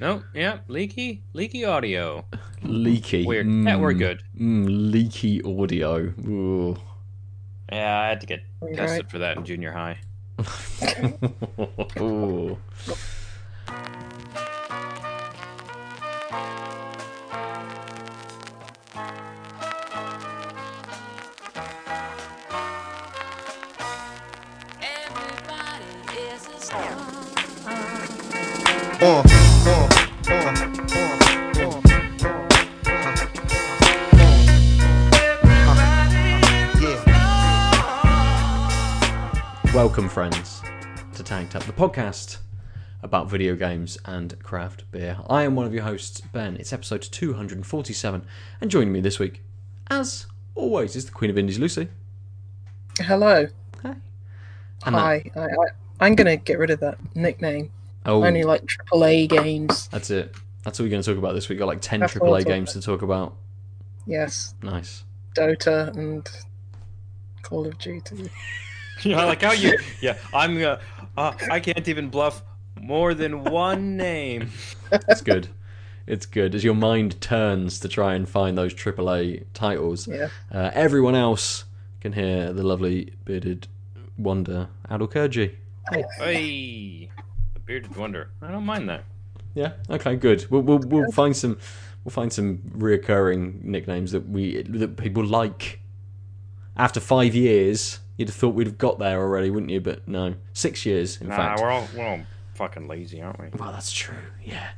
No, yeah, leaky, leaky audio. Leaky. Weird. Yeah, we're good. Mm, leaky audio. Ooh. Yeah, I had to get Right. tested for that in junior high. Ooh. Everybody is a star. Uh, Welcome, friends, to Tanked Up, the podcast about video games and craft beer. I am one of your hosts, Ben. It's episode 247, and joining me this week, as always, is the Queen of Indies, Lucy. Hello. Hi. And Hi. I, I, I'm gonna get rid of that nickname. oh, only like AAA games. that's it. That's all we're going to talk about this week. Got like 10 That's AAA games to talk about. Yes, Nice. Dota and Call of Duty. Yeah, I like how you. Yeah, I'm. Uh, uh, I can't even bluff more than one name. It's good. it's good. As your mind turns to try and find those AAA titles, Yeah. uh, everyone else can hear the lovely bearded wonder, Adol Kurji. Hey, the bearded wonder. I don't mind that. Yeah. Okay. Good. We'll we'll, we'll find some we'll find some reoccurring nicknames that we that people like. After five years, you'd have thought we'd have got there already, wouldn't you? But no, six years in Nah, fact. we're all we're all fucking lazy, aren't we? Well, that's true. Yeah.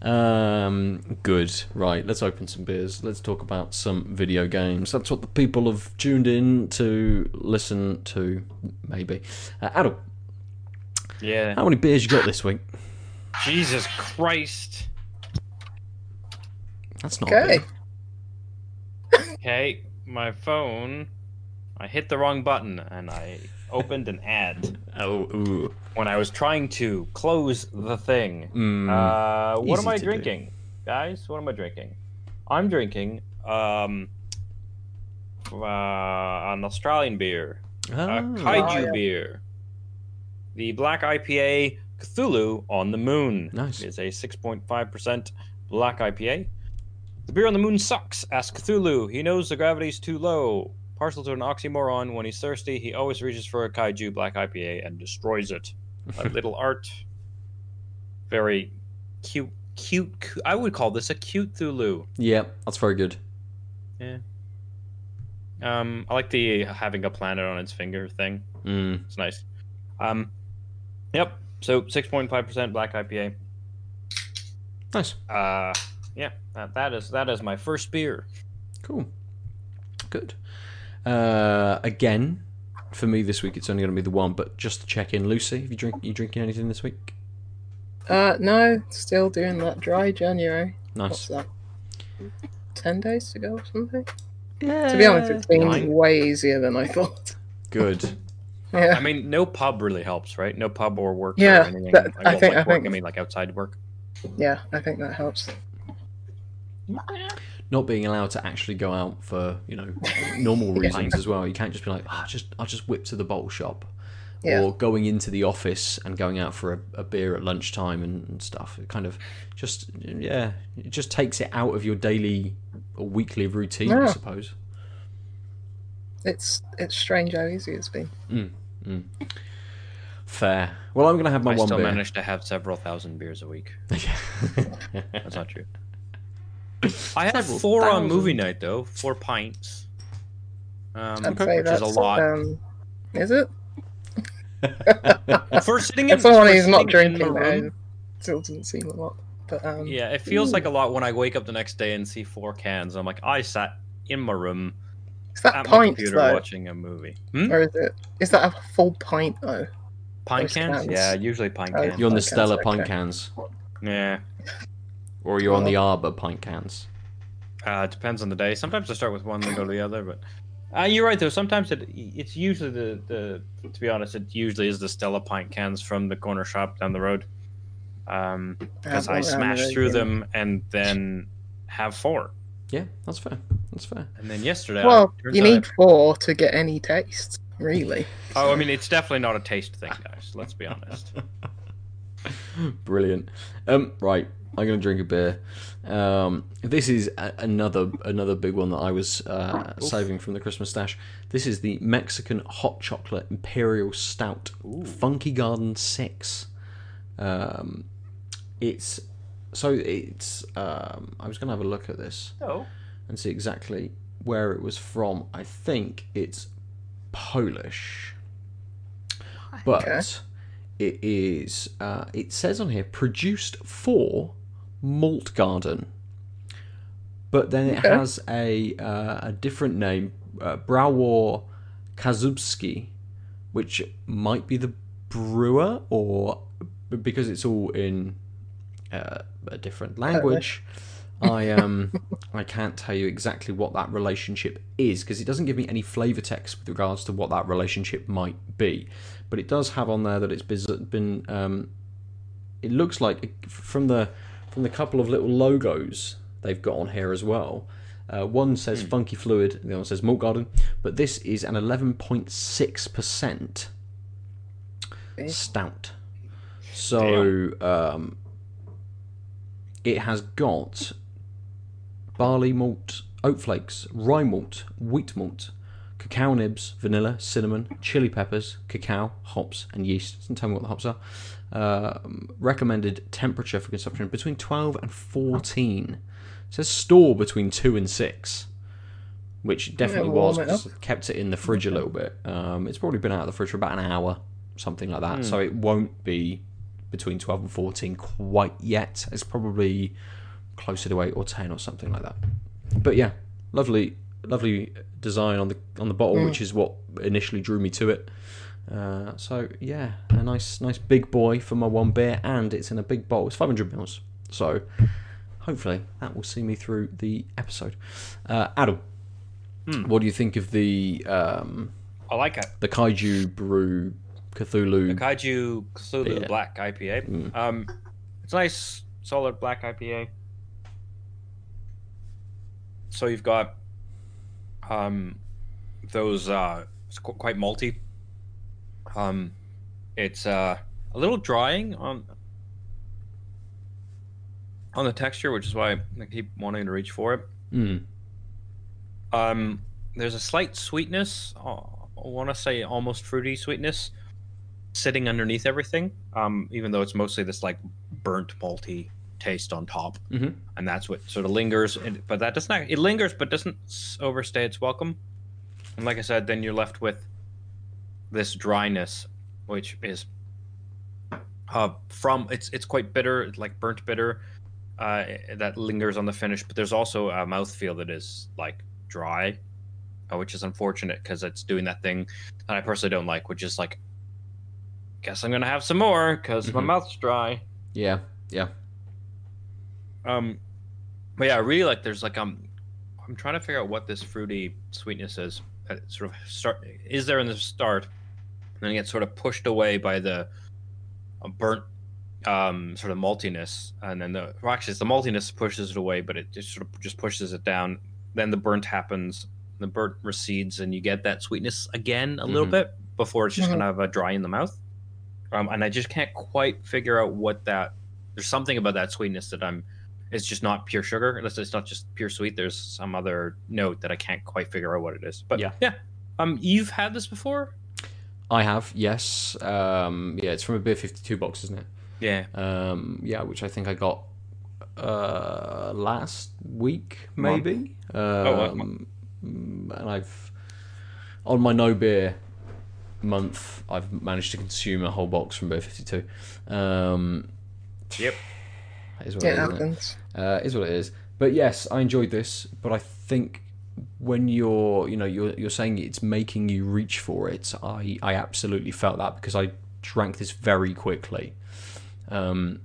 Um, good. Right. Let's open some beers. Let's talk about some video games. That's what the people have tuned in to listen to. Maybe. Uh, Adel, Yeah. how many beers you got this week? Jesus Christ. That's not Okay. Okay, my phone. I hit the wrong button and I opened an ad Oh, ooh. when I was trying to close the thing. Mm, Uh, what am I to do. drinking, guys? What am I drinking? I'm drinking um, uh, an Australian beer, a ah, kaiju Oh, yeah. beer, the Black IPA Cthulhu on the Moon. Nice. It is a 6.5% Black IPA. The beer on the moon sucks. Ask Cthulhu. He knows the gravity's too low. Partial to an oxymoron, when he's thirsty, he always reaches for a kaiju black IPA and destroys it. A little art. Very cute, cute. cu- I would call this a cute Thulu. Yeah, that's very good. Yeah. Um, I like the having a planet on its finger thing. Mm, It's nice. Um, yep. So six point five percent black IPA. nice. Uh, yeah. That, that is that is my first beer. Cool. Good. Uh, again, for me this week, it's only going to be the one. But just to check in, Lucy, have you drink you drinking anything this week? Uh, no, still doing that dry January. What's Nice. that? Ten days to go or something. Yeah. To be honest, it's been Nine. way easier than I thought. Good. Yeah. I mean, no pub really helps, right? No pub or work. Yeah, or anything. that- I, I don't think- like I work, think- I mean, like outside work. Yeah, I think that helps. Not being allowed to actually go out for you know normal reasons as well. You can't just be like, oh, just I'll just whip to the bottle shop, Yeah. or going into the office and going out for a, a beer at lunchtime and, and stuff. It kind of just yeah, it just takes it out of your daily or weekly routine, I suppose. It's it's strange how easy it's been. Mm, mm. Fair. Well, I'm gonna have my I one still beer. manage to have several thousand beers a week. That's not true. I had Several four on movie night though, four pints. Um, I'd say which is that's a lot. Um, is it? for sitting in, If someone who's not sitting in drinking, the then room, still doesn't seem a lot. But um, Yeah, it feels like a lot when I wake up the next day and see four cans. I'm like, I sat in my room is that at my computer though, watching a movie. Hmm? or is it? Is that a full pint though? Pint cans? cans. Yeah, usually pint Oh. cans. You're on the Pint cans, Stella pint cans, Yeah. Or you're on the Well. Arbor pint cans. Uh, it depends on the day. Sometimes I start with one, then go to the other. But uh, you're right though. Sometimes it it's usually the, the to be honest, it usually is the Stella pint cans from the corner shop down the road. Um, because I don't smash through them and then have four. Yeah, that's fair. That's fair. And then yesterday, Well, you out I- need four to get any taste, really. oh, I mean, it's definitely not a taste thing, guys. Let's be honest. Brilliant. Um, right. I'm gonna drink a beer. Um, this is a- another another big one that I was uh, saving from the Christmas stash. This is the Mexican hot chocolate imperial stout, Funky Garden Six. Um, it's so it's. Um, I was gonna have a look at this Oh. and see exactly where it was from. I think it's Polish, but it is. Uh, it says on here produced for Malt Garden, but then it Okay. has a uh, a different name, uh, Brauer Kazubski, which might be the brewer, or because it's all in uh, a different language. I um I can't tell you exactly what that relationship is because it doesn't give me any flavor text with regards to what that relationship might be, but it does have on there that it's been, been um, it looks like from the from the couple of little logos they've got on here as well. Uh, one says Funky Fluid, the other says Malt Garden, but this is an eleven point six percent stout. So um, it has got barley malt, oat flakes, rye malt, wheat malt, cacao nibs, vanilla, cinnamon, chili peppers, cacao, hops, and yeast. Doesn't tell me what the hops are. Um, recommended temperature for consumption between 12 and 14. It says store between 2 and 6, which it definitely was. warm it 'cause Kept it in the fridge a little bit. Um, it's probably been out of the fridge for about an hour, something like that. So it won't be between 12 and 14 quite yet. It's probably closer to 8 or 10 or something like that. But yeah, lovely lovely design on the on the bottle, which is what initially drew me to it. Uh, so yeah, a nice nice big boy for my one beer, and it's in a big bottle. It's 500 mils, so hopefully that will see me through the episode. Uh, Adam, what do you think of the um, I like it. the Kaiju Brew Cthulhu? The Kaiju Cthulhu Yeah. Black IPA. Um, it's nice, solid black IPA. So you've got um, those. Uh, it's qu- quite malty. Um, it's uh, a little drying on on the texture, which is why I keep wanting to reach for it. Mm, Um, there's a slight sweetness. uh, I want to say almost fruity sweetness sitting underneath everything. Um, even though it's mostly this like burnt malty taste on top, Mhm. and that's what sort of lingers. And, but that does not. It lingers, but doesn't overstay its welcome. And like I said, then you're left with this dryness, which is uh, from it's it's quite bitter, like burnt bitter. Uh, that lingers on the finish, but there's also a mouthfeel that is like dry, uh, which is unfortunate because it's doing that thing that I personally don't like, which is like, guess I'm gonna have some more because my Mhm. mouth's dry. yeah, yeah. Um, but yeah, I really like. There's like um, I'm trying to figure out what this fruity sweetness is. That sort of start is there in the start, and then it gets sort of pushed away by the uh, burnt um sort of maltiness, and then the well, actually it's the maltiness pushes it away, but it just sort of just pushes it down. Then the burnt happens, the burnt recedes, and you get that sweetness again a little Mhm. bit before it's just Mhm. kind of a dry in the mouth. Um, and I just can't quite figure out what that. There's something about that sweetness that I'm it's just not pure sugar. It's it's not just pure sweet. There's some other note that I can't quite figure out what it is. But Yeah. yeah. Um, you've had this before? I have, yes. Um, yeah, it's from a Beer 52 box, isn't it? Yeah. Um, yeah, which I think I got uh, last week, maybe. wow. Um, and I've on my no beer month, I've managed to consume a whole box from Beer 52. Um, Yep. is what It it is, it? happens. uh, is what it is. But yes, I enjoyed this. But I think when you're, you know, you're you're saying it's making you reach for it. I I absolutely felt that because I drank this very quickly. Um,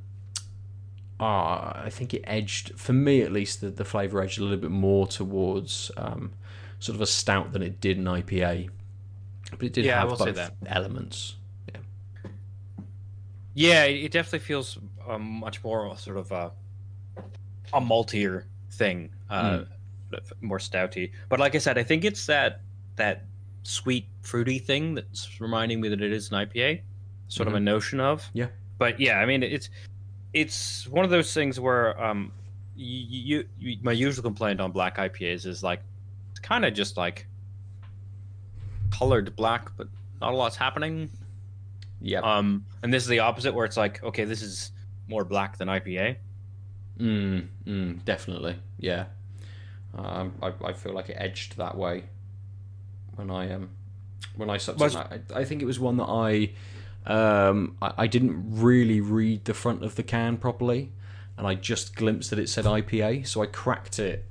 ah, I think it edged, for me at least, the, the flavour edged a little bit more towards um, sort of a stout than it did an IPA. But it did Yeah, have both elements. Yeah, yeah it definitely feels um, much more sort of a a maltier thing, uh, more stouty. But like I said, I think it's that that sweet fruity thing that's reminding me that it is an IPA, sort of a notion of. Yeah. But yeah, I mean, it's it's one of those things where um, you, you, you my usual complaint on black IPAs is like it's kind of just like colored black, but not a lot's happening. Yeah. Um, and this is the opposite, where it's like, okay, this is more black than IPA. Mm, mm, definitely. Yeah. Um, I, I feel like it edged that way when I um when I Was- it. I, I think it was one that I um I, I didn't really read the front of the can properly, and I just glimpsed that it said IPA, so I cracked it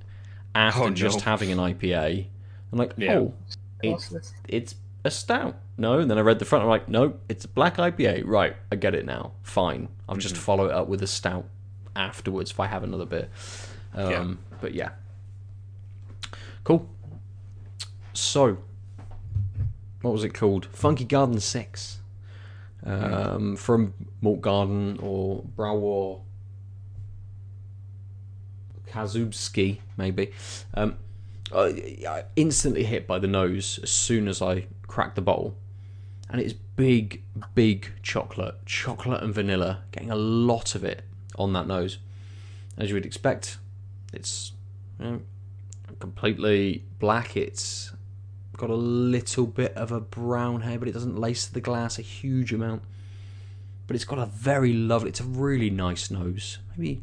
after Oh, no. just having an IPA. I'm like, Yeah. oh, it's it's a stout. No, and then I read the front. I'm like, no, it's a black IPA. Right, I get it now. Fine. I'll just follow it up with a stout afterwards if I have another beer. Um, Yeah. But yeah, cool. So, what was it called? Funky Garden Six, um, from Malt Garden or Brauer Kazubski, maybe. Um, I instantly hit by the nose as soon as I cracked the bottle, and it's big, big chocolate, chocolate and vanilla, getting a lot of it on that nose, as you would expect. It's you know, completely black. It's got a little bit of a brown hair, but it doesn't lace the glass a huge amount. But it's got a very lovely. It's a really nice nose. Maybe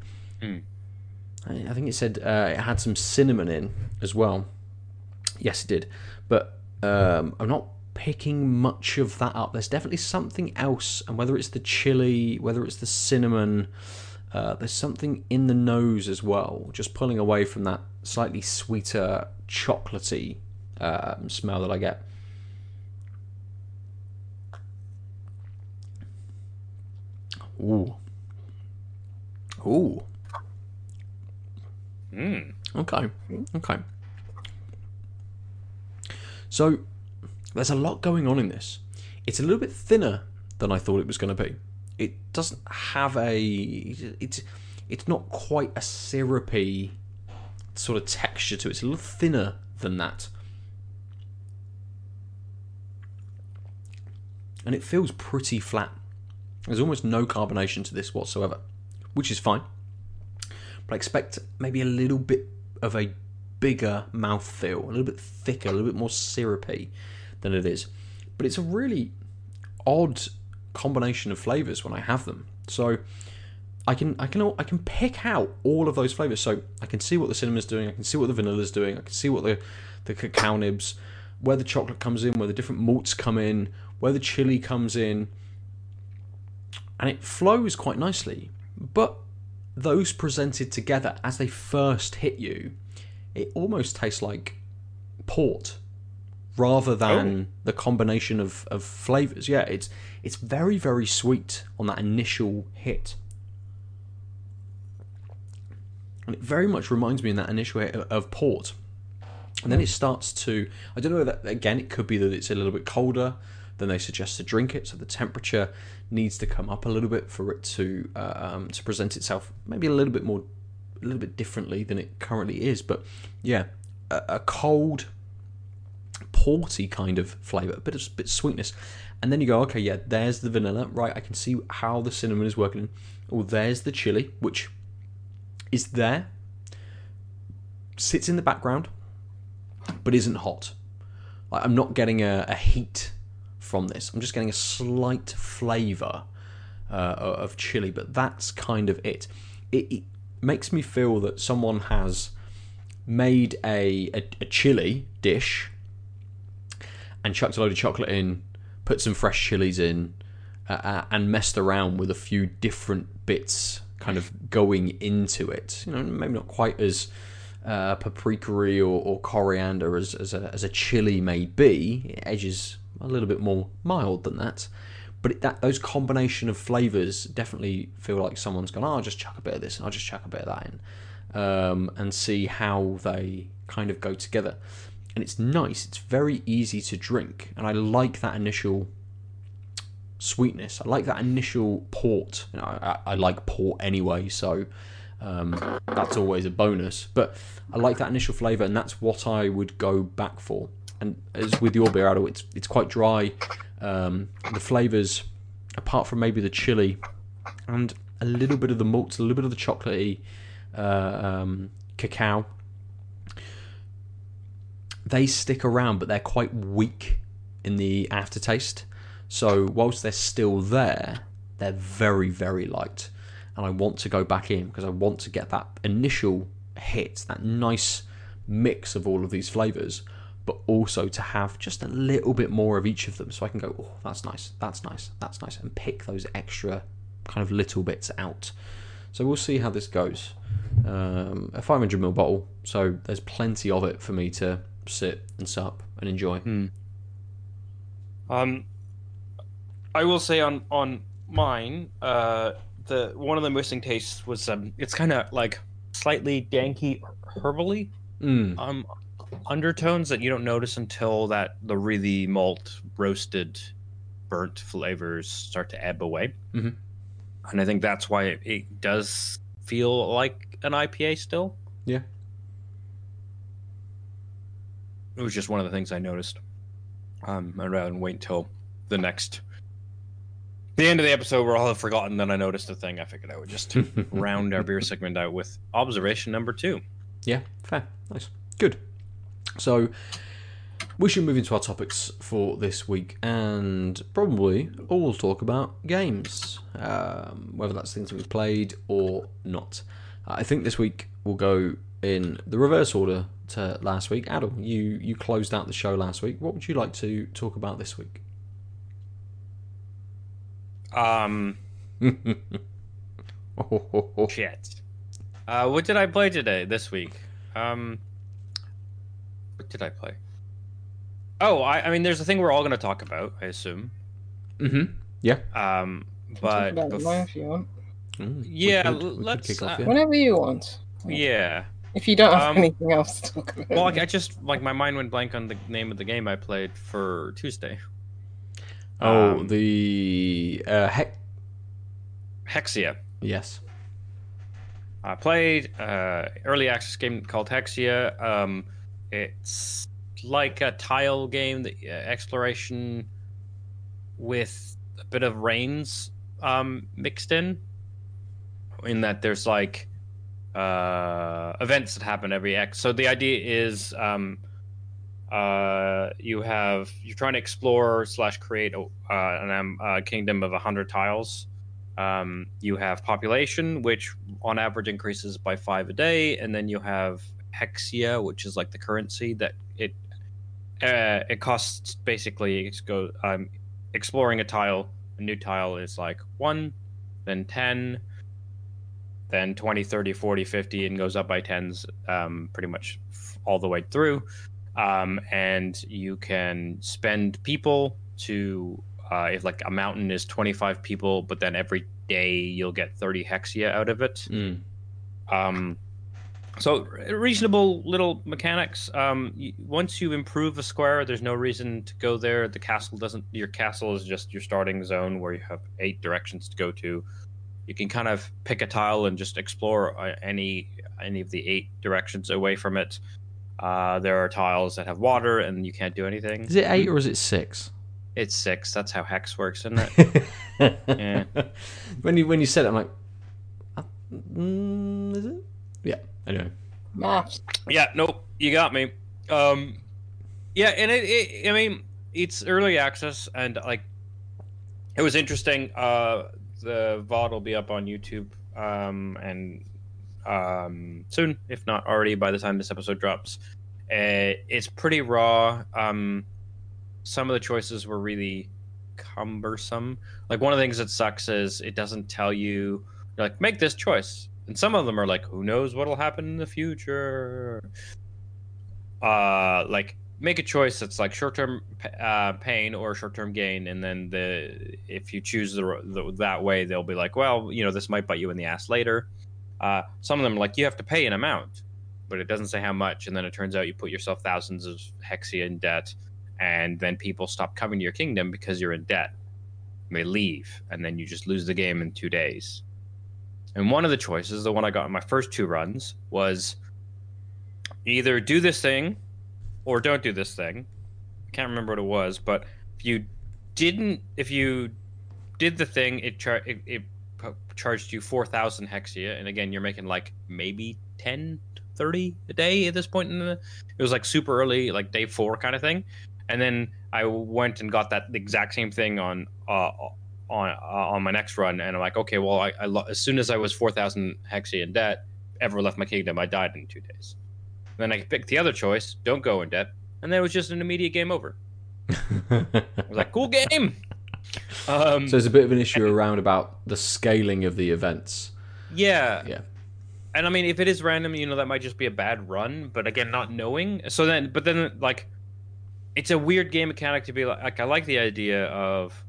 I I think it said uh, it had some cinnamon in as well. Yes, it did. But um, I'm not picking much of that up. There's definitely something else, and whether it's the chili, whether it's the cinnamon, uh, there's something in the nose as well, just pulling away from that slightly sweeter, chocolatey um, smell that I get. Ooh. Ooh. Mm. Okay. Okay. So there's a lot going on in this. It's a little bit thinner than I thought it was going to be. It doesn't have a it's it's not quite a syrupy sort of texture to it. It's a little thinner than that. And it feels pretty flat. There's almost no carbonation to this whatsoever, which is fine but I expect maybe a little bit of a bigger mouthfeel, a little bit thicker, a little bit more syrupy than it is. But it's a really odd combination of flavors when I have them. So I can I can I can pick out all of those flavors. So I can see what the cinnamon's doing, I can see what the vanilla's doing, I can see what the the cacao nibs, where the chocolate comes in, where the different malts come in, where the chili comes in, and it flows quite nicely. But those presented together as they first hit you, it almost tastes like port rather than oh. the combination of, of flavors. Yeah, it's it's very very sweet on that initial hit. And it very much reminds me in that initial hit of- port. And then it starts to I don't know that again it could be that it's a little bit colder than they suggest to drink it, so the temperature needs to come up a little bit for it to uh, um, to present itself maybe a little bit more a little bit differently than it currently is. But yeah, a, a cold porty kind of flavour, a bit of bit of sweetness, and then you go, okay, yeah, there's the vanilla, right? I can see how the cinnamon is working. Oh, there's the chili, which is there, sits in the background, but isn't hot. Like, I'm not getting a, a heat from this. I'm just getting a slight flavour uh, of chili, but that's kind of it. it. It makes me feel that someone has made a, a, a chili dish and chucked a load of chocolate in, put some fresh chilies in, uh, uh, and messed around with a few different bits kind of going into it. You know, maybe not quite as uh, or, or coriander as, as, a, as a chili may be. It edges a little bit more mild than that. But it, that those combination of flavors definitely feel like someone's gone. Oh, I'll just chuck a bit of this and I'll just chuck a bit of that in, um, and see how they kind of go together. And it's nice. It's very easy to drink, and I like that initial sweetness. I like that initial port. You know, I, I like port anyway, so um, that's always a bonus. But I like that initial flavour, and that's what I would go back for. And as with your beer, it's it's quite dry. Um, the flavours, apart from maybe the chili, and a little bit of the malts, a little bit of the chocolatey uh, um, cacao. They stick around, but they're quite weak in the aftertaste. So whilst they're still there, they're very, very light. And I want to go back in because I want to get that initial hit, that nice mix of all of these flavours, but also to have just a little bit more of each of them so I can go, oh, that's nice, that's nice, that's nice, and pick those extra kind of little bits out. So we'll see how this goes. Um, a 500ml bottle, so there's plenty of it for me to sit and sup and enjoy. Um, I will say on on mine, uh, the one of the missing tastes was um, it's kind of like slightly danky, herbally Mm. um undertones that you don't notice until that the really malt roasted burnt flavors start to ebb away Mhm. and i think that's why it, it does feel like an ipa still Yeah. It was just one of the things i noticed um i'd rather wait until the next the end of the episode where i'll have forgotten that i noticed a thing i figured i would just round our beer segment out with observation number two Yeah, fair. Nice. Good. So we should move into our topics for this week and probably all talk about games, um, whether that's things that we've played or not. I think this week we'll go in the reverse order to last week. Adam, you, you closed out the show last week. What would you like to talk about this week? um Shit. Uh, what did I play today? This week? Um, what did I play? Oh, I, I mean, there's a thing we're all going to talk about, I assume. mm-hmm. Yeah. Um, but about bef- if you want. Mm, we Yeah, could- we let's, kick off, uh, yeah. Whenever you want. yeah. If you don't have Um, anything else to talk about. Well, like, I just like my mind went blank on the name of the game I played for Tuesday. Oh, Um, the uh, heck. Hexia. Yes. I played uh, early access game called Hexia. Um, it's like a tile game, that uh, exploration with a bit of reigns um, mixed in. In that there's like uh, events that happen every X. So the idea is um, uh, you have you're trying to explore slash create a, uh, an um, uh, kingdom of hundred tiles. Um, you have population, which on average increases by five a day, and then you have hexia, which is like the currency that it uh, it costs basically go um, exploring a tile. A new tile is like one, then ten, then 20, 30, 40, 50, and goes up by tens um, pretty much all the way through. Um, and you can spend people to uh, if like a mountain is 25 people, but then every day you'll get 30 hexia out of it. Mm. Um, so reasonable little mechanics. Um, once you improve a square, there's no reason to go there. The castle doesn't. Your castle is just your starting zone where you have eight directions to go to. You can kind of pick a tile and just explore uh, any any of the eight directions away from it. Uh, there are tiles that have water, and you can't do anything. Is it eight or is it six? It's six. That's how hex works, isn't it? Yeah. When you when you said it, I'm like, uh, mm, is it? Yeah. Anyway. Maths. Yeah, nope, you got me. Um, yeah, and it, it, I mean, it's early access, and like, it was interesting. Uh, the VOD will be up on YouTube, um, and um, soon, if not already, by the time this episode drops. Uh, it's pretty raw. Um, some of the choices were really cumbersome. Like one of the things that sucks is it doesn't tell you like make this choice and some of them are like who knows what'll happen in the future uh like make a choice that's like short-term uh, pain or short-term gain and then the if you choose the, the that way they'll be like well you know this might bite you in the ass later. Uh some of them like you have to pay an amount but it doesn't say how much and then it turns out you put yourself thousands of hexia in debt and then people stop coming to your kingdom because you're in debt. They leave and then you just lose the game in two days. And one of the choices, the one I got in my first two runs, was either do this thing or don't do this thing. I can't remember what it was, but if you didn't, if you did the thing, it char- it, it charged you 4,000 hexia, and again, you're making like maybe 10, 30 a day at this point. In the, it was like super early, like day four kind of thing. And then I went and got that exact same thing on uh, on uh, on my next run, and I'm like, okay, well, I, I lo- as soon as I was 4,000 hexia in debt, ever left my kingdom, I died in two days. Then I picked the other choice, don't go in debt, and then it was just an immediate game over. I was like, cool game. Um, so there's a bit of an issue around about the scaling of the events. yeah, Yeah. and I mean, if it is random, you know, that might just be a bad run. But again, not knowing. So then, but then, like, it's a weird game mechanic to be like. like I like the idea of,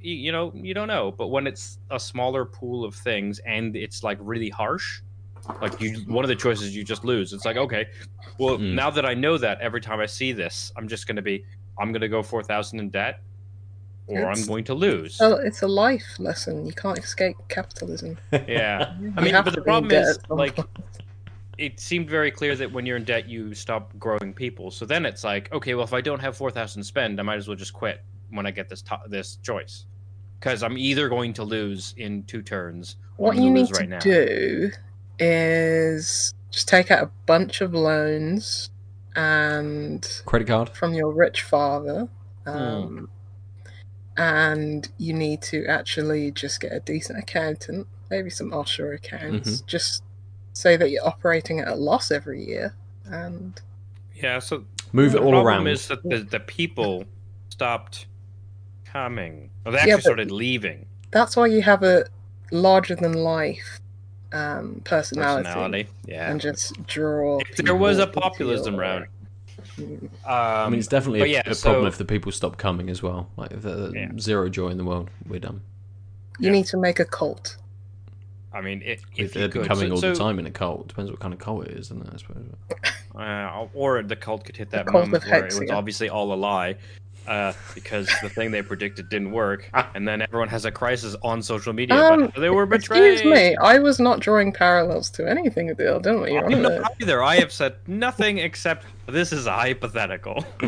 you, you know, you don't know. But when it's a smaller pool of things and it's like really harsh, like you, one of the choices you just lose. It's like, okay, well, Mm. now that I know that, every time I see this, I'm just gonna be, I'm gonna go four thousand in debt, or It's- I'm going to lose. Oh, it's a life lesson. You can't escape capitalism. yeah. I mean, but the problem is, like, it seemed very clear that when you're in debt, you stop growing people. So then it's like, okay, well, if I don't have four thousand to spend, I might as well just quit when I get this to- this choice, because I'm either going to lose in two turns or what I'm you need lose to right now. do is just take out a bunch of loans and Credit card. from your rich father. Hmm. Um, And you need to actually just get a decent accountant, maybe some offshore accounts. Mm-hmm. Just say that you're operating at a loss every year. And Yeah. So Move it all problem around. is that the, the people stopped coming. Or they actually but- started leaving. that's why you have a larger than life um, personality, Personality. Yeah. and just draw. If there was a populism your- round. Mm. Um, I mean, it's definitely a, yeah, a so- problem if the people stop coming as well. Like, if there's Yeah. zero joy in the world, we're done. You Yeah. need to make a cult. I mean, it, If, if they're you could. becoming so, all so, the time in a cult, depends what kind of cult it is, doesn't it? I suppose. Uh, or the cult could hit that cult moment of where it was obviously all a lie, uh, because the thing they predicted didn't work, and then everyone has a crisis on social media. Um, they were betrayed. Excuse me, I was not drawing parallels to anything, Adele. Don't we? you're I'm about. not either. I have said nothing except this is a hypothetical.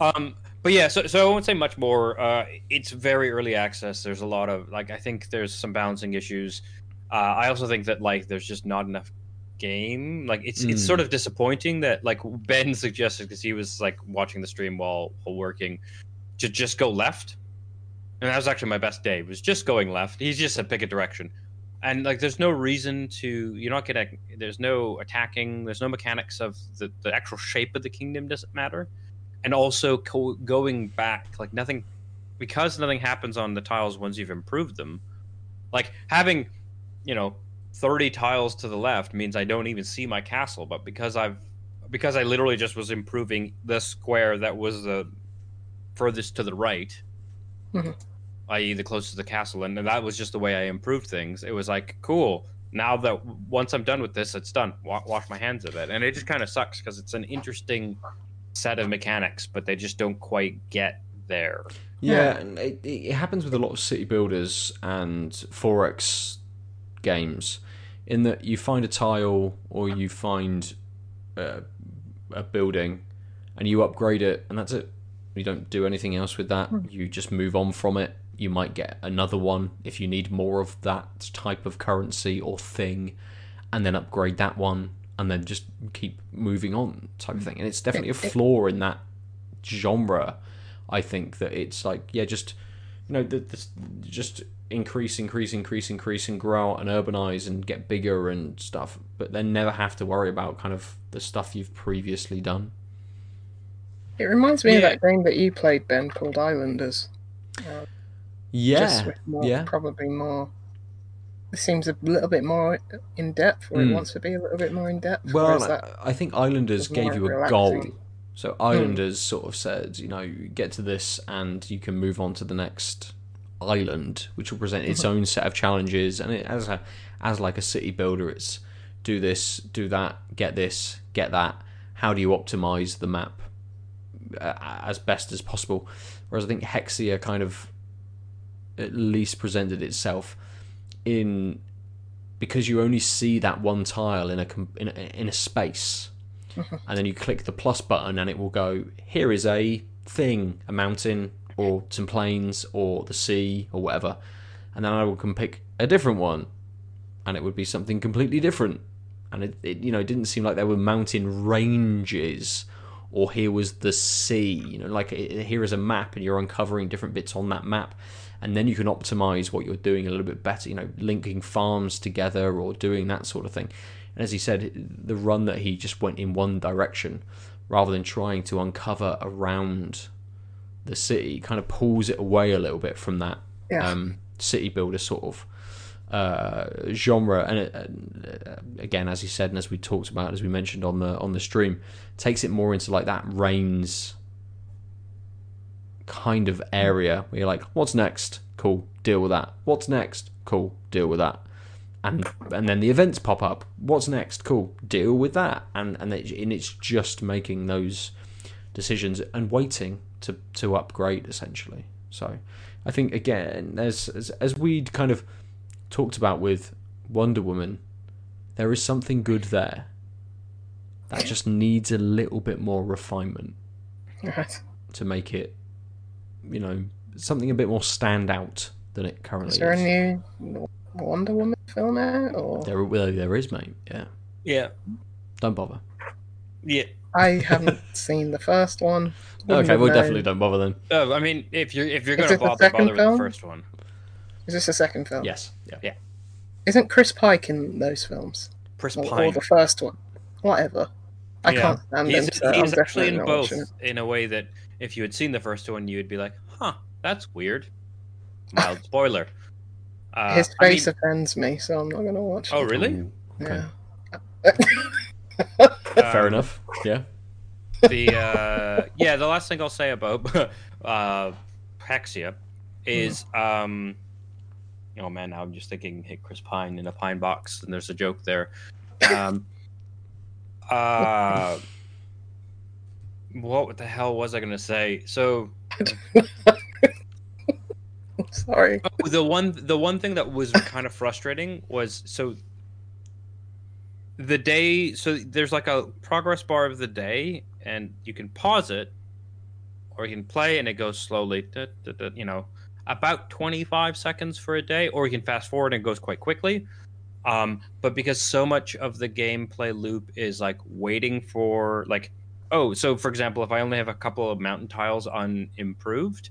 um, but yeah, so so I won't say much more. Uh, it's very early access. There's a lot of like I think there's some balancing issues. Uh, I also think that like there's just not enough game. Like it's it's Mm. sort of disappointing that like Ben suggested because he was like watching the stream while while working to just go left. And that was actually my best day. Was just going left. He just said pick a direction and like there's no reason to you're not gonna there's no attacking there's no mechanics of the, the actual shape of the kingdom doesn't matter and also co- going back like nothing because nothing happens on the tiles once you've improved them like having you know 30 tiles to the left means i don't even see my castle but because i've because i literally just was improving the square that was the furthest to the right Mhm. i.e., the closest to the castle, and that was just the way I improved things. It was like, cool. Now that once I'm done with this, it's done. Wa- wash my hands of it, and it just kind of sucks because it's an interesting set of mechanics, but they just don't quite get there. Yeah, and it, it happens with a lot of city builders and 4X games, in that you find a tile or you find a, a building, and you upgrade it, and that's it. You don't do anything else with that. Hmm. You just move on from it. You might get another one if you need more of that type of currency or thing, and then upgrade that one, and then just keep moving on, type of hmm. thing. And it's definitely a flaw in that genre. I think that it's like yeah, just you know, the, the, just increase, increase, increase, increase, and grow out and urbanize and get bigger and stuff, but then never have to worry about kind of the stuff you've previously done. It reminds me of that game that you played, Ben, called Islanders. Uh, Yeah, just with more, yeah. probably more. It seems a little bit more in depth, or Mm. it wants to be a little bit more in depth. Well, I, that I think Islanders gave you a goal. So Islanders sort of said, you know, get to this and you can move on to the next island, which will present its own set of challenges. And it, as a as like a city builder, it's do this, do that, get this, get that. How do you optimize the map uh, as best as possible? Whereas I think Hexia kind of at least presented itself in because you only see that one tile in a in a, in a space and then you click the plus button and it will go here is a thing a mountain or some plains or the sea or whatever, and then I would come pick a different one, and it would be something completely different. And it, it you know, it didn't seem like there were mountain ranges, or here was the sea. You know, like here is a map, and you're uncovering different bits on that map, and then you can optimize what you're doing a little bit better. You know, linking farms together or doing that sort of thing. And as he said, the run that he just went in one direction rather than trying to uncover around the city kind of pulls it away a little bit from that Yeah. um, city builder sort of uh, genre. And it, uh, again, as you said, and as we talked about, as we mentioned on the on the stream, takes it more into like that reigns kind of area where you're like, what's next? Cool, deal with that. What's next? Cool, deal with that. And and then the events pop up. What's next? Cool, deal with that. And and, it, and it's just making those decisions and waiting to to upgrade essentially. So I think again, as as, as we kind of talked about with Wonder Woman, there is something good there. That just needs a little bit more refinement Right. to make it, you know, something a bit more stand out than it currently Is is. there a new Wonder Woman film out? Or There, well, there is, mate. Yeah, Yeah. don't bother. Yeah. I haven't seen the first one. Wouldn't Okay, have well, known. definitely don't bother then. Uh, I mean, if you're if you're gonna it the bother, second bother with the first one. Is this the second film? Yes, yeah. Isn't Chris Pine in those films? Chris Or, or the first one? Whatever. I Yeah. can't stand him, He's, so he's I'm actually in both in a way that if you had seen the first one, you'd be like, "Huh, that's weird." Mild spoiler. Uh, His I mean- face offends me, so I'm not going to watch oh, it. really? Ooh, okay. Yeah. Fair Um, enough. Yeah. The uh, yeah, the last thing I'll say about uh, Hexia is um, oh man, now I'm just thinking hit Chris Pine in a pine box, and there's a joke there. Um, uh, what the hell was I gonna say? So Sorry. Oh, the one the one thing that was kind of frustrating was so the day so there's like a progress bar of the day and you can pause it or you can play and it goes slowly you know about 25 seconds for a day or you can fast forward and it goes quite quickly um, but because so much of the gameplay loop is like waiting for like oh so for example if i only have a couple of mountain tiles unimproved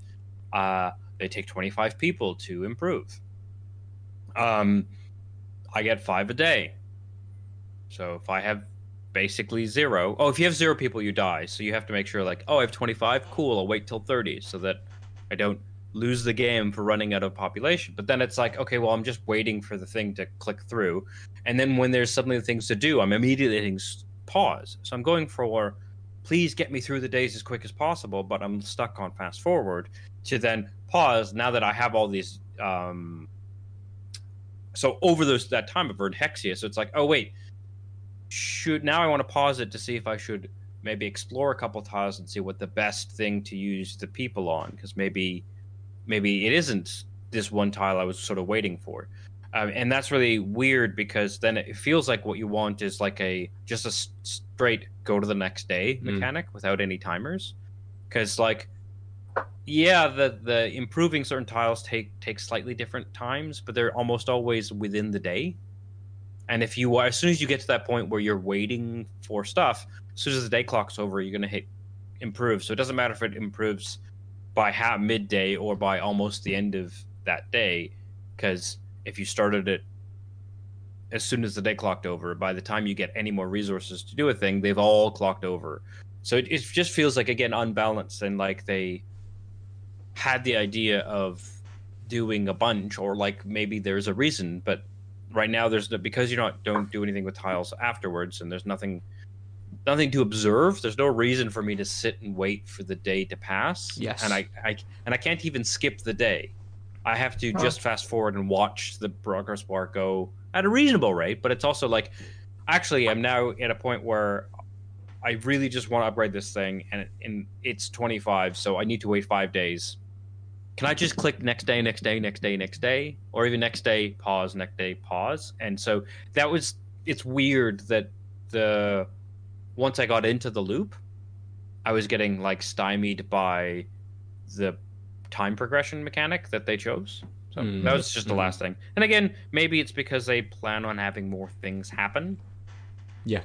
uh, they take 25 people to improve. Um, I get five a day. So if I have basically zero, oh, if you have zero people, you die. So you have to make sure, like, oh, I have 25, cool, I'll wait till 30 so that I don't lose the game for running out of population. But then it's like, okay, well, I'm just waiting for the thing to click through. And then when there's suddenly things to do, I'm immediately hitting pause. So I'm going for, please get me through the days as quick as possible, but I'm stuck on fast forward to then pause now that I have all these. Um, so over those that time I've earned Hexia, so it's like, oh wait, should now I want to pause it to see if I should maybe explore a couple tiles and see what the best thing to use the people on, because maybe maybe it isn't this one tile I was sort of waiting for. Um, and that's really weird because then it feels like what you want is like a just a straight go to the next day Mm. mechanic without any timers because like yeah the the improving certain tiles take take slightly different times but they're almost always within the day and if you are as soon as you get to that point where you're waiting for stuff as soon as the day clock's over you're going to hit improve. So it doesn't matter if it improves by half midday or by almost the end of that day because if you started it as soon as the day clocked over by the time you get any more resources to do a thing they've all clocked over. So it, it just feels like again unbalanced and like they had the idea of doing a bunch or like maybe there's a reason but right now there's no, because you don't don't do anything with tiles afterwards and there's nothing nothing to observe there's no reason for me to sit and wait for the day to pass Yes. and i, I and i can't even skip the day i have to Huh. just fast forward and watch the progress bar go at a reasonable rate but it's also like actually i'm now at a point where I really just want to upgrade this thing, and, and it's 25, so I need to wait five days. Can I just click next day, next day, next day, next day, or even next day, pause, next day, pause? And so that was. It's weird that the once I got into the loop, I was getting like stymied by the time progression mechanic that they chose. So Mm. that was just the last thing. And again, maybe it's because they plan on having more things happen. Yeah.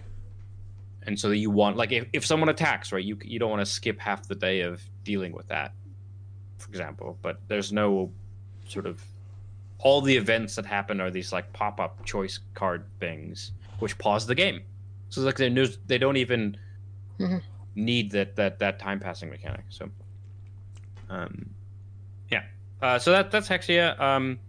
And so you want like if, if someone attacks, right, you you don't want to skip half the day of dealing with that, for example. But there's no sort of all the events that happen are these like pop up choice card things which pause the game. So like they they don't even Mhm. need that that that time passing mechanic. So, um, yeah. Uh, so that that's Hexia. Um,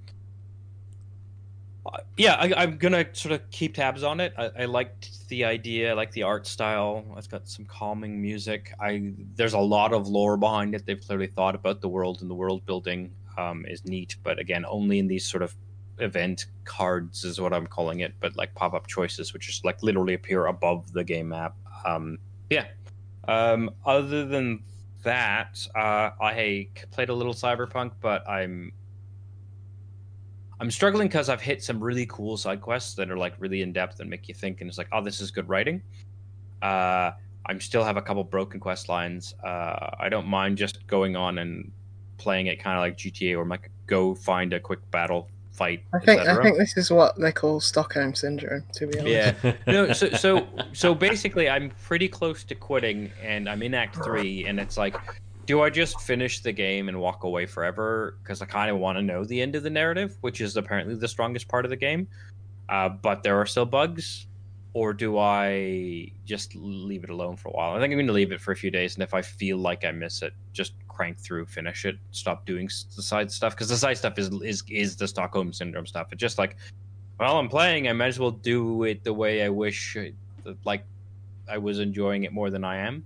yeah, I, I'm gonna sort of keep tabs on it. I, I liked the idea, I like the art style. It's got some calming music. I there's a lot of lore behind it. They've clearly thought about the world and the world building um, is neat, but again, only in these sort of event cards is what I'm calling it, but like pop up choices, which just like literally appear above the game map. Um, yeah. Um, other than that, uh, I played a little Cyberpunk, but I'm I'm struggling because I've hit some really cool side quests that are like really in depth and make you think, and it's like, oh, this is good writing. Uh, I'm still have a couple broken quest lines. Uh, I don't mind just going on and playing it kind of like GTA, or like go find a quick battle fight. I think I etc. think this is what they call Stockholm syndrome. To be honest. Yeah. no, so so so basically, I'm pretty close to quitting, and I'm in Act Three, and it's like, do I just finish the game and walk away forever? Because I kind of want to know the end of the narrative, which is apparently the strongest part of the game. Uh, but there are still bugs, or do I just leave it alone for a while? I think I'm going to leave it for a few days, and if I feel like I miss it, just crank through, finish it, stop doing the side stuff because the side stuff is is is the Stockholm syndrome stuff. It's just like while I'm playing. I might as well do it the way I wish, uh, like I was enjoying it more than I am.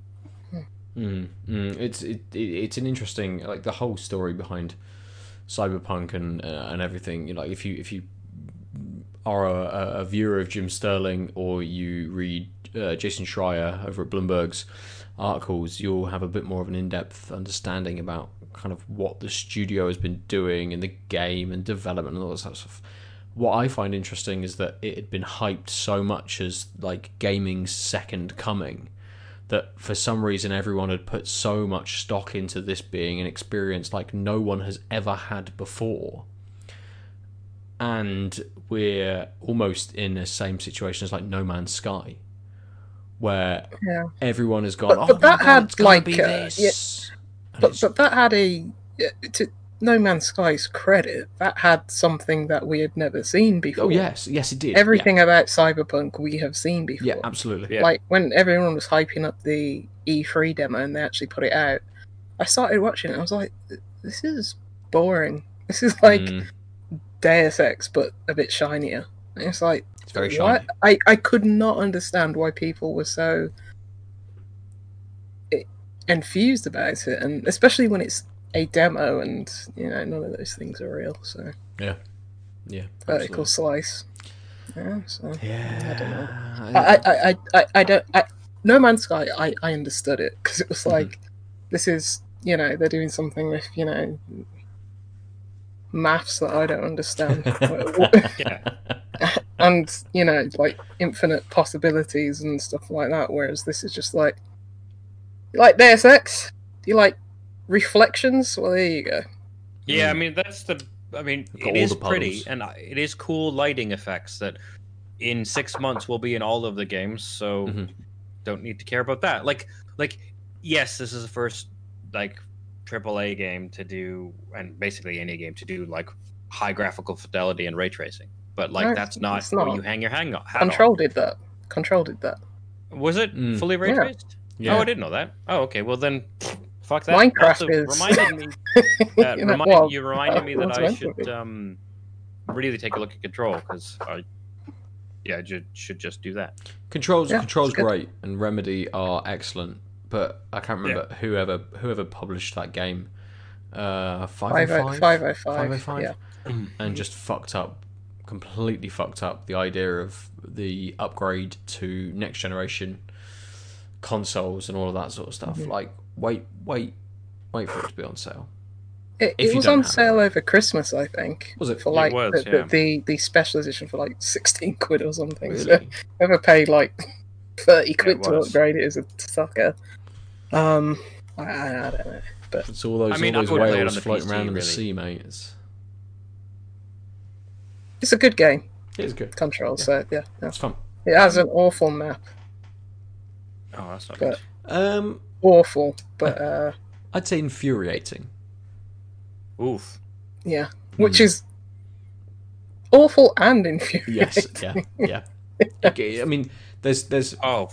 Mm, mm. It's it, it, it's an interesting like the whole story behind cyberpunk and uh, and everything. You know, like if you if you are a, a viewer of Jim Sterling or you read uh, Jason Schreier over at Bloomberg's articles, you'll have a bit more of an in depth understanding about kind of what the studio has been doing in the game and development and all that sort of stuff. What I find interesting is that it had been hyped so much as like gaming's second coming that for some reason everyone had put so much stock into this being an experience like no one has ever had before. And we're almost in the same situation as like No Man's Sky, where Yeah. everyone has gone, But- "Oh but my that God, had, like, be uh, this." And But but that had a to No Man's Sky's credit. That had something that we had never seen before. oh yes, yes, it did. Everything about Cyberpunk we have seen before. Yeah, yeah absolutely. Yeah. Like when everyone was hyping up the E3 demo and they actually put it out, I started watching it. I was like, this is boring. This is like Mm, Deus Ex, but a bit shinier. And it's like, it's very shiny. I, I could not understand why people were so i- enthused about it, and especially when it's a demo and you know none of those things are real. So Yeah, yeah, vertical absolutely. slice. Yeah, so Yeah, I don't know. I- I, I, I, I, don't. I, no Man's Sky, I, I understood it because it was Mhm. like, this is you know they're doing something with you know maths that I don't understand, Yeah. and you know like infinite possibilities and stuff like that. Whereas this is just like, you like Deus Ex? Do you like reflections? Well, there you go. Yeah, I Mm. mean that's the. I mean, Got it all is the pretty and it is cool lighting effects that in six months will be in all of the games. So Mhm. don't need to care about that. Like, like yes, this is the first like AAA game to do, and basically any game to do like high graphical fidelity and ray tracing. But like No, that's not it's what you hang your hang on. hat on. Control did that. Control did that. Was it Mm. fully ray Yeah. traced? Yeah. Oh, I didn't know that. Oh, okay. Well then, fuck that. Minecraft Also, is. reminded me. Uh, You know, remind, well, you reminded me that I should um, really take a look at Control because I, yeah, I ju- should just do that. Controls Yeah, Controls great and Remedy are excellent, but I can't remember whoever whoever published that game. Uh, five Five oh oh five, five oh five. Yeah. and just fucked up, completely fucked up the idea of the upgrade to next generation consoles and all of that sort of stuff. Mhm. Like, wait, wait, wait for it to be on sale. It, it was on have sale over Christmas, I think. Was it? For It like was, the, yeah. the, the the special edition for like sixteen quid or something. So Really? whoever paid like thirty quid to was. upgrade it is a sucker. Um, I, I, I don't know. but It's all those, I mean, all those wouldn't play it whales floating PC, around in the sea, mate. It's, it's a good game. it is good. Control, so yeah, yeah. It's fun. It has an awful map, Oh, that's not But- good. Um, awful, but uh, I'd say infuriating. Oof. yeah, which is awful and infuriating. Yes, yeah, yeah. Okay, I mean, there's there's Oh,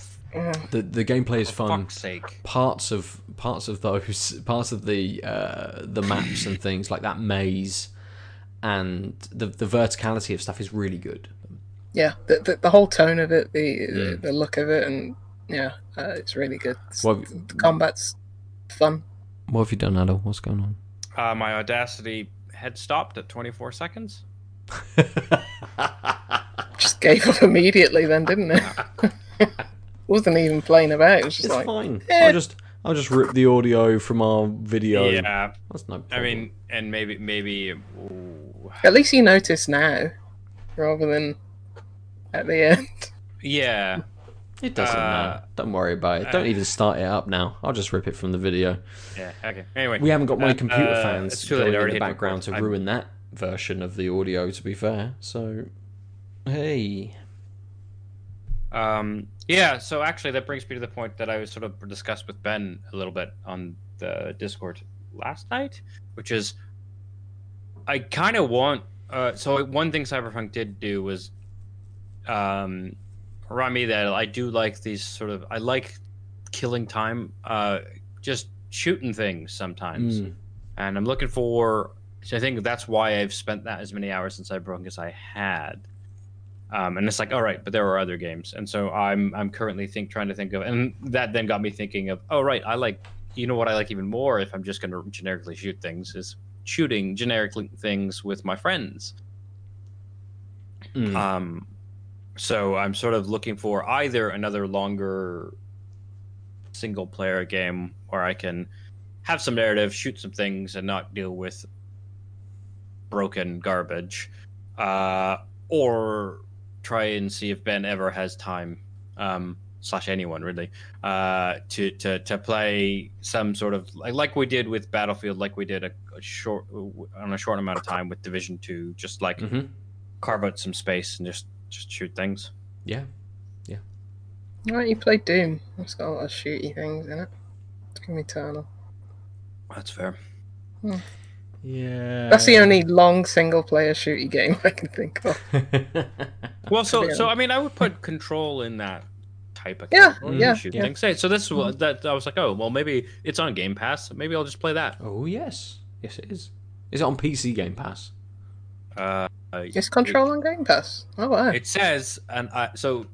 the the gameplay is for fun. fuck's sake. Parts of parts of those parts of the uh, the maps and things like that maze and the the verticality of stuff is really good. yeah, the, the the whole tone of it, the Mm. the look of it, and yeah, uh, it's really good. It's- Well, the combat's fun. What have you done, Adam? What's going on? Uh, my Audacity had stopped at 24 seconds. Just gave up immediately, then, didn't it? Wasn't even playing about. It was just it's like, fine. eh. I'll just I'll just rip the audio from our video. Yeah, That's no problem. I mean, and maybe maybe. ooh. at least you notice now, rather than at the end. Yeah, it doesn't uh, matter. Don't worry about it. Don't uh, even start it up now. I'll just rip it from the video. yeah. Okay. Anyway, We haven't got my Uh, computer uh, fans going in the background to. Ruin that version of the audio. To be fair, so hey, Um, yeah, so actually, that brings me to the point that I was sort of discussed with Ben a little bit on the Discord last night, which is I kind of want. Uh, so one thing Cyberpunk did do was um, remind me that I do like these sort of. I like killing time, uh, just shooting things sometimes, Mm. and I'm looking for. So I think that's why I've spent that as many hours in Cyberpunk as I had. Um, and it's like, all right, but there are other games, and so I'm I'm currently think trying to think of, and that then got me thinking of, oh right, I like, you know what I like even more if I'm just going to generically shoot things is shooting generic things with my friends. Mm. Um, so I'm sort of looking for either another longer single player game where I can have some narrative, shoot some things, and not deal with broken garbage, uh, or try and see if Ben ever has time, um, slash anyone really, uh, to to to play some sort of like like we did with Battlefield, like we did a, a short on a short amount of time with Division Two, just like Mhm. carve out some space and just just shoot things. Yeah. Yeah. Why don't you play Doom? It's got a lot of shooty things in it. Doom Eternal. That's fair. Yeah. That's the only long single player shooty game I can think of. Well, so so I mean, I would put control in that type of Yeah, yeah, shoot yeah. things. Say, so this is what that I was like, oh well, maybe it's on Game Pass. Maybe I'll just play that. oh yes, yes it is. Is it on PC Game Pass? Uh, Is Control on Game Pass? Oh wow. It says, and I so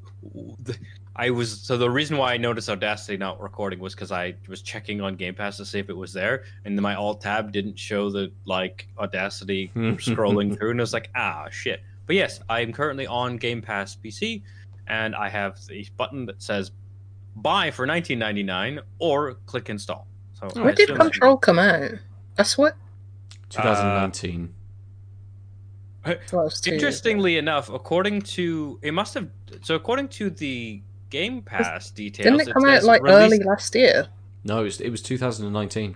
the, I was so the reason why I noticed Audacity not recording was because I was checking on Game Pass to see if it was there, and then my Alt tab didn't show the like Audacity scrolling through, and I was like, ah, shit. But yes, I am currently on Game Pass PC, and I have the button that says buy for 19.99 or click install. So I When did Control come out? That's what. 2019. That was two. Interestingly enough, according to it must have so according to the Game Pass details, Didn't it come out like release- early last year? no, it was, it was 2019.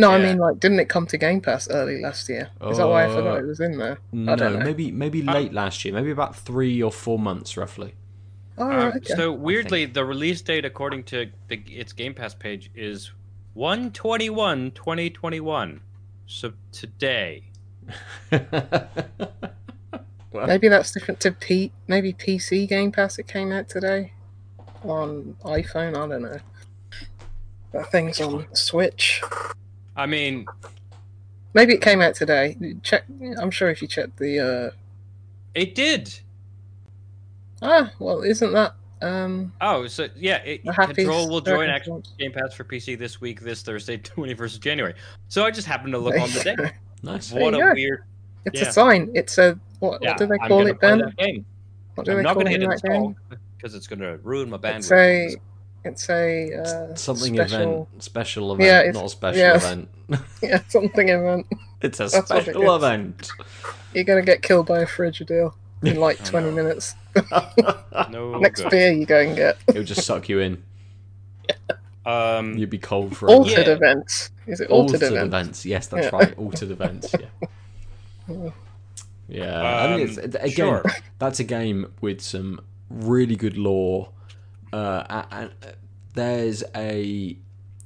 No, I mean like, didn't it come to Game Pass early last year? Is that why I forgot Uh, it was in there? No, don't know. maybe maybe Uh, late last year. Maybe about three or four months, roughly. Oh, Uh, right, okay. So weirdly, the release date according to the, its Game Pass page is 121 2021. So today. Well, Maybe that's different to P. Maybe PC Game Pass. It came out today on iPhone. I don't know. That thing's on Switch. I mean, Maybe it came out today. Check. I'm sure if you check the. uh it did. Ah, well, isn't that um Oh, so yeah, it, Control will join X circumstance? Game Pass for PC this week, this Thursday, 21st of January. So I just happened to look on the day. Nice. What a go. weird. It's Yeah. a sign. It's a what? Yeah, what do they I'm call it, play Ben? that game. What do I'm they not call going it to in hit that game? because it's going to ruin my bandwidth. It's a. It's a uh, Something special. event, special event, Yeah, it's- not a special yeah. event. Yeah, something event. it's a That's what it special event. You're gonna get killed by a Frigidaire in like Oh, 20 minutes. No Next good. beer you go and get. It'll just suck you in. Um, You'd be cold for Altered Yeah. events. Is it altered, altered events? events. Yes, that's Yeah. right. Altered events. Yeah. Yeah. I think Um, it's, again, sure. that's a game with some really good lore. Uh, and uh, there's a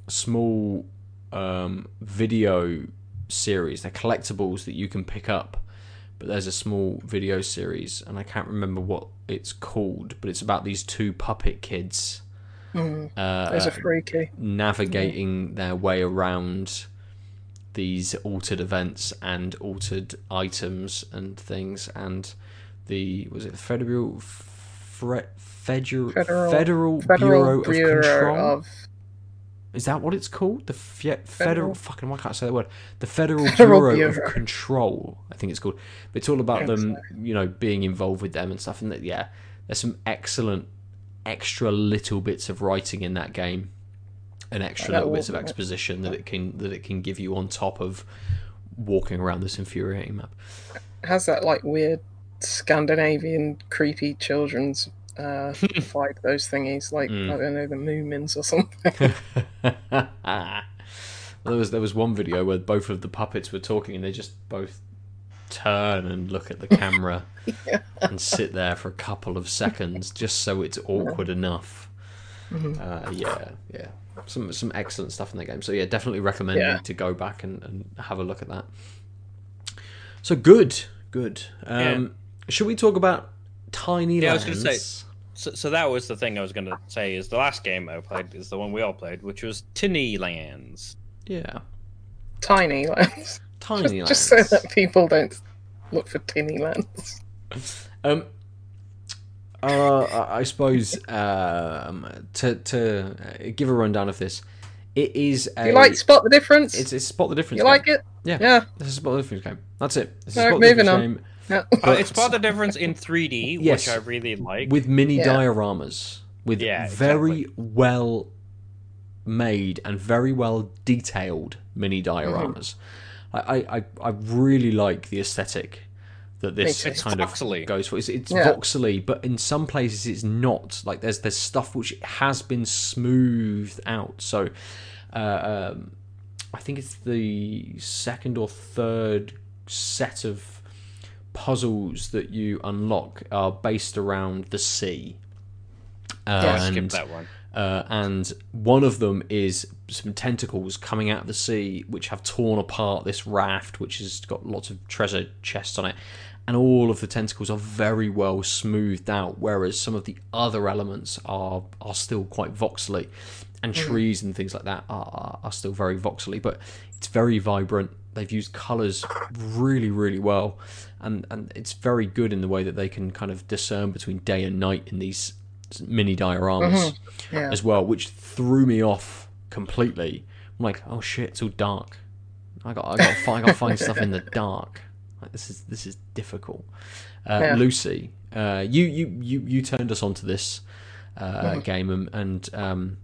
small um, video series. They're collectibles that you can pick up. But there's a small video series, and I can't remember what it's called. But it's about these two puppet kids Mm, uh, those are freaky. navigating their way around these altered events and altered items and things and the was it federal Fre- federal Federal- federal, Federal bureau, of control? of is that what it's called? The fe- federal, Federal- fucking why can't I say the word? The federal, Federal bureau, of control I think it's called. But it's all about them you know being involved with them and stuff and that yeah there's some excellent extra little bits of writing in that game and extra little bits of exposition that it can that it can give you on top of walking around this infuriating map It has that like weird Scandinavian creepy children's uh vibe. Those thingies, like Mm. I don't know, the Moomins or something. well, there was there was one video where both of the puppets were talking and they just both turn and look at the camera and sit there for a couple of seconds just so it's awkward enough. Mhm. Uh, yeah, yeah, some some excellent stuff in that game. So yeah, definitely recommend Yeah. to go back and, and have a look at that. So good, good. Um, Should we talk about Tiny Lands? I was gonna say- So, so that was the thing I was going to say. Is the last game I played is the one we all played, which was Tiny Lands. Yeah, Tiny lands. Tiny Just, just so that people don't look for tinny lands. Um, uh, I I suppose um, to to uh, give a rundown of this, it is a. You like spot the difference? it's, it's spot the difference. you game. like it? Yeah. Yeah. This is spot the difference game. That's it. This is Alright, spot the moving difference on. game Yeah. Uh, it's part the difference in 3D, Yes. which I really like. with mini Yeah. dioramas, with Yeah, very well made and very well detailed mini dioramas. I, I, I, I really like the aesthetic that this Me too. It's kind of goes for. It's, it's Yeah. voxely, but in some places it's not. Like there's there's stuff which has been smoothed out. So uh, um, I think it's the second or third set of puzzles that you unlock are based around the sea. Yeah, I and, skipped that one. Uh, and one of them is some tentacles coming out of the sea, which have torn apart this raft, which has got lots of treasure chests on it. And all of the tentacles are very well smoothed out, whereas some of the other elements are are still quite voxely, and trees and things like that are, are, are still very voxely. But it's very vibrant. They've used colours really, really well, and and it's very good in the way that they can kind of discern between day and night in these mini dioramas Yeah. as well, which threw me off completely. I'm like, oh shit, it's all dark. I got, I got, I got to find stuff in the dark. Like this is this is difficult. Uh, Yeah. Lucy, uh, you you you you turned us onto this uh, Mm-hmm. game and, and um,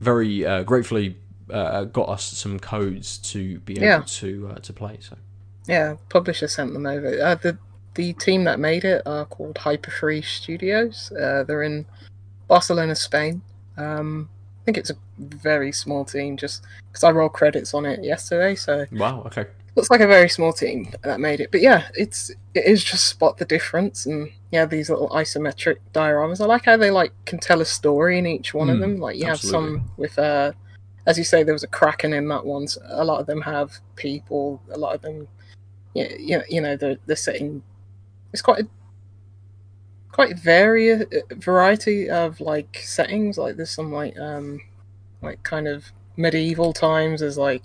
very uh, gratefully uh, got us some codes to be able Yeah. to uh, to play. So Yeah, publisher sent them over. Uh, the the team that made it are called Hyperfree Studios. Uh, they're in Barcelona, Spain. Um, I think it's a very small team, just because I rolled credits on it yesterday, so wow, okay, looks like a very small team that made it. But yeah, it's it is just spot the difference, and yeah, these little isometric dioramas. I like how they like can tell a story in each one of Mm, them. Like you have some with uh, as you say, there was a kraken in that one. So a lot of them have people. A lot of them, yeah, you know, you know, they're they're setting. It's quite a quite vari- variety of like settings. Like there's some like um, like kind of medieval times. There's like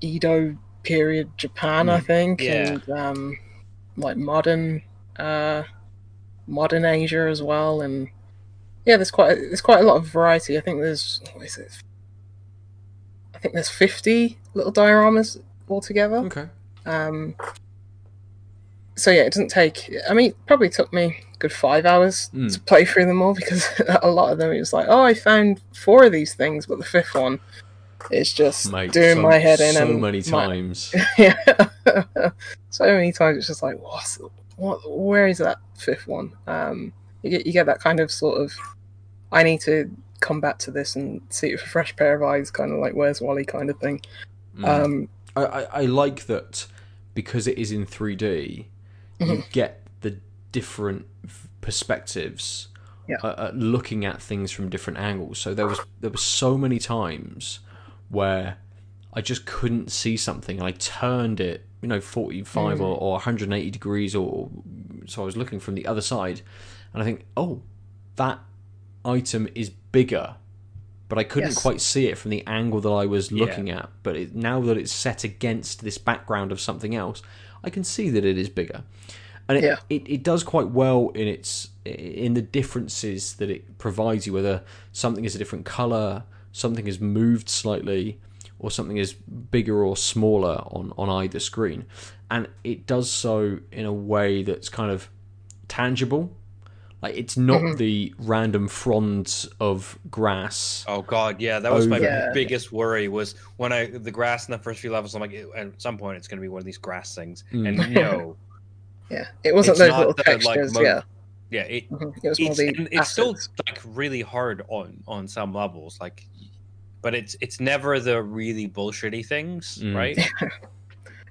Edo period Japan, I Mm. think, Yeah. and um, like modern uh, modern Asia as well, and yeah, there's quite there's quite a lot of variety. I think there's what is it? I think there's 50 little dioramas altogether. okay, Um, so yeah, it doesn't take. I mean, it probably took me a good five hours Mm. to play through them all because a lot of them it was like, oh, I found four of these things, but the fifth one is just mate, doing so, my head in. so many my- times. yeah, so many times it's just like, what's what? Where is that fifth one? Um, you get you get that kind of sort of. I need to come back to this and see it with a fresh pair of eyes, kind of like "Where's Wally" kind of thing. Mm. Um, I, I, I like that because it is in 3D, you Mhm. get the different perspectives, Yeah. uh, uh, looking at things from different angles. So there was there were so many times where I just couldn't see something, and I turned it, you know, 45 or, or 180 degrees, or so I was looking from the other side, and I think, oh, that item is bigger. But I couldn't Yes. quite see it from the angle that I was looking at. But it, now that it's set against this background of something else, I can see that it is bigger, and it, Yeah. it, it does quite well in its in the differences that it provides you. Whether something is a different color, something is moved slightly, or something is bigger or smaller on on either screen, and it does so in a way that's kind of tangible. Like it's not Mhm. the random fronds of grass. Oh god, yeah, that was my Yeah. biggest worry was when I the grass in the first few levels. I'm like, at some point it's gonna be one of these grass things, Mm. and no, yeah, it wasn't those little the, like, textures. mo- yeah, yeah, it, Mhm. it was more it's the it's still like really hard on on some levels, like, but it's it's never the really bullshitty things, Mm. right?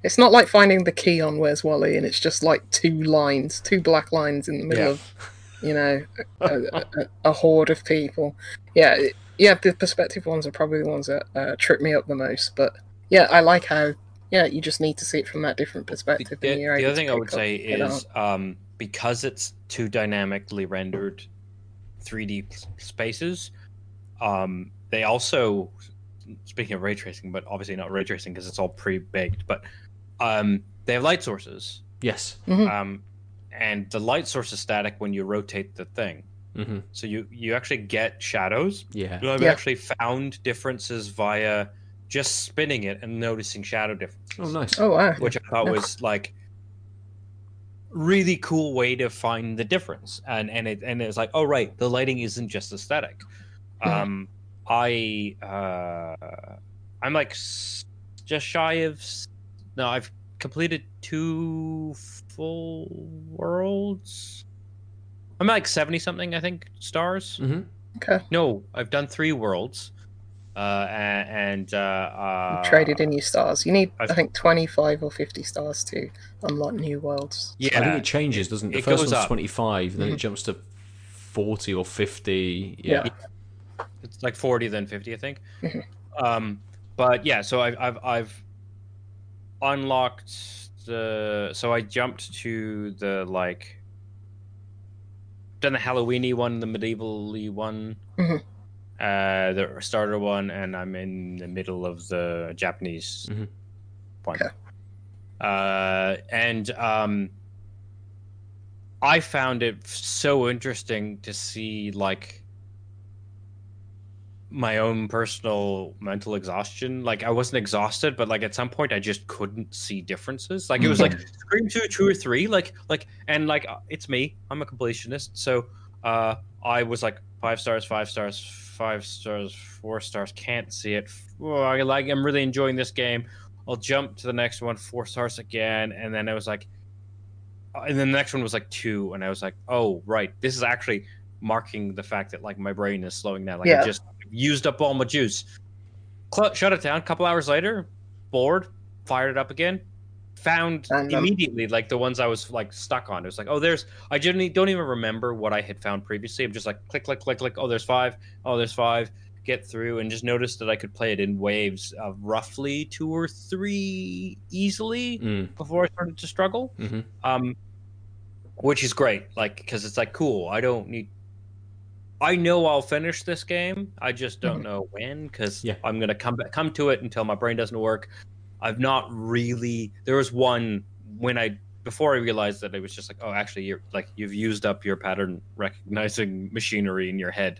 It's not like finding the key on "Where's Wally" and it's just like two lines, two black lines in the middle Yeah. of, you know, a, a, a horde of people. Yeah, yeah. The perspective ones are probably the ones that uh, trip me up the most. But yeah, I like how yeah you just need to see it from that different perspective. the- and you're the other thing I would say is um, because it's two dynamically rendered 3D spaces, um, they also, speaking of ray tracing, but obviously not ray tracing because it's all pre-baked, but um, they have light sources, Yes. Mhm. um, and the light source is static when you rotate the thing. hmm So you you actually get shadows. Yeah. You know, I've Yeah. actually found differences via just spinning it and noticing shadow differences Oh, nice. Oh wow! which I thought was like really cool way to find the difference. And and it and it's like, oh right, the lighting isn't just aesthetic. Um, I uh, I'm like s- just shy of s- no, I've completed two full worlds. I'm like seventy something, I think, stars. Mm-hmm. Okay, No, I've done three worlds. Uh, and uh, uh, traded in your stars. You need, I've- I think, twenty-five or fifty stars to unlock new worlds. Yeah, I think it changes, doesn't it? The It first goes one's up. 25, then it Mhm. jumps to 40 or 50. Yeah. Yeah. it's like 40 then 50 i think Mhm. um but yeah so i've i've, I've unlocked the so i jumped to the like done the halloweeny one the medievally one Mhm. uh the starter one and i'm in the middle of the japanese Mhm. one Okay. uh and um i found it so interesting to see like my own personal mental exhaustion. Like I wasn't exhausted, but like at some point I just couldn't see differences. Like it was like Scream two, two or three. Like like and like uh, it's me. I'm a completionist, so uh I was like five stars, five stars, five stars, four stars. Can't see it. Oh, I like. I'm really enjoying this game. I'll jump to the next one, four stars again, and then it was like, uh, and then the next one was like two, and I was like, oh right, this is actually marking the fact that like my brain is slowing down. Like I just used up all my juice. Cl- shut it down. A couple hours later, bored, fired it up again. Found And, um, immediately like the ones I was like stuck on. It was like, oh, there's. I generally don't even remember what I had found previously. I'm just like click, click, click, click. Oh, there's five. Oh, there's five. Get through and just noticed that I could play it in waves of roughly two or three easily Mm. before I started to struggle hmm um which is great like because it's like cool i don't need i know i'll finish this game i just don't Mhm. know when because Yeah. i'm gonna come back come to it until my brain doesn't work i've not really there was one when i before i realized that it was just like oh actually you're like you've used up your pattern recognizing machinery in your head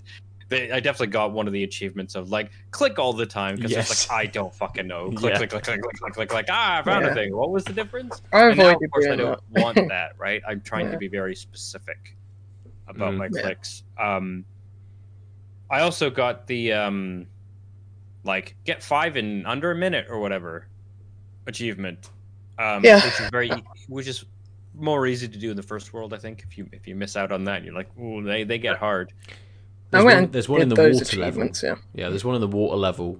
They- I definitely got one of the achievements of like click all the time because Yes. it's like I don't fucking know. Click, Yeah. click, click, click, click, click, click, click. Ah, I found Yeah. a thing. What was the difference? I and now, of course, I don't want that, right? I'm trying Yeah. to be very specific about Mm. my Yeah. clicks. Um, I also got the um, like get five in under a minute or whatever achievement. Um, Yeah. which is very, which is more easy to do in the first world, I think. If you if you miss out on that, you're like, oh, they they get hard. There's went one, there's one in the water level. yeah. Yeah, there's one in the water level,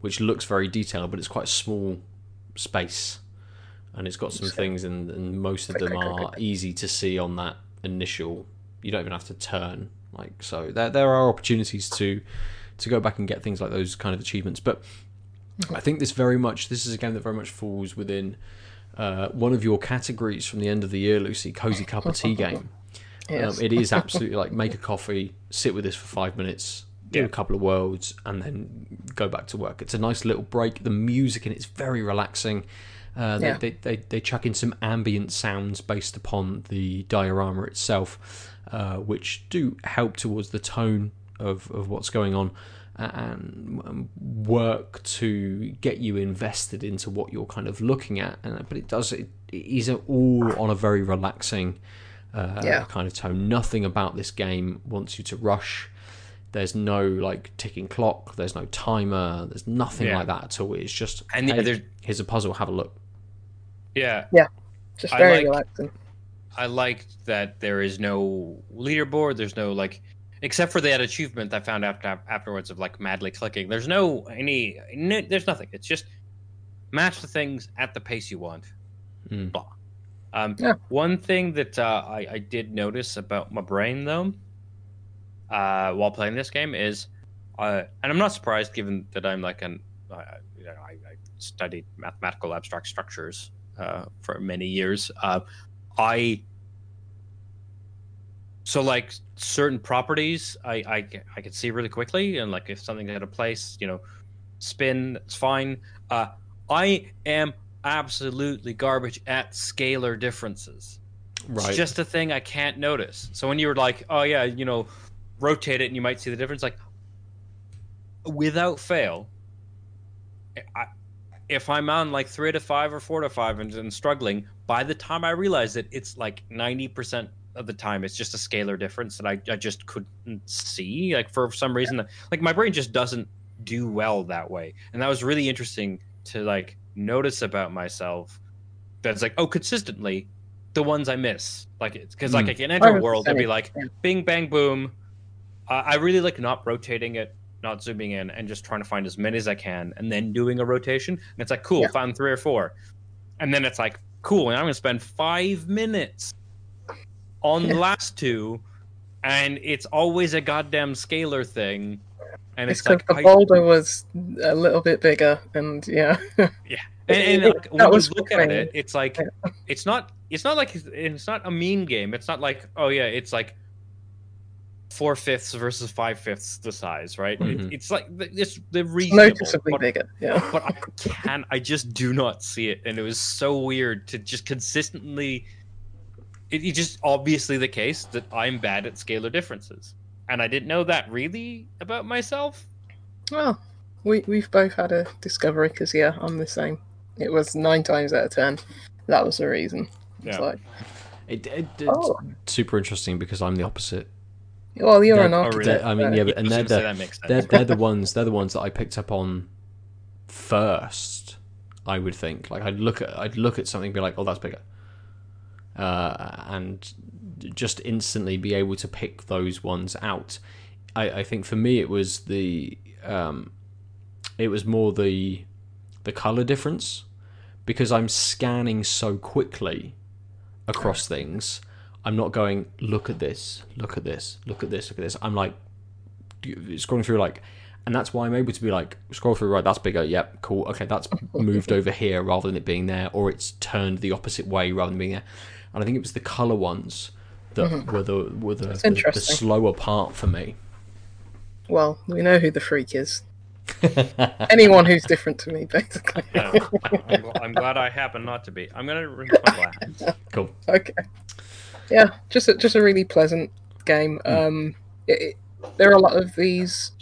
which looks very detailed, but it's quite a small space, and it's got some things, and, and most of them click, click, are easy to see on that initial. You don't even have to turn, like so. There there are opportunities to to go back and get things like those kind of achievements, but I think this very much this is a game that very much falls within. Uh, one of your categories from the end of the year, Lucy, cozy cup of tea game. Yes. Um, it is absolutely like make a coffee, sit with this for five minutes, do Yeah. a couple of worlds, and then go back to work. It's a nice little break. The music in it's very relaxing. Uh, they, Yeah. they, they, they chuck in some ambient sounds based upon the diorama itself, uh, which do help towards the tone of, of what's going on and um, work to get you invested into what you're kind of looking at. And, but it does, it, it is all on a very relaxing uh, Yeah. kind of tone. Nothing about this game wants you to rush. There's no like ticking clock. There's no timer. There's nothing Yeah. like that at all. It's just And yeah, hey, there's- here's a puzzle. Have a look. Yeah, Yeah. Just very like- relaxing. I liked that there is no leaderboard. There's no like, except for that achievement I found after afterwards of like madly clicking. There's no any. No, there's nothing. It's just match the things at the pace you want. Mm. Blah. Um, Yeah. One thing that uh, I, I did notice about my brain though, uh, while playing this game is, uh, and I'm not surprised given that I'm like an, uh, you know, I, I studied mathematical abstract structures uh, for many years. Uh, I so like certain properties I, I I can see really quickly and like if something's at a place you know spin it's fine. Uh I am absolutely garbage at scalar differences. Right. it's just a thing I can't notice. So when you were like oh yeah you know rotate it and you might see the difference like without fail I, if I'm on like three to five or four to five and, and struggling, by the time I realize it, it's like 90% of the time it's just a scalar difference that I, I just couldn't see. Like for some reason, like my brain just doesn't do well that way. And that was really interesting to like notice about myself. That's like, oh, consistently, the ones I miss. Like, it's because like Mm. I can enter a world and be like, bing, bang, boom. Uh, I really like not rotating it, not zooming in, and just trying to find as many as I can, and then doing a rotation. And it's like, cool, Yeah. found three or four, and then it's like, cool, and I'm gonna spend five minutes on the last two, and it's always a goddamn scalar thing, and It's it's, like, the I- was a little bit bigger, and yeah, and, and like, when you look fine. at it, it's like it's not it's not like it's not a mean game. It's not like oh yeah, it's like four fifths versus five fifths the size, right? Mhm. It, it's like th- it's the it's reasonable, noticeably but, bigger. Yeah, but I can I just do not see it, and it was so weird to just consistently. It, it's just obviously the case that I'm bad at scalar differences, and I didn't know that really about myself. well, we we've both had a discovery because yeah, I'm the same. It was nine times out of ten. That was the reason. It's Yeah. like, It, it, it's Oh. super interesting because I'm the opposite. well, you're They're- an architect. I mean, yeah, but and they're the, that makes sense. they're, they're the ones they're the ones that I picked up on first. I would think like I'd look at I'd look at something and be like, oh, that's bigger, uh, and just instantly be able to pick those ones out. I, I think for me it was the um, it was more the the color difference because I'm scanning so quickly across things. I'm not going look at this, look at this, look at this, look at this. I'm like scrolling through like and that's why I'm able to be like scroll through right that's bigger yep cool okay that's moved over here rather than it being there or it's turned the opposite way rather than being there and I think it was the color ones that were the were the, the, the slower part for me well, we know who the freak is. Anyone who's different to me, basically. Yeah. I'm, I'm glad I happen not to be. I'm gonna rinse my glass. cool okay. Yeah, just a, just a really pleasant game. Um, it, it, there are a lot of these,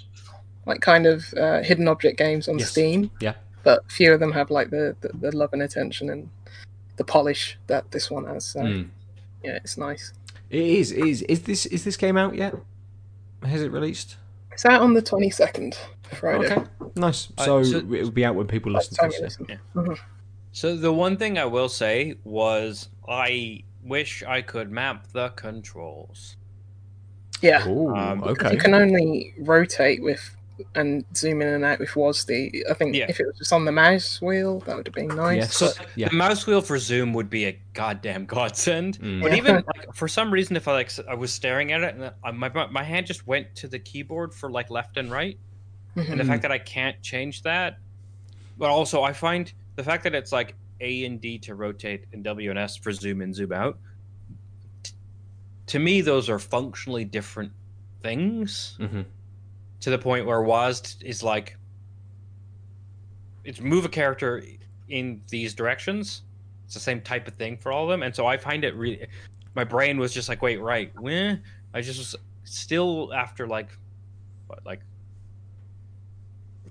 like kind of uh, hidden object games on Yes. Steam. Yeah. But few of them have like the, the, the love and attention and the polish that this one has. So Mm. yeah, it's nice. it is it is is this is this game out yet has it released It's out on the twenty second Friday. okay nice Uh, so, so- it will be out when people listen time to you this listen. So the one thing I will say was I wish I could map the controls. Yeah, Ooh, Um, okay. you can only rotate with and zoom in and out with WASD. I think Yeah. if it was just on the mouse wheel, that would have been nice. Yes. So but- Yeah. the mouse wheel for Zoom would be a goddamn godsend. Mm. But Yeah. even like for some reason, if I like I was staring at it and I, my my- my hand just went to the keyboard for like left and right, and the fact that I can't change that, but also I find the fact that it's like A and D to rotate and W and S for zoom in zoom out. t- To me, those are functionally different things. Mhm. To the point where WASD is like it's move a character in these directions. It's the same type of thing for all of them, and so I find it really. My brain was just like, wait, right? When I just was still after like, what, like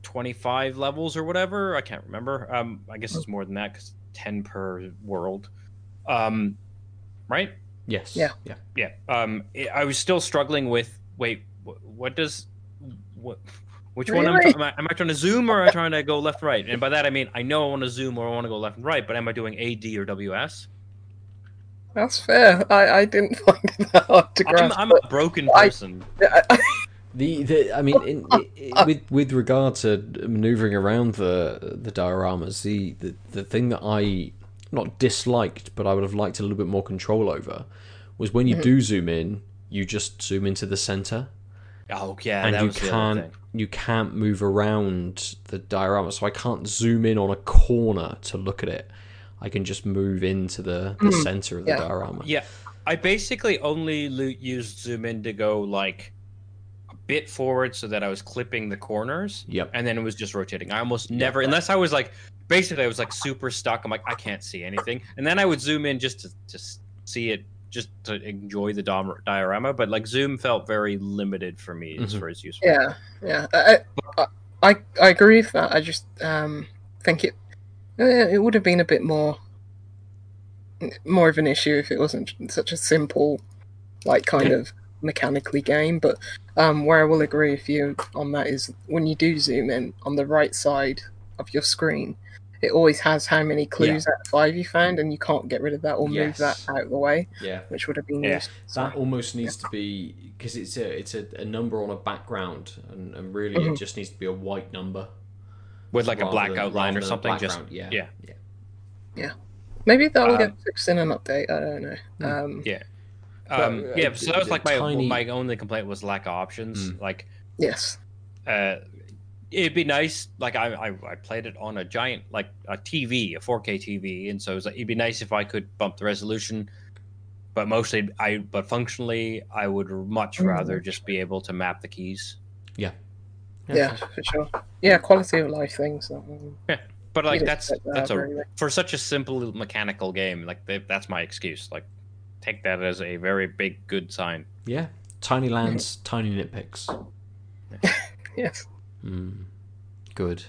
twenty five levels or whatever. I can't remember. Um, I guess it's more than that because ten per world. Um, right? Yes. Yeah. Yeah. yeah um i I was still struggling with wait wh- what does what which one am, Really? am, I, am I trying to zoom or am I trying to go left right and by that I mean I know I want to zoom or I want to go left and right but am I doing AD or WS That's fair. I, I didn't find it that hard to I'm, grasp. I'm a broken person I, I, The, the I mean, in, i with with regard to maneuvering around the the dioramas, the, the the thing that I not disliked, but I would have liked a little bit more control over, was when you mm-hmm. do zoom in, you just zoom into the center, oh yeah and that you was can't thing you can't move around the diorama. So I can't zoom in on a corner to look at it. I can just move into the, the Mm, center of the yeah. diorama. yeah I basically only lo- used zoom in to go like a bit forward so that I was clipping the corners Yep. and then it was just rotating. I almost never, unless I was like, basically, I was like super stuck. I'm like, I can't see anything, and then I would zoom in just to to s- see it, just to enjoy the dom- diorama. But like zoom felt very limited for me as Mhm. far as useful. yeah, yeah. I, I, I, I agree with that. I just um, think it eh, it would have been a bit more more of an issue if it wasn't such a simple, like kind of mechanically game. But um, where I will agree with you on that is when you do zoom in on the right side of your screen, it always has how many clues out of five you found, and you can't get rid of that or move that out of the way, Yeah. which would have been Yeah. useful. That almost needs to be because it's a it's a, a number on a background, and, and really it Mhm. just needs to be a white number with like a black than- outline or something. Just background. yeah, yeah. yeah. maybe that'll Um, get fixed in an update. I don't know. Hmm. Um, yeah. Um, uh, yeah, so that was like my tiny- my only complaint was lack of options. Mm. Like, Yes. uh, it'd be nice. Like, I, I I played it on a giant like a TV, a 4K TV, and so it was like, it'd be nice if I could bump the resolution. But mostly, I but functionally, I would much Mm. rather just be able to map the keys. Yeah, Yeah, for sure. Yeah, quality of life things. um, But like you'd that's expect that that's a anyway. for such a simple mechanical game. Like they, that's my excuse. Like, take that as a very big good sign. Yeah. Tiny lands, tiny nitpicks. Yes. Mm, good.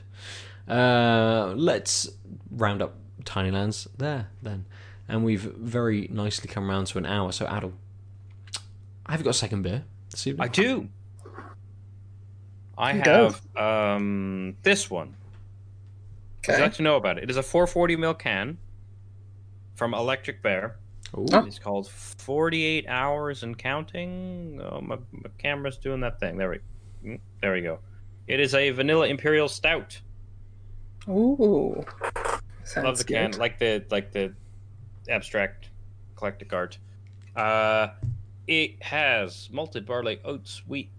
Uh, let's round up tiny lands there then, and we've very nicely come around to an hour. So Adel, have you got a second beer this evening? I do. I You have um this one. Would you Okay. like to know about it? It is a 440 ml can from Electric Bear. Ooh, Oh. It's called 48 hours and counting. Oh, my, my camera's doing that thing. There we, mm, there we go. It is a vanilla imperial stout. Ooh. Sounds Love the can, like the like the abstract eclectic art. Uh, it has malted barley, oats, wheat,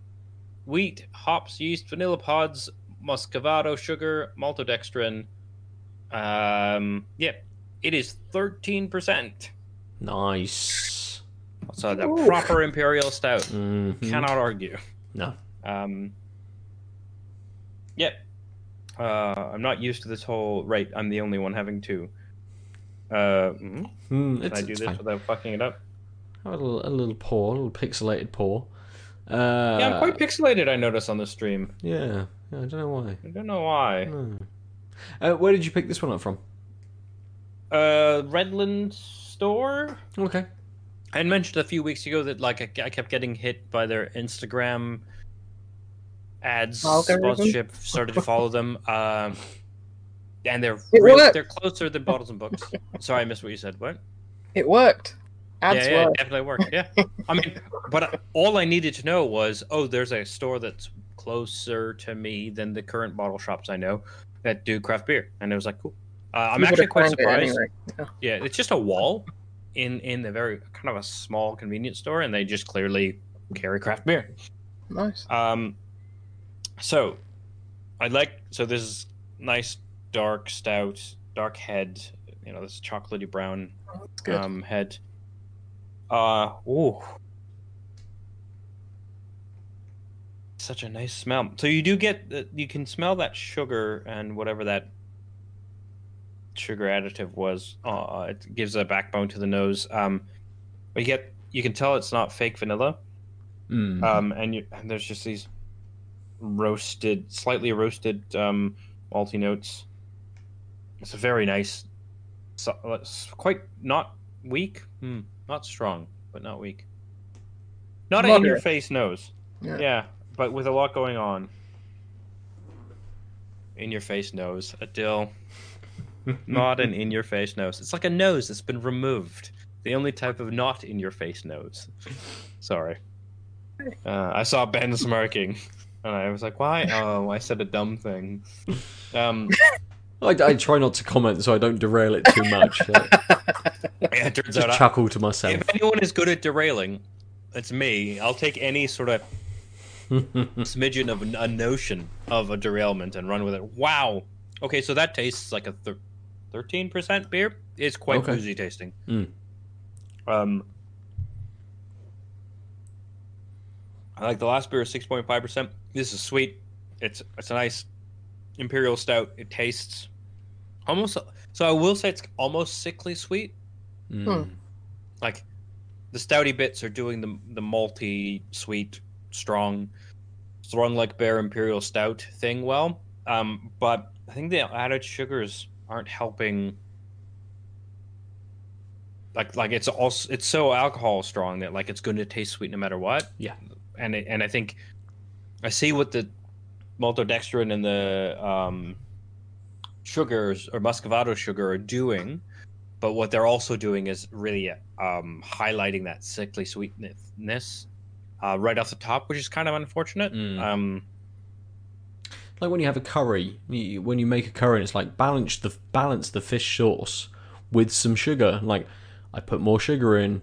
wheat, hops, yeast, vanilla pods, muscovado sugar, maltodextrin. Um, yeah, it is thirteen percent. nice. So the Ooh. proper imperial stout. Mhm. Cannot argue. No. Um, yep. Uh, I'm not used to this whole. Right, I'm the only one having two. Uh, mhm. Mm, Can I do this fine. without fucking it up? Have a little, a little pour, a little pixelated pour. Uh, yeah, I'm quite pixelated. I notice on the stream. Yeah, yeah, I don't know why. I don't know why. No. Uh, where did you pick this one up from? Uh, Redland store. Okay. I mentioned a few weeks ago that like I, I kept getting hit by their Instagram ads Algorithm? sponsorship. Started to follow them. Um, and they're real, they're closer than bottles and books. Sorry, I missed what you said. What? It worked. Ads yeah, yeah, it definitely worked. Yeah, I mean, but all I needed to know was, oh, there's a store that's closer to me than the current bottle shops I know that do craft beer, and it was like, cool. Uh, I'm actually quite found it surprised. anyway. Yeah, it's just a wall in in the very kind of a small convenience store, and they just clearly carry craft beer. Nice. Um, so I like so this is nice dark stout, dark head. You know, this chocolatey brown That's good. um head. Uh ooh. Such a nice smell. So you do get the- you can smell that sugar and whatever that sugar additive was. Uh, it gives a backbone to the nose. Um, but you get you can tell it's not fake vanilla. Mm. Um, and, you, and there's just these roasted, slightly roasted um, malty notes. It's a very nice, so, it's quite not weak, hmm, not strong, but not weak. Not an in your face nose. Yeah. Yeah. but with a lot going on. In your face nose, a dill. not an in your face nose. It's like a nose that's been removed. The only type of not in your face nose. Sorry. Uh, I saw Ben smirking, and I was like, "Why? Oh, I said a dumb thing." Um, I, I try not to comment so I don't derail it too much. Yeah, it turns just out I- chuckle to myself. if anyone is good at derailing, it's me. I'll take any sort of smidgen of a notion of a derailment and run with it. Wow. Okay, so that tastes like a thirteen percent beer. It's quite Okay. boozy tasting. Mm. Um, I like the last beer is six point five percent. This is sweet. It's it's a nice imperial stout. It tastes almost. So I will say it's almost sickly sweet Mm. like the stouty bits are doing the the malty, sweet, strong, strong like bear imperial stout thing well. Um, but I think the added sugars aren't helping. Like like it's also it's so alcohol strong that like it's going to taste sweet no matter what. Yeah. and it, and I think I see what the maltodextrin and the um, sugars or muscovado sugar are doing but what they're also doing is really um, highlighting that sickly sweetness uh, right off the top, which is kind of unfortunate. Mm. Um, Like when you have a curry, you, when you make a curry, it's like balance the balance the fish sauce with some sugar. Like I put more sugar in,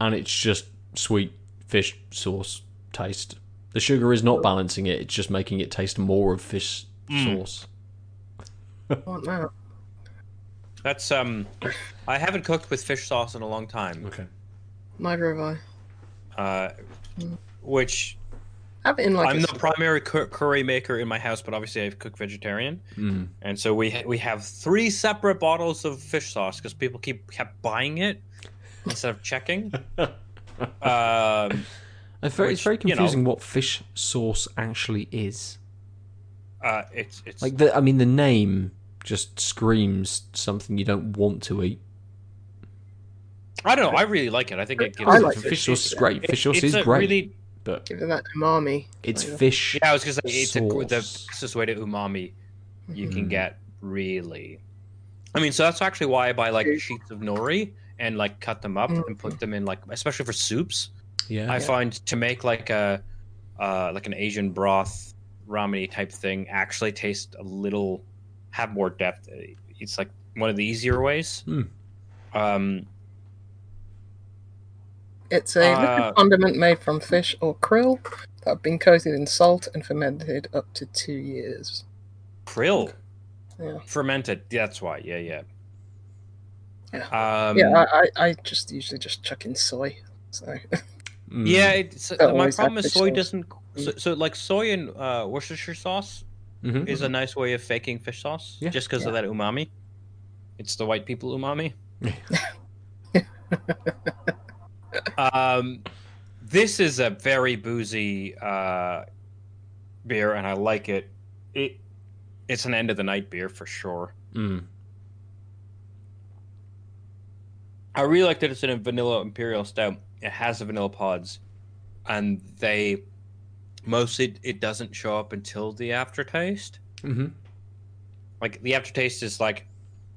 and it's just sweet fish sauce taste. The sugar is not balancing it; it's just making it taste more of fish Mm. sauce. I want that's um, I haven't cooked with fish sauce in a long time, Okay. Neither have I. uh, Mm. which Have it in like I'm a the primary curry maker in my house, but obviously I cook vegetarian, Mm. and so we ha- we have three separate bottles of fish sauce because people keep kept buying it instead of checking. um, It's very, it's Which, very you know- confusing what fish sauce actually is. uh, it's it's Like the, I mean, the name just screams something you don't want to eat. I don't know. I really like it. I think it gives. I like fish, fish sauce sauce, is great. it- Fish sauce it's is a great, Really, but give it that umami. it's flavour. fish. yeah, I was gonna say it's a, the Sauce. closest way to umami you can Mm. get. Really, I mean, so that's actually why I buy like sheets of nori and like cut them up and put them in like, especially for soups. Yeah. I find to make like a uh, like an Asian broth ramen type thing actually taste a little have more depth. It's like one of the easier ways. Hmm. Um, It's a Uh, condiment made from fish or krill that have been coated in salt and fermented up to two years. krill Yeah. fermented. That's why. Yeah, yeah. Yeah. Um, yeah, I, I, I just usually just chuck in soy. So Mm. Yeah, it's, Don't my problem is soy sauce. doesn't. So, so like soy and uh, Worcestershire sauce Mhm. is a nice way of faking fish sauce, Yeah. just because of that umami. It's the white people umami. um, this is a very boozy uh, beer, and I like it. It it's an end of the night beer for sure. Mm. I really like that it's in a vanilla imperial stout. It has the vanilla pods, and they mostly it doesn't show up until the aftertaste. hmm Like the aftertaste is like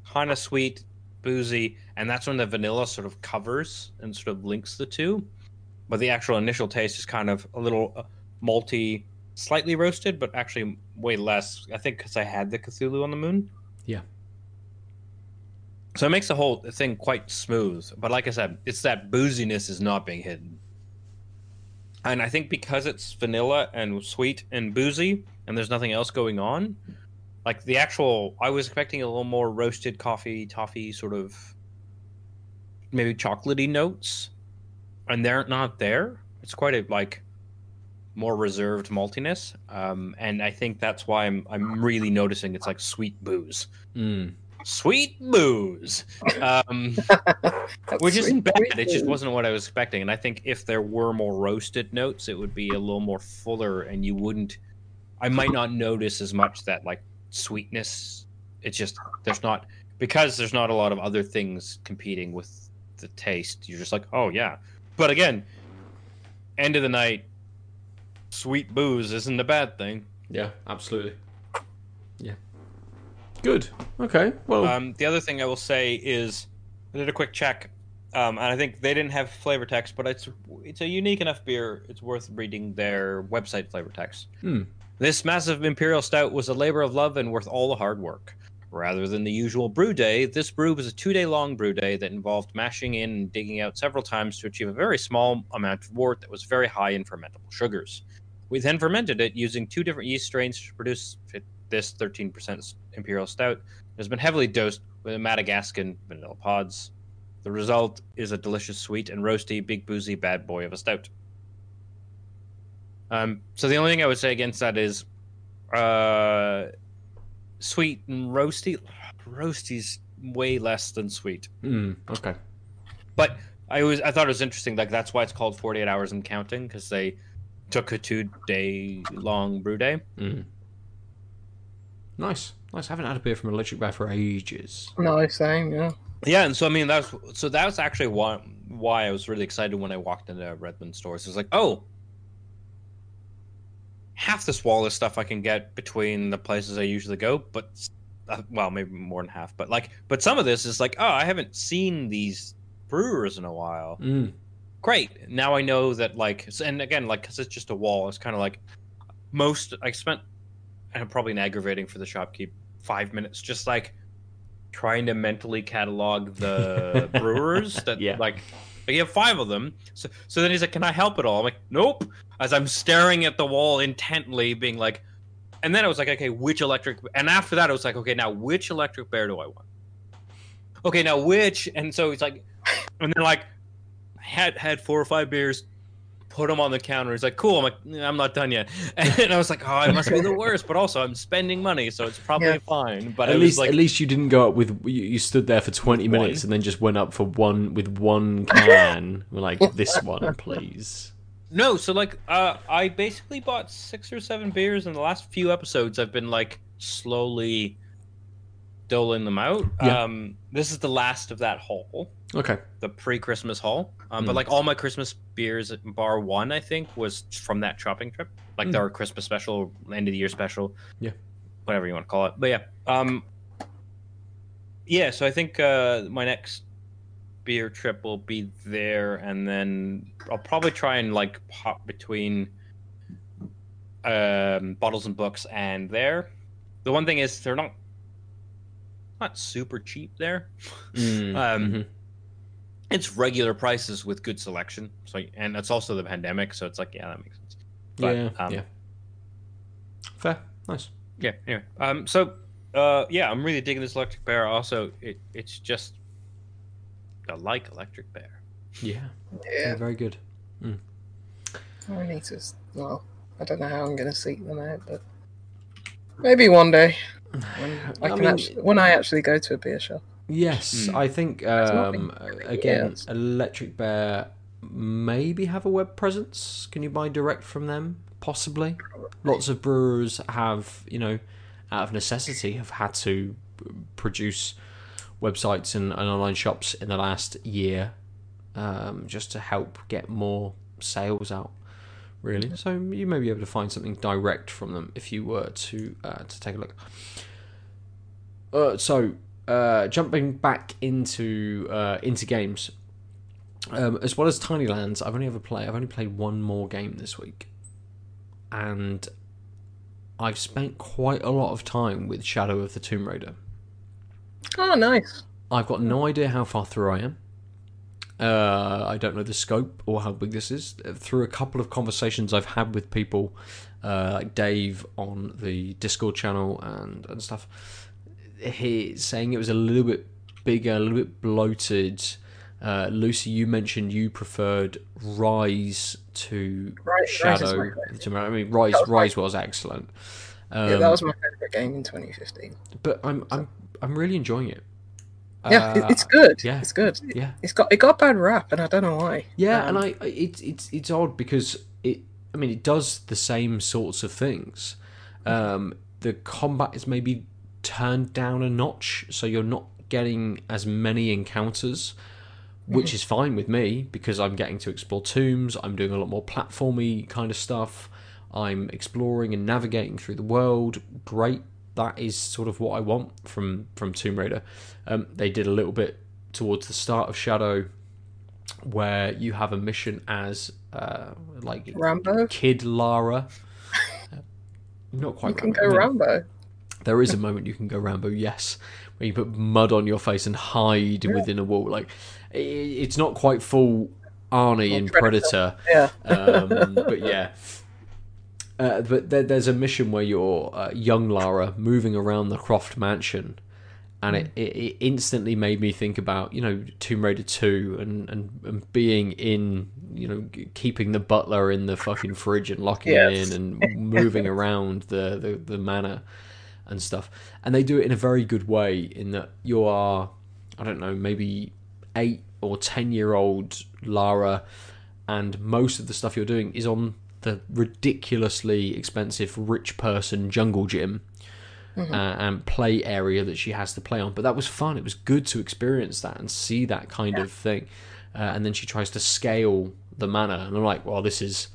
kind of sweet, boozy, and that's when the vanilla sort of covers and sort of links the two. But the actual initial taste is kind of a little uh, malty, slightly roasted, but actually way less. I think because I had the Cthulhu on the moon. Yeah. So it makes the whole thing quite smooth. But like I said, it's that booziness is not being hidden. And I think because it's vanilla and sweet and boozy, and there's nothing else going on, like the actual, I was expecting a little more roasted coffee, toffee sort of, maybe chocolatey notes, and they're not there. It's quite a like more reserved maltiness, um, and I think that's why I'm I'm really noticing it's like sweet booze, Mm. Sweet booze, um, That's which isn't bad. It just wasn't what I was expecting, and I think if there were more roasted notes, it would be a little more fuller, and you wouldn't. I might not notice as much that like sweetness. It's just there's not because there's not a lot of other things competing with the taste. You're just like, oh yeah, but again, end of the night, sweet booze isn't a bad thing. Yeah, absolutely. Good. Okay. Well. Um, the other thing I will say is, I did a quick check, um, and I think they didn't have flavor text, but it's it's a unique enough beer. It's worth reading their website flavor text. Hmm. This massive imperial stout was a labor of love and worth all the hard work. Rather than the usual brew day, this brew was a two-day-long brew day that involved mashing in and digging out several times to achieve a very small amount of wort that was very high in fermentable sugars. We then fermented it using two different yeast strains to produce this 13% imperial stout. Has been heavily dosed with Madagascan vanilla pods. The result is a delicious, sweet and roasty, big boozy bad boy of a stout. Um, so the only thing I would say against that is, uh, sweet and roasty. Roasty's way less than sweet. mm, okay. But I was I thought it was interesting. Like that's why it's called 48 hours and counting because they took a two day long brew day. Mm. Nice. Nice. I haven't had a beer from Electric Bear for ages. No, same, yeah. Yeah, and so I mean that's so that was actually why why I was really excited when I walked into Redmond stores. It was like, oh, half this wall is stuff I can get between the places I usually go, but uh, well, maybe more than half. But like, but some of this is like, oh, I haven't seen these brewers in a while. Mm. Great, now I know that like, and again, like, because it's just a wall. It's kind of like most. I spent, and probably an aggravating for the shopkeep, five minutes just like trying to mentally catalog the brewers that Yeah. like like you have five of them so so then he's like can i help at all i'm like nope as i'm staring at the wall intently being like and then i was like okay which electric and after that i was like okay now which electric bear do i want okay now which and so it's like and then like had had four or five beers put them on the counter he's like cool i'm like i'm not done yet and i was like oh it must be the worst but also i'm spending money so it's probably Yeah. fine but at least, like at least you didn't go up with. You, you stood there for 20 minutes and then just went up for one with one can. We're like this one, please. No, so like uh I basically bought six or seven beers in the last few episodes I've been like slowly doling them out. Yeah. Um this is the last of that haul, Okay. the pre-Christmas haul. Um but Mm. like all my Christmas beers bar one I think was from that shopping trip. Like Mm. their Christmas special, end of the year special. Yeah. Whatever you want to call it. But yeah. Um Yeah, so I think uh my next beer trip will be there and then I'll probably try and like pop between um bottles and books and there. The one thing is they're not not super cheap there. Mm, Um, mhm. It's regular prices with good selection. So and it's also the pandemic, so it's like yeah, that makes sense. But, yeah. um, yeah. Fair. Nice. Yeah. Anyway, um, so uh, yeah, I'm really digging this electric bear. Also, it it's just I like electric bear. Yeah. Yeah. yeah very good. I need to. Well, I don't know how I'm going to seek them out, but maybe one day when I, I mean- actually, when I actually go to a beer shop. Yes, Hmm. I think um, again, yes. Electric Bear maybe have a web presence. Can you buy direct from them? Possibly. Lots of brewers have, you know, out of necessity, have had to produce websites and, and online shops in the last year, um, just to help get more sales out. Really, so you may be able to find something direct from them if you were to uh, to take a look. Uh, so uh, jumping back into uh, into games, um, as well as Tiny Lands, I've only ever played. I've only played one more game this week, and I've spent quite a lot of time with Shadow of the Tomb Raider. Oh, nice. I've got no idea how far through I am. Uh, I don't know the scope or how big this is. Through a couple of conversations I've had with people, uh, like Dave on the Discord channel and, and stuff, he's saying it was a little bit bigger, a little bit bloated. Uh, Lucy, you mentioned you preferred Rise to Rise- Rise Shadow. to- I mean, Rise, was Rise was excellent. Um, yeah, that was my favorite game in 2015. but I'm, I'm, I'm really enjoying it. Yeah, Uh, it's good. yeah. It's good. yeah. It's got it got a bad rap, and I don't know why. Yeah, Um, and I, I it's it's it's odd because it. I mean, it does the same sorts of things. Um, the combat is maybe turned down a notch, so you're not getting as many encounters, which is fine with me because I'm getting to explore tombs. I'm doing a lot more platformy kind of stuff. I'm exploring and navigating through the world. Great. That is sort of what I want from from Tomb Raider. Um, they did a little bit towards the start of Shadow where you have a mission as uh, like Rambo. kid Lara. Not quite. You can go Rambo. There is a moment you can go Rambo, yes, where you put mud on your face and hide within a wall. Like it's not quite full Arnie in Predator. Predator, Yeah. um, but yeah. Uh, but there, there's a mission where you're uh, young Lara moving around the Croft mansion, and it, it, it instantly made me think about you know Tomb Raider two and, and, and being in you know keeping the butler in the fucking fridge and locking Yes. it in and moving around the, the the manor and stuff. And they do it in a very good way in that you are I don't know maybe eight or ten year old Lara, and most of the stuff you're doing is on the ridiculously expensive rich person jungle gym uh, and play area that she has to play on. But that was fun. It was good to experience that and see that kind of thing. Uh, and then she tries to scale the manor, and I'm like, well, this is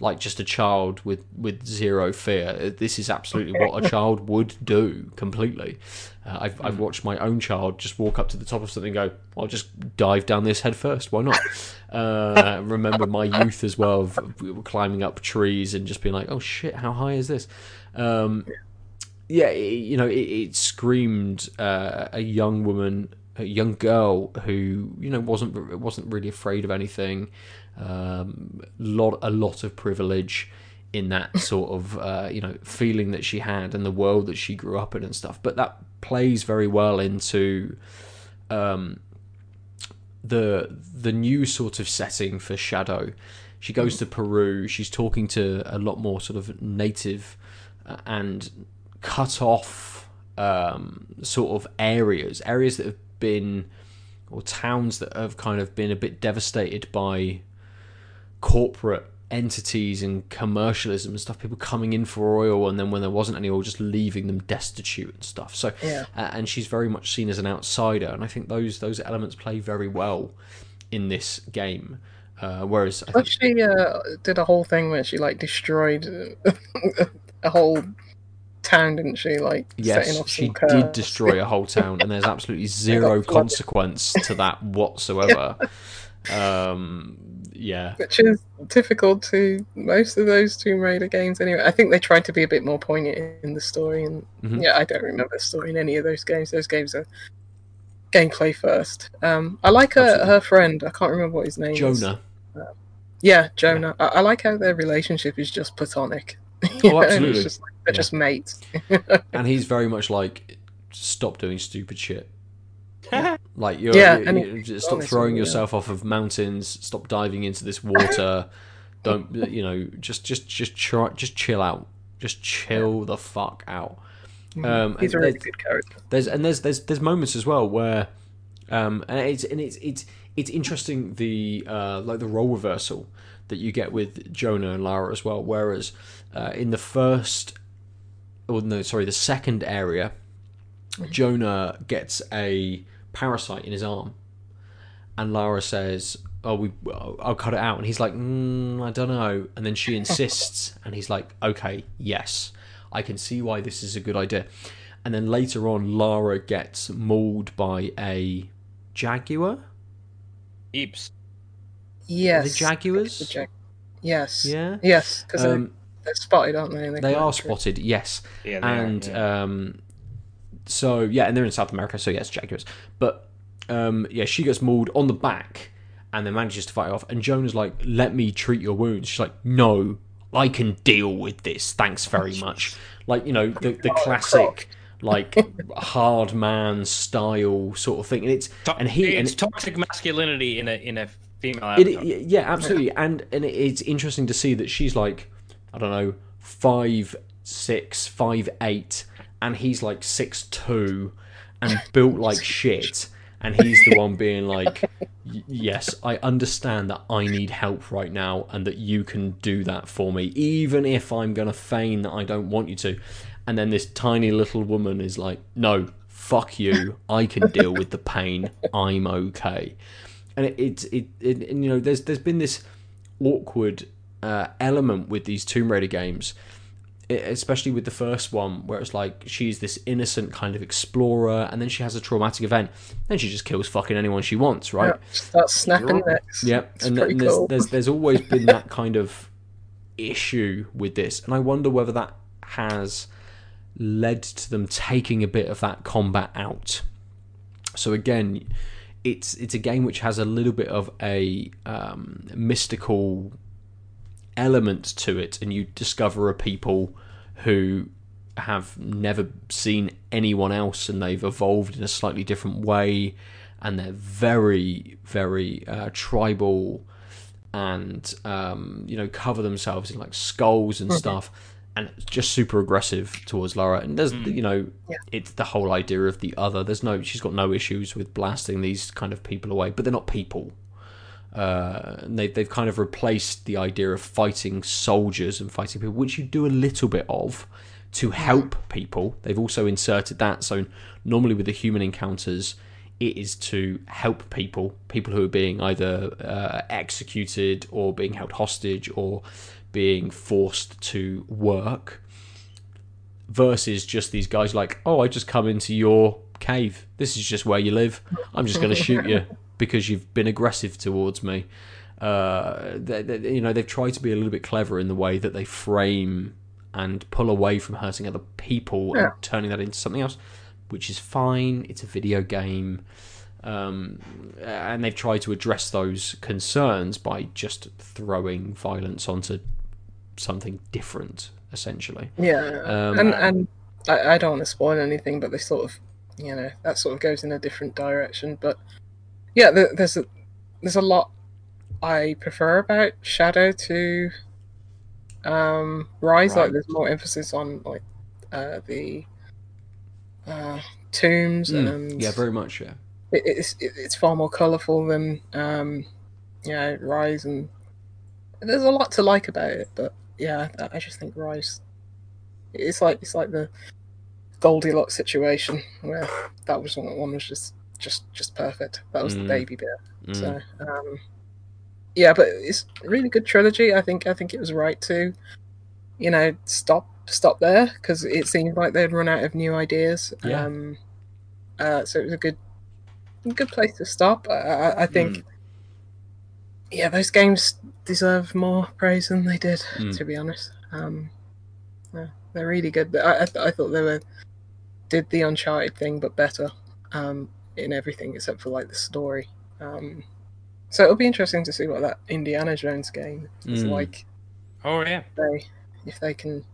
like just a child with with zero fear. This is absolutely what a child would do completely. Uh, I've I've watched my own child just walk up to the top of something, and go, I'll just dive down this head first. Why not? Uh, remember my youth as well of of climbing up trees and just being like, oh shit, how high is this? Um, yeah, it, you know, it, it screamed uh, a young woman, a young girl who you know wasn't wasn't really afraid of anything. Um, lot a lot of privilege in that sort of uh, you know feeling that she had and the world that she grew up in and stuff. But that plays very well into um, the the new sort of setting for Shadow. She goes to Peru. She's talking to a lot more sort of native uh, and cut off um, sort of areas, areas that have been or towns that have kind of been a bit devastated by corporate entities and commercialism and stuff. People coming in for oil, and then when there wasn't any oil, just leaving them destitute and stuff. So, Yeah. uh, and she's very much seen as an outsider, and I think those those elements play very well in this game. Uh, whereas I think she uh, did a whole thing where she like destroyed a whole town, didn't she? Like setting yes, off she did destroy a whole town, and there's absolutely zero consequence to that whatsoever. Um, yeah, which is typical to most of those Tomb Raider games. Anyway, I think they tried to be a bit more poignant in the story, and Mhm. yeah, I don't remember the story in any of those games. Those games are gameplay first. Um, I like her, her friend. I can't remember what his name is. Jonah. Yeah, Jonah. I, I like how their relationship is just platonic. Oh, absolutely. It's just like, they're Yeah. just mates. and he's very much like stop doing stupid shit like you're, Yeah, you- and you just stop honestly, throwing yeah. yourself off of mountains stop diving into this water don't you know just just just try just chill out just chill the fuck out um He's a and really there's- good character. there's and there's there's there's moments as well where um and it's and it's it's it's interesting the uh like the role reversal that you get with Jonah and Lara as well whereas uh, in the first or no sorry the second area Jonah gets a parasite in his arm and Lara says oh we I'll cut it out and he's like mm, I don't know and then she insists and he's like okay yes I can see why this is a good idea and then later on, Lara gets mauled by a jaguar. Eeps. Yes. Are they jaguars? The jag- yes. Yeah. Yes, because Um, they're, they're spotted, aren't they? they are spotted, yes. Yeah, they are, and yeah. um, so yeah, and they're in South America, so yes, jaguars. But um, yeah, she gets mauled on the back, and then manages to fight off. And Jonah's like, "Let me treat your wounds." She's like, "No, I can deal with this. Thanks very much." Like you know the the classic like hard man style sort of thing, and it's To- and he and it's toxic masculinity in a in a female it, yeah, absolutely, and and it's interesting to see that she's like, I don't know, five six, five eight, and he's like six two, and built like shit, and he's the one being like, yes, I understand that I need help right now, and that you can do that for me, even if I'm gonna feign that I don't want you to, and then this tiny little woman is like, no. Fuck you! I can deal with the pain. I'm okay and it, it, it, it and, you know there's there's been this awkward uh, element with these Tomb Raider games, e- especially with the first one where it's like she's this innocent kind of explorer, and then she has a traumatic event, then she just kills fucking anyone she wants, right? Yeah, start snapping necks. Yeah, It's and, pretty and there's, cool. there's there's always been that kind of issue with this, and I wonder whether that has led to them taking a bit of that combat out. So again, it's it's a game which has a little bit of a um, mystical element to it, and you discover a people who have never seen anyone else, and they've evolved in a slightly different way, and they're very very uh, tribal, and um, you know cover themselves in like skulls and stuff. And it's just super aggressive towards Lara, and there's you know Yeah. it's the whole idea of the other. There's no, she's got no issues with blasting these kind of people away, but they're not people. Uh, and they, they've kind of replaced the idea of fighting soldiers and fighting people, which you do a little bit of to help people. They've also inserted that. So normally with the human encounters, it is to help people, people who are being either uh, executed or being held hostage or being forced to work versus just these guys like, oh, I just come into your cave. This is just where you live. I'm just going to shoot you because you've been aggressive towards me. Uh, they, they, you know, they've tried to be a little bit clever in the way that they frame and pull away from hurting other people Yeah. and turning that into something else, which is fine. It's a video game. Um, and they've tried to address those concerns by just throwing violence onto something different, essentially. Yeah, Um, and and I, I don't want to spoil anything, but they sort of, you know, that sort of goes in a different direction. But yeah, there's a there's a lot I prefer about Shadow to um, Rise. Right. Like, there's more emphasis on like uh, the uh, tombs, Mm, and yeah, very much. Yeah. it, it's it, it's far more colourful than um, know Rise, and there's a lot to like about it. But yeah, I, I just think Rise, it's like it's like the Goldilocks situation where that was one, one was just just just perfect. That was Mm. the baby bit. Mm. So um, yeah, but it's a really good trilogy. I think I think it was right to, you know, stop stop there because it seemed like they'd run out of new ideas. Yeah. Um, uh, so it was a good good place to stop. I, I, I think. Yeah, those games deserve more praise than they did, Mm. to be honest. Um, yeah, they're really good. I, I, th- I thought they were did the Uncharted thing, but better um, in everything except for like the story. Um, so it'll be interesting to see what that Indiana Jones game is Mm. like. Oh yeah. If they if they can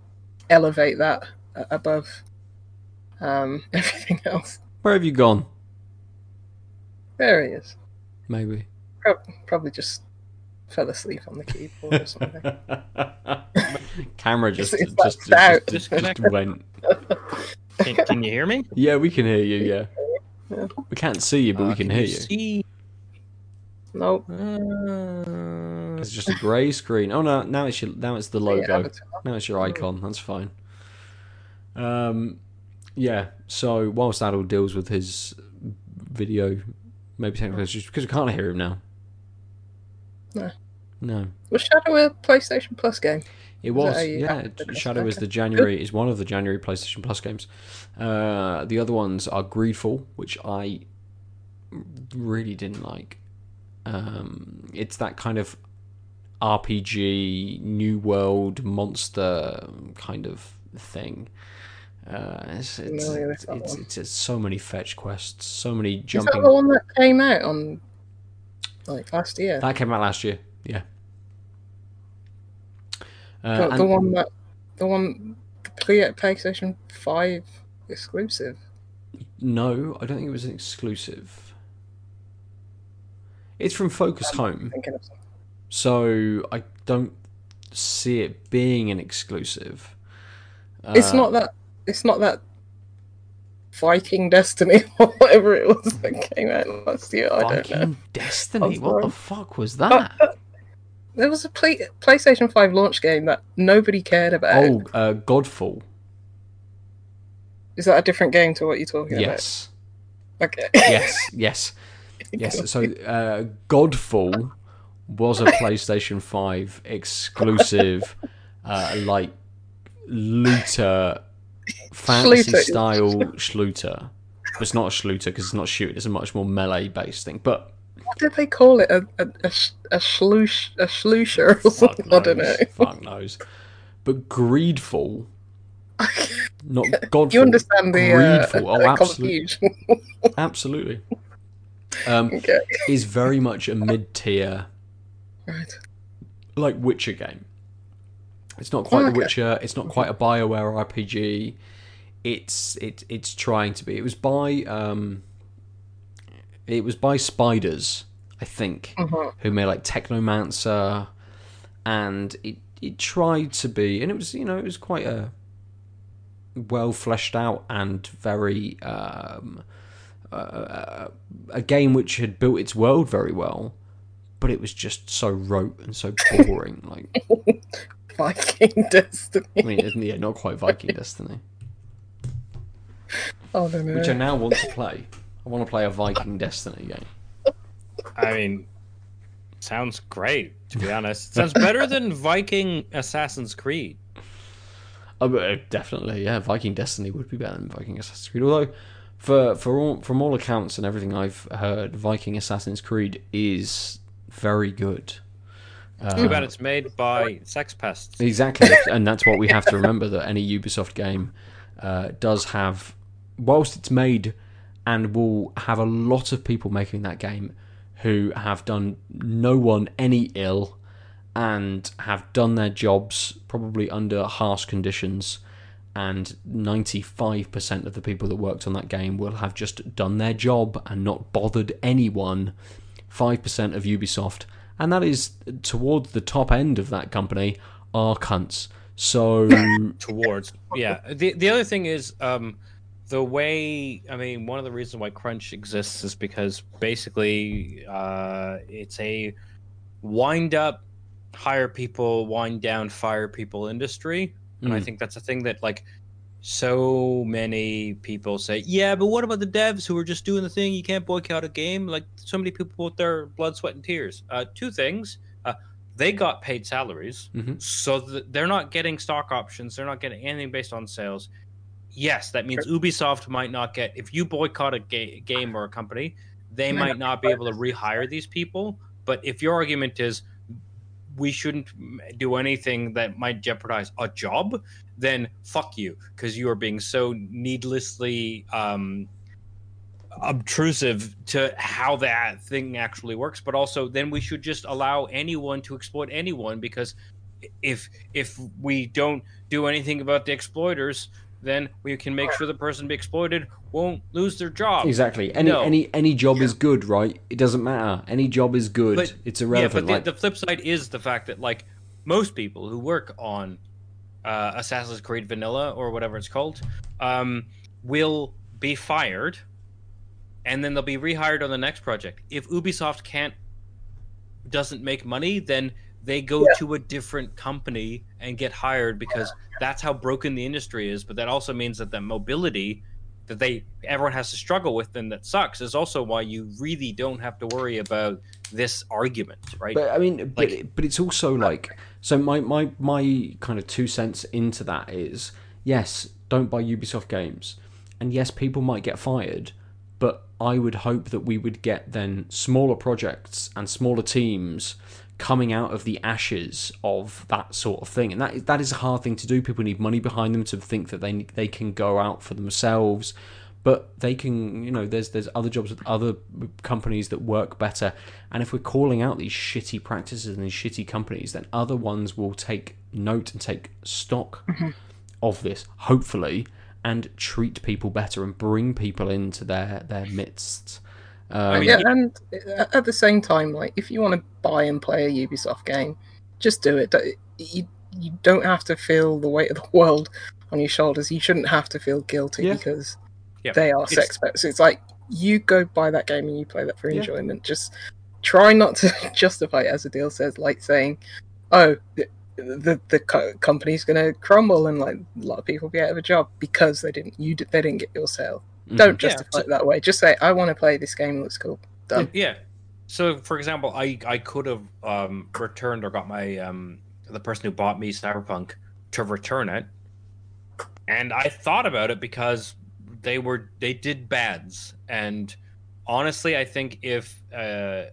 elevate that above um, everything else. Where have you gone? There he is. Maybe. Pro- Probably just fell asleep on the keyboard or something. Camera just it's just, just, just, just, just went. Can, can you hear me? Yeah, we can hear you. Yeah. Yeah. We can't see you, but we Uh, can hear you. See? nope. Uh, It's just a grey screen. Oh no! Now it's your, now it's the The logo. avatar. Now it's your icon. That's fine. Um, yeah. So whilst Adel deals with his video, maybe technical issues because we can't hear him now. No. No. Was Shadow a PlayStation Plus game? It Was was, it yeah. okay, Shadow is the January is one of the January PlayStation Plus games. Uh, the other ones are Greedfall, which I really didn't like. Um, it's that kind of RPG, new world monster kind of thing. Uh, it's it's, it's, it's, it's, it's so many fetch quests, so many jumping. Is that the one that came out on like last year? That came out last year, yeah. Uh, the, the one that the one the play- PlayStation Five exclusive. No, I don't think it was an exclusive. It's from Focus Home, Thinking of so I don't see it being an exclusive. It's Uh, not that. It's not that. Viking Destiny or whatever it was that came out last year. I don't know. Viking Destiny. What the fuck was that? There was a play- PlayStation Five launch game that nobody cared about. oh, uh, Godfall. Is that a different game to what you're talking Yes, about? Yes. Okay. yes, yes, yes. So, uh, Godfall was a PlayStation Five exclusive, uh, like looter, fantasy Schluter. style schluter. But it's not a schluter because it's not shooting. It's a much more melee based thing. But What did they call it? A a a, a sloosh a sloosher or something? I don't know. Fuck knows. But Greedfall. not Godfall. you understand the uh, Oh, the absolutely. Absolutely. Um, okay. is very much a mid tier Right. like Witcher game. It's not quite Oh, The. Witcher. It's not quite a Bioware RPG. It's it it's trying to be. It was by um, it was by Spiders, I think, Mhm. who made like Technomancer, and it it tried to be, and it was you know it was quite a well fleshed out and very um, uh, a game which had built its world very well, but it was just so rote and so boring. like Viking Destiny. I mean, isn't yeah, not quite Viking Destiny, Oh know. which I now want to play. I want to play a Viking Destiny game. I mean, sounds great. To be honest, sounds better than Viking Assassin's Creed. Oh, uh, definitely, yeah. Viking Destiny would be better than Viking Assassin's Creed. Although, for for all from all accounts and everything I've heard, Viking Assassin's Creed is very good. Too bad it's made by sex pests. Exactly, and that's what we have to remember that any Ubisoft game uh, does have, whilst it's made and will have a lot of people making that game who have done no one any ill and have done their jobs probably under harsh conditions. And 95% of the people that worked on that game will have just done their job and not bothered anyone. 5% of Ubisoft, and that is towards the top end of that company, are cunts. So, towards yeah the the other thing is um the way i mean one of the reasons why crunch exists is because basically uh it's a wind up hire people wind down fire people industry. And i Mm. think that's a thing that like so many people say yeah but what about the devs who are just doing the thing? You can't boycott a game? Like so many people with their blood sweat and tears. Uh two things. Uh they got paid salaries Mhm. so th- they're not getting stock options. They're not getting anything based on sales yes that means ubisoft might not get if you boycott a ga- game or a company they Might might not be able to rehire these people. But if your argument is we shouldn't do anything that might jeopardize a job then fuck you because you are being so needlessly um obtrusive to how that thing actually works. But also then we should just allow anyone to exploit anyone because if if we don't do anything about the exploiters then we can make sure the person be exploited won't lose their job exactly. Any No. any any job is good, right? It doesn't matter. Any job is good. But- it's yeah irrelevant. but the, like, the flip side is the fact that like most people who work on uh, assassin's creed Valhalla or whatever it's called um, will be fired and then they'll be rehired on the next project if ubisoft can't doesn't make money then they go to a different company and get hired because that's how broken the industry is but that also means that the mobility that they everyone has to struggle with and that sucks is also why you really don't have to worry about this argument, right? But I mean, but, but it's also like so. My my my kind of two cents into that is yes, don't buy Ubisoft games, and yes, people might get fired, but I would hope that we would get then smaller projects and smaller teams coming out of the ashes of that sort of thing, and that is, that is a hard thing to do. People need money behind them to think that they they can go out for themselves. But they can you know there's there's other jobs with other companies that work better. And if we're calling out these shitty practices and these shitty companies then other ones will take note and take stock mm-hmm. of this hopefully and treat people better and bring people into their their midst um, yeah, and uh, at the same time, like if you want to buy and play a Ubisoft game, just do it. You you don't have to feel the weight of the world on your shoulders. You shouldn't have to feel guilty Yeah. because they are it's- sex pets. It's like you go buy that game and you play that for Yeah. enjoyment. Just try not to justify it, as Adel says, like saying, "Oh, the the, the co- company's going to crumble and like a lot of people will be out of a job because they didn't you they didn't get your sale." Mhm. Don't Yeah, justify so- it that way. Just say, "I want to play this game. It looks cool." Done. Yeah. So, for example, I I could have um, returned or got my um, the person who bought me Cyberpunk to return it, and I thought about it because they were they did bads, and honestly, I think if uh,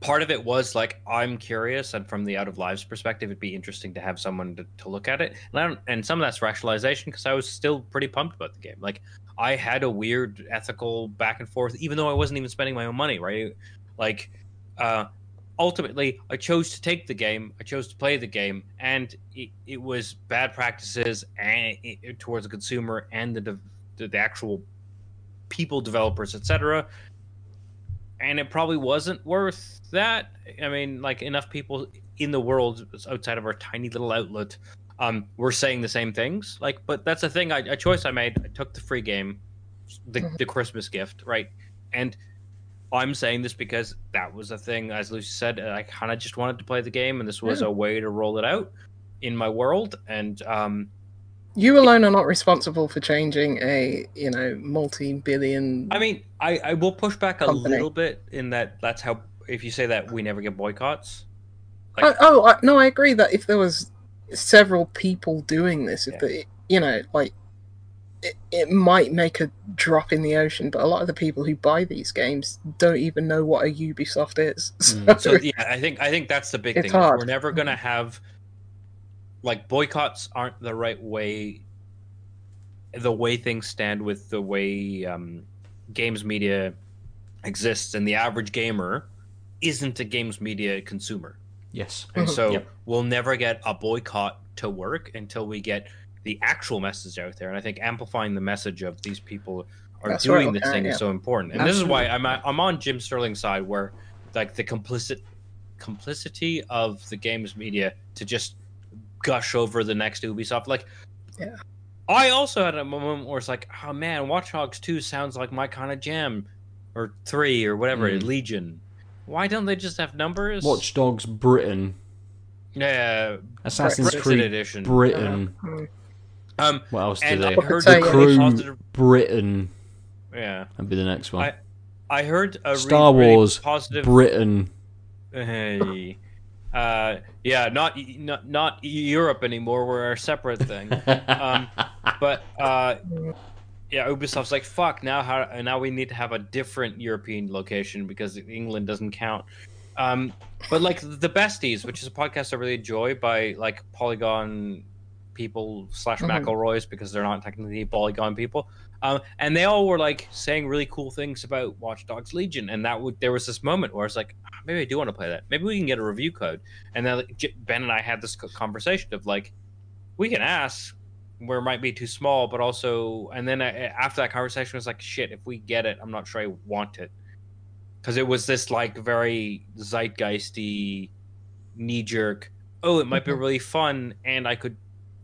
part of it was like I'm curious, and from the out of lives perspective, it'd be interesting to have someone to, to look at it, and I don't, and some of that's rationalization because I was still pretty pumped about the game, like. I had a weird ethical back and forth, even though I wasn't even spending my own money, right? Like, uh, ultimately, I chose to take the game, I chose to play the game, and it, it was bad practices and it, towards the consumer and the, the the actual people, developers, etc. And it probably wasn't worth that. I mean, like enough people in the world outside of our tiny little outlet um, were saying the same things. Like, but that's a thing. I, a choice I made. I took the free game, the Mhm. the Christmas gift, right? And I'm saying this because that was a thing, as Lucy said. I kind of just wanted to play the game, and this was Yeah. a way to roll it out in my world. And um, You alone are not responsible for changing a you know multi-billion. I mean, I, I will push back a Company. little bit in that that's how if you say that we never get boycotts. oh, oh I, no, I agree that if there was several people doing this, if Yeah. you know like. It, it might make a drop in the ocean, but a lot of the people who buy these games don't even know what a Ubisoft is. Mm. So yeah, I think I think that's the big thing. hard. We're never gonna have like boycotts aren't the right way. The way things stand with the way um, games media exists, and the average gamer isn't a games media consumer, yes and Mhm. so Yep. we'll never get a boycott to work until we get the actual message out there. And I think amplifying the message of these people are That's doing right, this okay, thing yeah. is so important. And this is why I'm I'm on Jim Sterling's side, where like the complicit complicity of the games media to just gush over the next Ubisoft. Like, Yeah. I also had a moment where it's like, oh man, Watch Dogs Two sounds like my kind of jam, or three or whatever, Mm. Legion. Why don't they just have numbers? Watch Dogs Britain yeah, Assassin's Brexit Creed edition. Britain. Um, what else and did they I heard the crew positive. Britain Yeah, that'd be the next one I- I heard a Star really, really Wars, positive. Britain Hey. Uh, yeah, not not not Europe anymore. We're a separate thing. Um, but uh, yeah, Ubisoft's like fuck. Now how? Now we need to have a different European location because England doesn't count. Um, but like the Besties, which is a podcast I really enjoy by like Polygon people slash Mhm. McElroy's because they're not technically Polygon people. Um, and they all were like saying really cool things about Watch Dogs Legion, and that would there was this moment where I was like, "Ah, maybe I do want to play that. Maybe we can get a review code. And then like, J- Ben and I had this conversation of like, we can ask where it might be too small, but also, and then I, after that conversation I was like, shit, if we get it, I'm not sure I want it because it was this like very zeitgeisty, knee jerk. Oh, it might be Mhm. really fun, and I could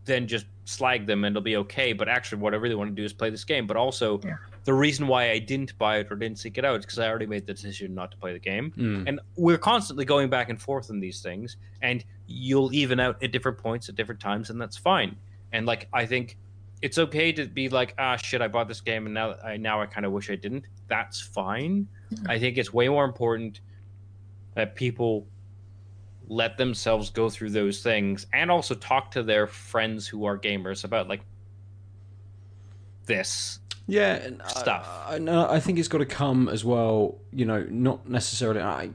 then just slag them and it'll be okay. But actually, what I really want to do is play this game. But also, Yeah. the reason why I didn't buy it or didn't seek it out is because I already made the decision not to play the game. Mm. And we're constantly going back and forth on these things, and you'll even out at different points at different times, and that's fine. And like I think it's okay to be like, ah, shit, I bought this game and now I now I kind of wish I didn't. That's fine. I think it's way more important that people let themselves go through those things and also talk to their friends who are gamers about like this. Yeah, and Stuff. I, I, no, I think it's got to come as well. You know, not necessarily. I,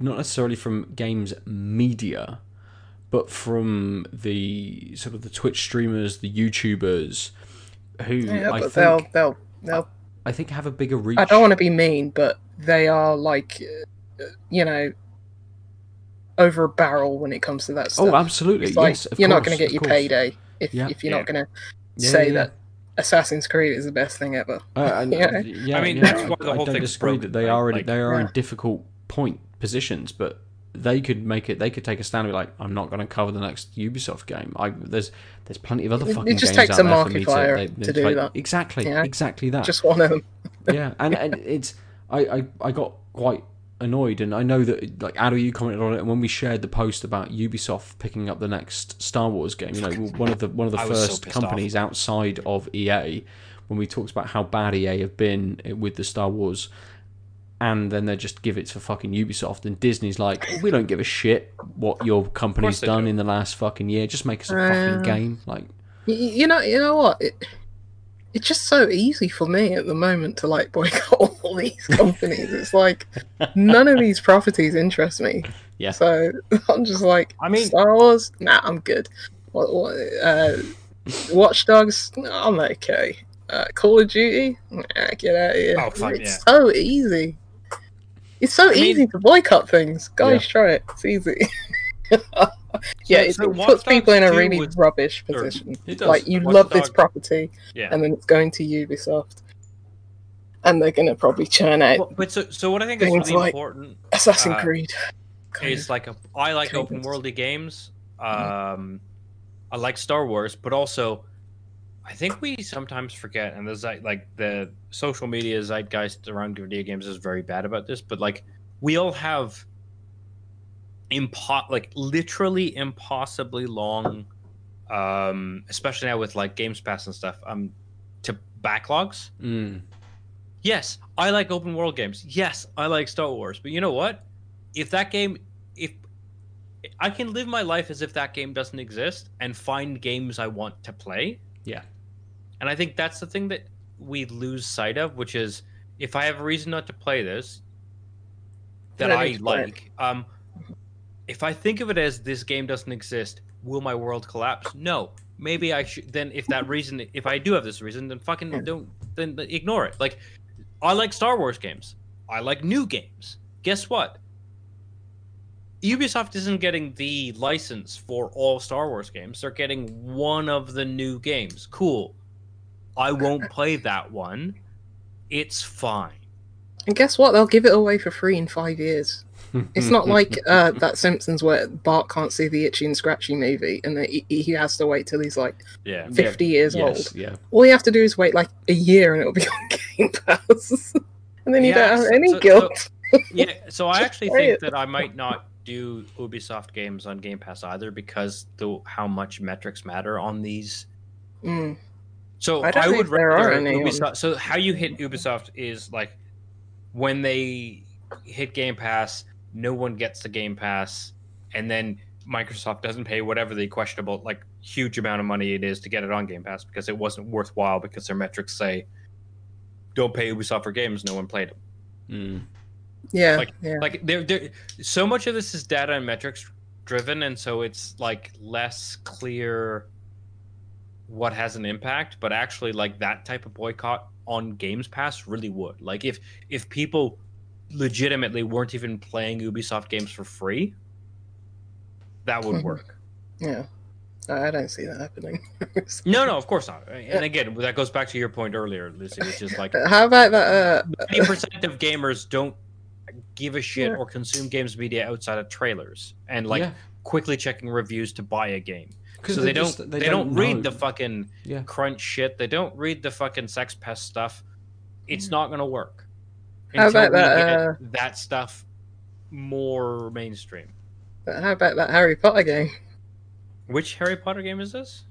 not necessarily from games media, but from the sort of the Twitch streamers, the YouTubers, who Yeah, I think they'll they'll they'll. I think have a bigger reach. I don't want to be mean, but they are like, uh, you know, over a barrel when it comes to that stuff. Oh, absolutely. Like yes, of you're not going to get your course. payday if Yeah. if you're Yeah. not going to Yeah, say yeah, that Assassin's Creed is the best thing ever. Uh, and- Yeah. yeah, I mean, yeah, that's why the I whole don't thing's disagree broken, that they right? are in, Like- they are in difficult point positions, but they could make it. They could take a stand and be like, "I'm not going to cover the next Ubisoft game." I there's there's plenty of other It- it fucking just games takes out a there for me they- to do play- that. Exactly, Yeah. exactly that. Just one of them. yeah, and and it's I, I I got quite annoyed, and I know that like Addo, you commented on it, and when we shared the post about Ubisoft picking up the next Star Wars game, you know, one of the one of the I was so first off. companies outside of EA, when we talked about how bad EA have been eh, with the Star Wars. And then they just give it to fucking Ubisoft, and Disney's like, we don't give a shit what your company's done do. in the last fucking year. Just make us a Uh, fucking game. Like, Y- y- You know, you know what? It, it's just so easy for me at the moment to like boycott all these companies. it's like none of these properties interest me. Yeah. So I'm just like, I mean- Star Wars, nah, I'm good. What, what, uh, Watch Dogs, I'm okay. Uh, Call of Duty, nah, get out of here. Oh, fuck, it's yeah. so easy. It's so I mean- easy to boycott things. Guys, Yeah. try it. It's easy. yeah, it, so it puts people in a really was- rubbish position. it does. Like you Watch love this property, Yeah. and then it's going to Ubisoft, and they're gonna probably churn out Well, but so, so what I think is really like- important Assassin's uh, Creed. is like a, I like open worldy games. Um, I like Star Wars, but also I think we sometimes forget, and there's like like the social media zeitgeist around video games is very bad about this. But like we all have impo- like literally impossibly long, um, especially now with like Games Pass and stuff. Um, to backlogs. Mm. Yes, I like open world games. Yes, I like Star Wars. But you know what? If that game, if I can live my life as if that game doesn't exist and find games I want to play. Yeah. And I think that's the thing that we lose sight of, which is if I have a reason not to play this that I I need to play it. like, um, if I think of it as this game doesn't exist, will my world collapse? No. Maybe I should. Then, if that reason, if I do have this reason, then fucking don't. Then ignore it. Like, I like Star Wars games. I like new games. Guess what? Ubisoft isn't getting the license for all Star Wars games. They're getting one of the new games. Cool. I won't play that one. It's fine. And guess what? They'll give it away for free in five years. It's not like uh, that Simpsons where Bart can't see the itchy and scratchy movie, and that he, he has to wait till he's like Yeah. fifty years old. yeah. All you have to do is wait like a year, and it'll be on Game Pass, and then you Yeah, don't have any so- guilt. yeah, so I actually think it. that I might not do Ubisoft games on Game Pass either because the how much metrics matter on these. Mm. So I I, don't think would there are rather Ubisoft. So how you hit Ubisoft is like when they hit Game Pass, no one gets the Game Pass, and then Microsoft doesn't pay whatever the questionable, like huge amount of money it is to get it on Game Pass because it wasn't worthwhile because their metrics say don't pay Ubisoft for games no one played them. Mm. Yeah, Like- yeah. like there there so much of this is data and metrics driven and so it's like less clear what has an impact but actually like that type of boycott on games pass really would like if if people legitimately weren't even playing ubisoft games for free that would Mhm. work yeah. I I don't see that happening. no no of course not and again that goes back to your point earlier lucy which is like How about that? Uh, 90% of gamers don't give a shit Yeah. or consume games media outside of trailers and like Yeah. quickly checking reviews to buy a game. 'Cause So they, don't they, don't, read know. the fucking Yeah. crunch shit. They don't read the fucking sex pest stuff. It's not gonna work. How Until about that, get uh, that stuff more mainstream. But how about that Harry Potter game? Which Harry Potter game is this?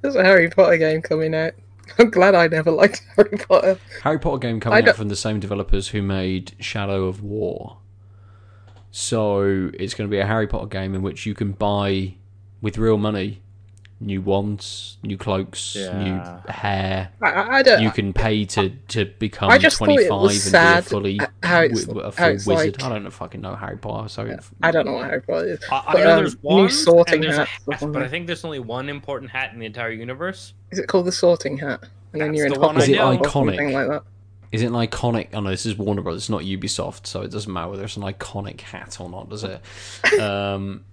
There's a Harry Potter game coming out. I'm glad I never liked Harry Potter. Harry Potter game coming out from the same developers who made Shadow of War. So it's going to be a Harry Potter game in which you can buy with real money new wands, new cloaks, Yeah. new hair. I- I, I don't. You can pay to, to become I just thought it 25 was and be a fully how it's- wi- a how full it's wizard. like- I don't know fucking know Harry Potter, so I don't know what Harry Potter is. I, I But, know um, there's new one, sorting there's a hat, but I think there's only one important hat in the entire universe. Is it called the Sorting Hat? And then you're in the one I Hogwarts Is it iconic? something like that. Is it an iconic? Oh no, this is Warner Brothers, it's not Ubisoft, so it doesn't matter whether it's an iconic hat or not, does it? Um,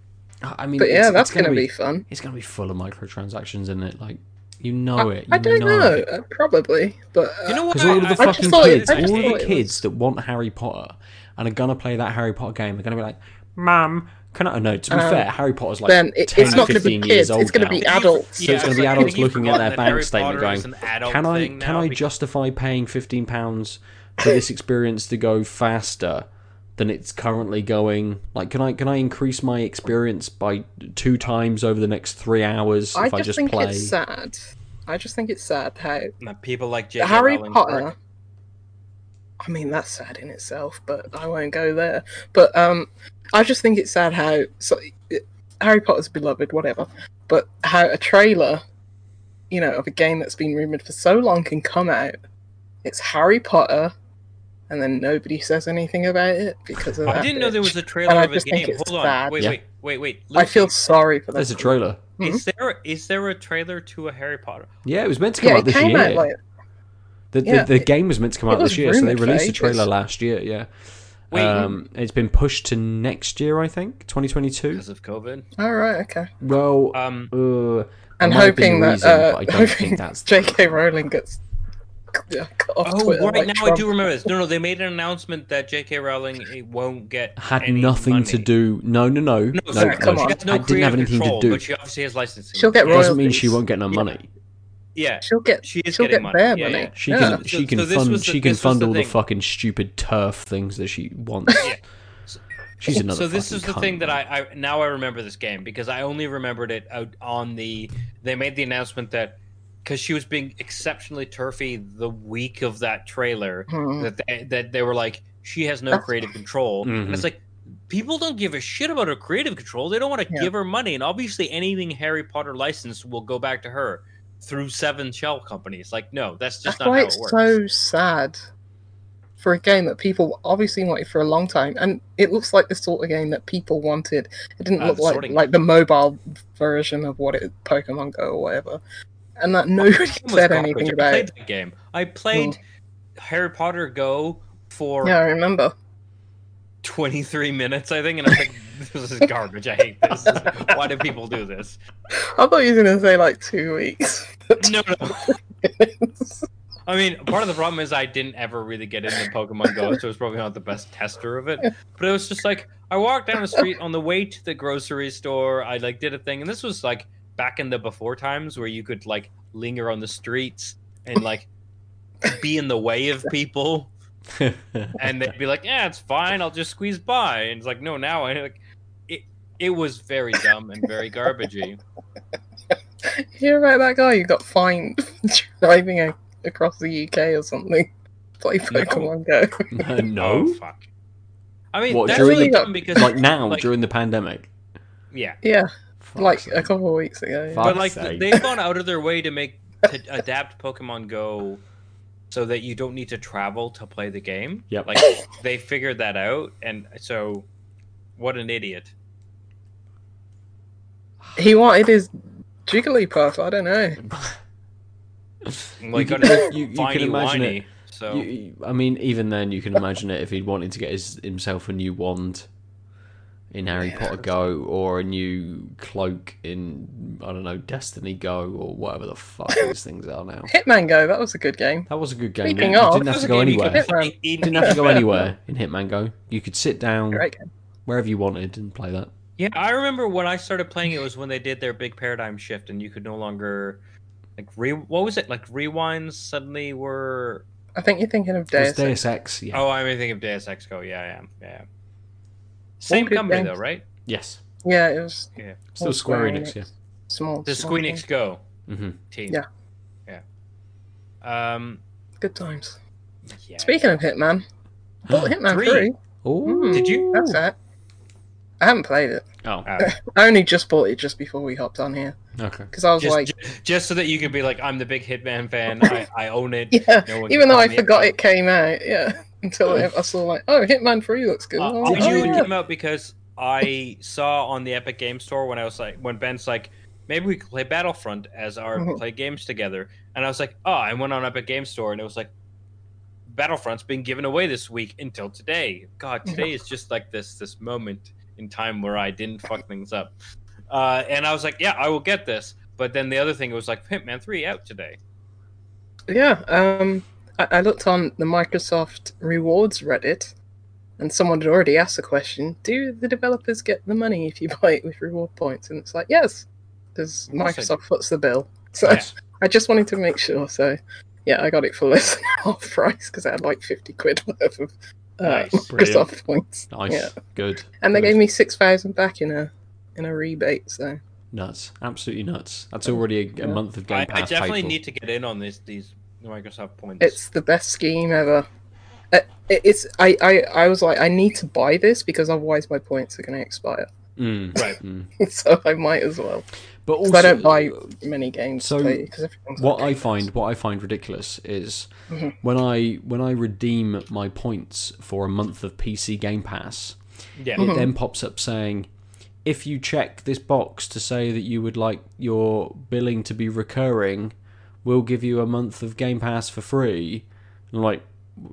I mean, But yeah, it's- that's it's going to gonna be fun. It's gonna be full of microtransactions, isn't it? Like you know I, it. I don't know. it. uh, probably, but uh, You know what? Because all of the I- I fucking just thought it- kids, all of the kids was- that want Harry Potter and are gonna play that Harry Potter game are gonna be like, "Mum, can I?" No, to be Um, fair, Harry Potter's like then it, 10, it's not going to be 15 years kids. old It's going to now. be adults. So it's gonna be adults looking at their bank statement Potter going, is an adult Can I can I justify paying fifteen pounds for this experience to go faster than it's currently going? Like, can I can I increase my experience by two times over the next three hours I if I just just think play? it's sad. I just think it's sad how That people like J.K. Harry Rowling's Potter. work. I mean, that's sad in itself, but I won't go there. But um, I just think it's sad how so it, Harry Potter's beloved, whatever. But how a trailer, you know, of a game that's been rumored for so long can come out. It's Harry Potter, and then nobody says anything about it because of that. I didn't know there was a trailer And I of a just think game. it's Hold on. sad. Wait, Yeah. wait, wait, wait. I feel sorry for that. There's a trailer. Is there is there a trailer to a Harry Potter? Yeah, it was meant to come Yeah, out this year. out like The, the, Yeah, the it- game was meant to come out this year, so they rumoured for released a trailer last year. Yeah, Wait, um, it's been pushed to next year, I think, 2022. because of COVID. all right, okay. Well, Um, uh, And might have been hoping that reason, uh, I don't hoping think that's J.K. Rowling gets cut off oh, Twitter. right like now I do remember this. No, no, they made an announcement that J.K. Rowling eh, won't get had any nothing to do. No, no, no, No, no. sorry, come no, on. Has no I didn't have anything control, to do. but she obviously has licensing. She'll get yeah. Doesn't mean she won't get no money. Yeah, She'll get. She is she'll getting get money. their Yeah, money. yeah. She can So- she can so this fund the- she can fund the all the fucking stupid TERF things that she wants. Yeah. She's another. so this is the cunt, thing that. I, I now I remember this game because I only remembered it out on the they made the announcement that because she was being exceptionally turfy the week of that trailer Hmm. that they, that they were like she has no That's- creative control Mhm. and it's like people don't give a shit about her creative control they don't want to Yeah. give her money and obviously anything Harry Potter licensed will go back to her through seven shell companies like no that's just That's not why how it it's works so sad for a game that people obviously wanted for a long time, and it looks like the sort of game that people wanted. It didn't Ah, look like sorting like the mobile version of what it Pokemon Go or whatever, and that nobody said anything I played that game I played Harry Potter Go for Yeah, I remember. 23 minutes, I think, and I was like, this is garbage. I hate this. Why do people do this? I thought you were gonna say like two weeks. No, no. I mean, part of the problem is I didn't ever really get into Pokemon Go, so I was probably not the best tester of it. But it was just like I walked down the street on the way to the grocery store. I like did a thing, and this was like back in the before times where you could like linger on the streets and like be in the way of people, and they'd be like, "Yeah, it's fine. I'll just squeeze by." And it's like, "No, now I like." It it was very dumb and very garbagey. You hear about that guy who got fined driving a- across the UK or something? Play Pokemon Go. no, no. Oh, fuck. I mean, What, that's during really the- dumb because like now like- during the pandemic. yeah, yeah, Fuck's like sake. a couple of weeks ago. yeah. Fuck. but like sake. they've gone out of their way to make to adapt Pokemon Go so that you don't need to travel to play the game. Yep. Like they figured that out, and so what an idiot. He wanted his Jigglypuff. I don't know. Like can- got you- you can whiny imagine it. So You- you- I mean, even then, you can imagine it if he wanted to get his, himself a new wand in Harry Yeah. Potter Go or a new cloak in I don't know Destiny Go or whatever the fuck these things are now. Hitman Go. That was a good game. That was a good game. Speaking you of- didn't have to go game you anywhere. could play in- didn't have to go anywhere in Hitman Go. You could sit down wherever you wanted and play that. Yeah, I remember when I started playing it was when they did their big paradigm shift, and you could no longer like re. What was it like? Rewinds suddenly were. I think you're thinking of It was Deus. Ex. Deus Ex, yeah. Oh, I'm thinking of Deus Ex Go. Yeah, I am. Yeah. Same good company games. though, right? Yes. Yeah, it was Yeah. Still Square Square Enix, Enix. yeah. small. The small Squeenix game. Go. hmm team. Yeah. Yeah. Um. Good times. Yeah. Speaking of Hitman, bought Hitman Three. 3. Oh, Did you? That's it. I haven't played it. Oh, Uh, I only just bought it just before we hopped on here okay. because I was just, like, ju- just so that you could be like, I'm the big Hitman fan. I, I own it. yeah. No one Even though I forgot about it came out, yeah. Until I saw like, oh, Hitman 3 looks good. Uh, I was I oh, yeah. because I saw on the Epic Game Store when I was like, when Ben's like, maybe we could play Battlefront as our Mhm. play games together, and I was like, oh, I went on Epic Game Store and it was like, Battlefront's being given away this week until today. God, today is just like this this moment in time where I didn't fuck things up, uh, and I was like, yeah, I will get this. But then the other thing was like Hitman Three out today. Yeah, um, I, I looked on the Microsoft Rewards Reddit, and someone had already asked the question: Do the developers get the money if you buy it with reward points? And it's like, yes, because Of course they Microsoft foots the bill. So Yeah. I just wanted to make sure. So yeah, I got it for less than half price because I had like fifty quid worth of uh, Nice. Microsoft points. Nice. Yeah, Good. and they Good. gave me six thousand back in a in a rebate. So nuts. Absolutely nuts. That's already a, a Yeah. month of Game I, Pass. I definitely paid for. need to get in on this these Microsoft points. It's the best scheme ever. Uh, it- It's I, I I was like I need to buy this because otherwise my points are going to expire. Mm, Right. mm. so I might as well. But also, I don't buy many games. So, to play, 'cause everyone's what like, I find what I find ridiculous is Mhm. when I when I redeem my points for a month of PC Game Pass, yeah. It then pops up saying if you check this box to say that you would like your billing to be recurring, we'll give you a month of Game Pass for free. I'm like,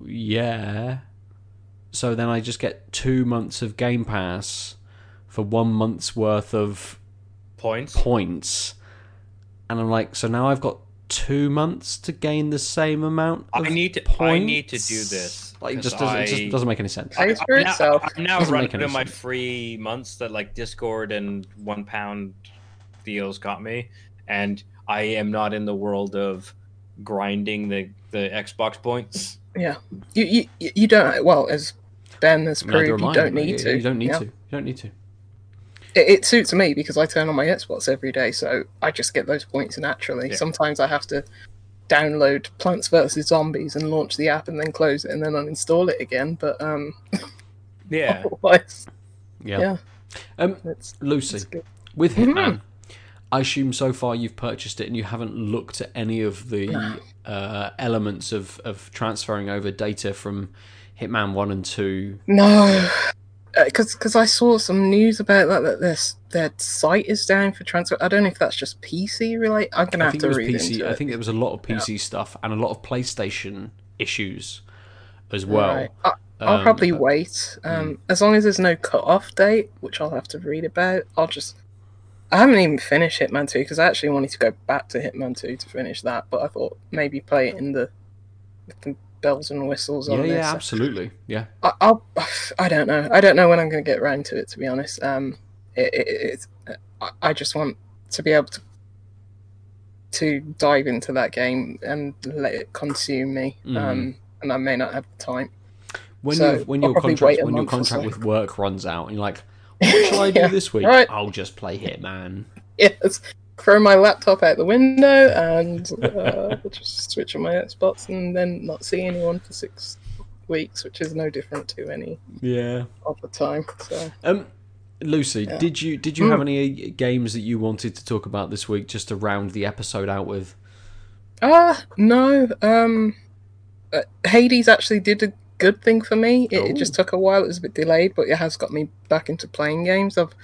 yeah. So then I just get two months of Game Pass for one month's worth of points. points. And I'm like, so now I've got two months to gain the same amount. I need to- Points? I need to do this, Like, it 'cause just doesn't, it I- just doesn't make any sense. I- Pays for I'm now- itself. I'm now running make any out of my sense. free months that like Discord and one pound deals got me, and I am not in the world of grinding the the Xbox points. yeah, you, you you don't. Well, as Ben has Neither proved, am you I. don't need to. You don't need Yeah. to. You don't need to. It, it suits me because I turn on my Xbox every day, so I just get those points naturally. Yeah. Sometimes I have to download Plants vs Zombies and launch the app and then close it and then uninstall it again. But um, Yeah, otherwise, Yeah. yeah, Um, it's, Lucy, it's good. with Mhm. Hitman, I assume so far you've purchased it and you haven't looked at any of the uh, elements of, of transferring over data from Hitman 1 and 2. No, because because I saw some news about that that this their site is down for transfer. I don't know if that's just PC related. I'm gonna I have think to read PC. into I think there was a lot of PC stuff and a lot of PlayStation issues as well. Right. I, I'll Um, probably wait. Um, As long as there's no cut off date, which I'll have to read about, I'll just. I haven't even finished Hitman 2 because I actually wanted to go back to Hitman 2 to finish that, but I thought maybe play it in the with the bells and whistles on Yeah, this. yeah, absolutely. Yeah. I, I'll. I don't know. I don't know when I'm going to get around to it. To be honest, um, it, it, it's. I, just want to be able to to dive into that game and let it consume me. Mhm. Um, and I may not have the time. When So, your when your contract when your contract with work runs out and you're like, what shall I do Yeah, this week? right. I'll just play Hitman. yes, throw my laptop out the window and uh, just switch on my Xbox and then not see anyone for six weeks, which is no different to any Yeah. other time. So Um, Lucy, Yeah. did you did you Mm. have any games that you wanted to talk about this week just to round the episode out with? Ah, no. Um, uh, Hades actually did a good thing for me. It, it just took a while; it was a bit delayed, but it has got me back into playing games. I've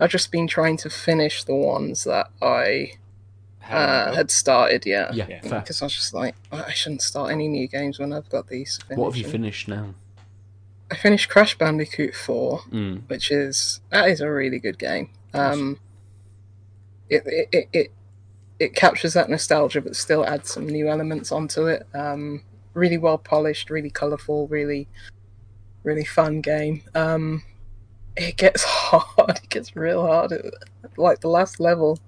I've just been trying to finish the ones that I uh, had started. Yeah, Yeah, Yeah. because I was just like, I shouldn't start any new games when I've got these. to What have you finished now? I finished Crash Bandicoot Four, Mm. which is that is a really good game. Um, it, it, it, it it captures that nostalgia, but still adds some new elements onto it. Um, really well polished, really colourful, really really fun game. Um, it gets hard. It gets real hard. It- like the last level,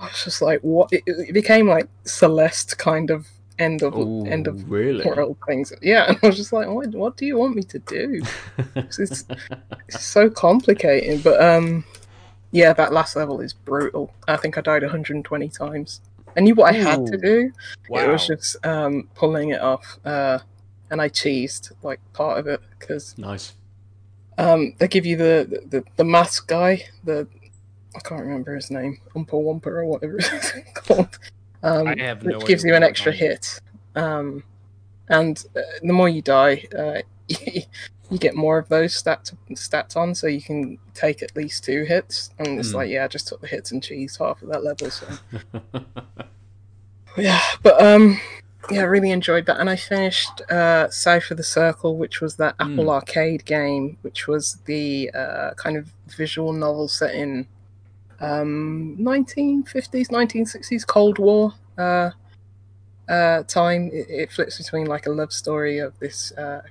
I was just like, what? It, it became like Celeste kind of end of Ooh, end of really? world things. Yeah, and I was just like, what, what do you want me to do? It's, it's so complicated. But um, yeah, that last level is brutal. I think I died 120 times. I knew what I had to do. Wow. It was just um, pulling it off, uh, and I cheesed like part of it because Nice. um, they give you the, the the mask guy, the I can't remember his name, Umpa Wumpa or whatever it's called. Um, I have no which gives you an extra hit, um, and uh, the more you die, uh, you get more of those stats stats on, so you can take at least two hits. And it's Hmm. like, yeah, I just took the hits and cheese half of that level. So yeah, but um, yeah, I really enjoyed that, and I finished uh, South of the Circle, which was that Apple Mm. Arcade game, which was the uh, kind of visual novel set in um 1950s, 1960s Cold War uh, uh, time. It, it flips between like a love story of this uh,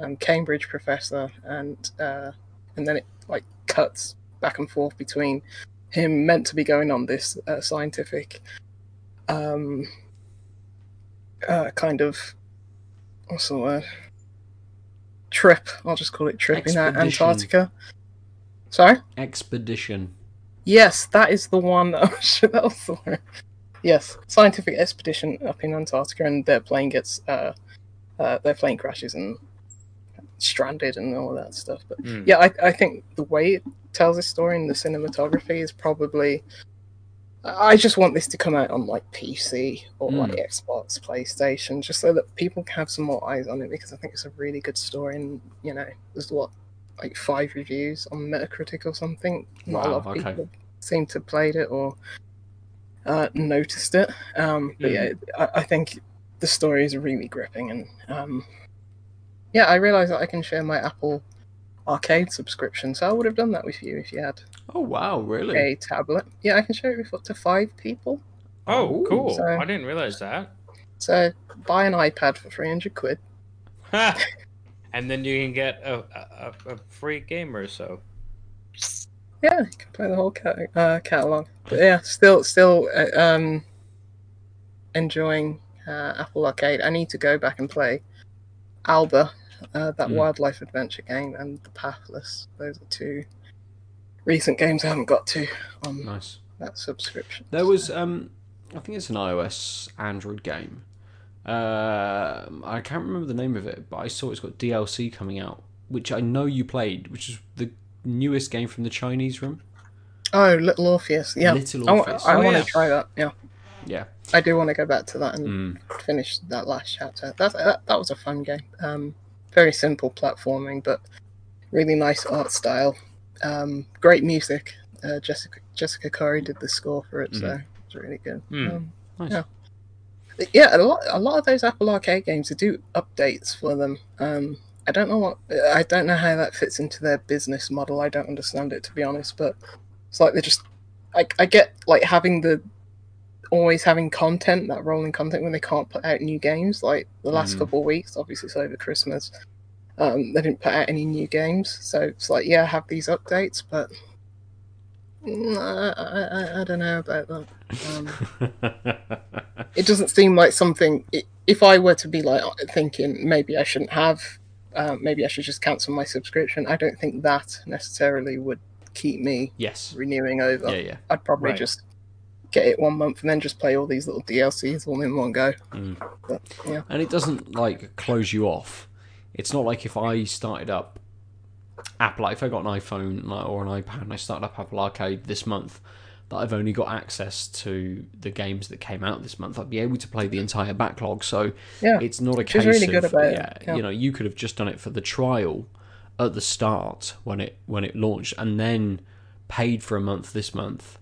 um, Cambridge professor, and uh, and then it like cuts back and forth between him meant to be going on this uh, scientific um, uh, kind of what's the word trip. I'll just call it trip in uh, Antarctica. Sorry. Expedition. Yes, that is the one. That was, that was the. Yes, scientific expedition up in Antarctica, and their plane gets uh, uh, their plane crashes and stranded and all that stuff. But Mm. yeah, I, I think the way it tells this story and the cinematography is probably. I just want this to come out on like PC or like Xbox, PlayStation, just so that people can have some more eyes on it because I think it's a really good story. And you know, there's what like five reviews on Metacritic or something. Not a lot of okay. people seem to have played it or uh, noticed it. Um, but yeah, I, I think the story is really gripping, and um, yeah, I realise that I can share my Apple Arcade subscription, so I would have done that with you if you had Oh wow, really? a tablet. Yeah, I can share it with up to five people. Oh, Ooh. cool. So- I didn't realize that. So buy an iPad for three hundred quid. and then you can get a, a, a free game or so. Yeah, you can play the whole cat- uh, catalog. But yeah, still, still uh, um, enjoying uh, Apple Arcade. I need to go back and play Alba, uh, that Mm. wildlife adventure game, and The Pathless. Those are two recent games I haven't got to on Nice. that subscription. There was, um, I think it's an iOS Android game. Uh, I can't remember the name of it, but I saw it's got DLC coming out, which I know you played, which is the newest game from the Chinese room. Oh, Little Orpheus. Yeah, Little I, Orpheus. I Oh, want to yeah. try that. Yeah, Yeah. I do want to go back to that and Mm. finish that last chapter. That, that that was a fun game. Um, very simple platforming, but really nice art style. Um, great music. Uh, Jessica Jessica Curry did the score for it, so it's really good. Mm. Um, Nice. Yeah. yeah, a lot a lot of those Apple Arcade games they do updates for them. Um, I don't know what I don't know how that fits into their business model. I don't understand it to be honest, but it's like they just I, I get like having the always having content that rolling content when they can't put out new games. Like the last Mhm. couple of weeks, obviously it's over Christmas. Um, they didn't put out any new games, so it's like yeah, have these updates, but mm, I, I, I, don't know about that. Um, it doesn't seem like something. i- If I were to be like thinking maybe I shouldn't have, um, maybe I should just cancel my subscription. I don't think that necessarily would keep me yes. renewing over. Yeah, yeah. I'd probably Right. just get it one month and then just play all these little DLCs all in one go. Mm. But yeah, And it doesn't like close you off. It's not like if I started up Apple, like if I got an iPhone or an iPad and I started up Apple Arcade this month, that I've only got access to the games that came out this month. I'd be able to play the entire backlog. So yeah, it's not a case really of yeah, yeah. you know, you could have just done it for the trial at the start when it when it launched, and then paid for a month this month,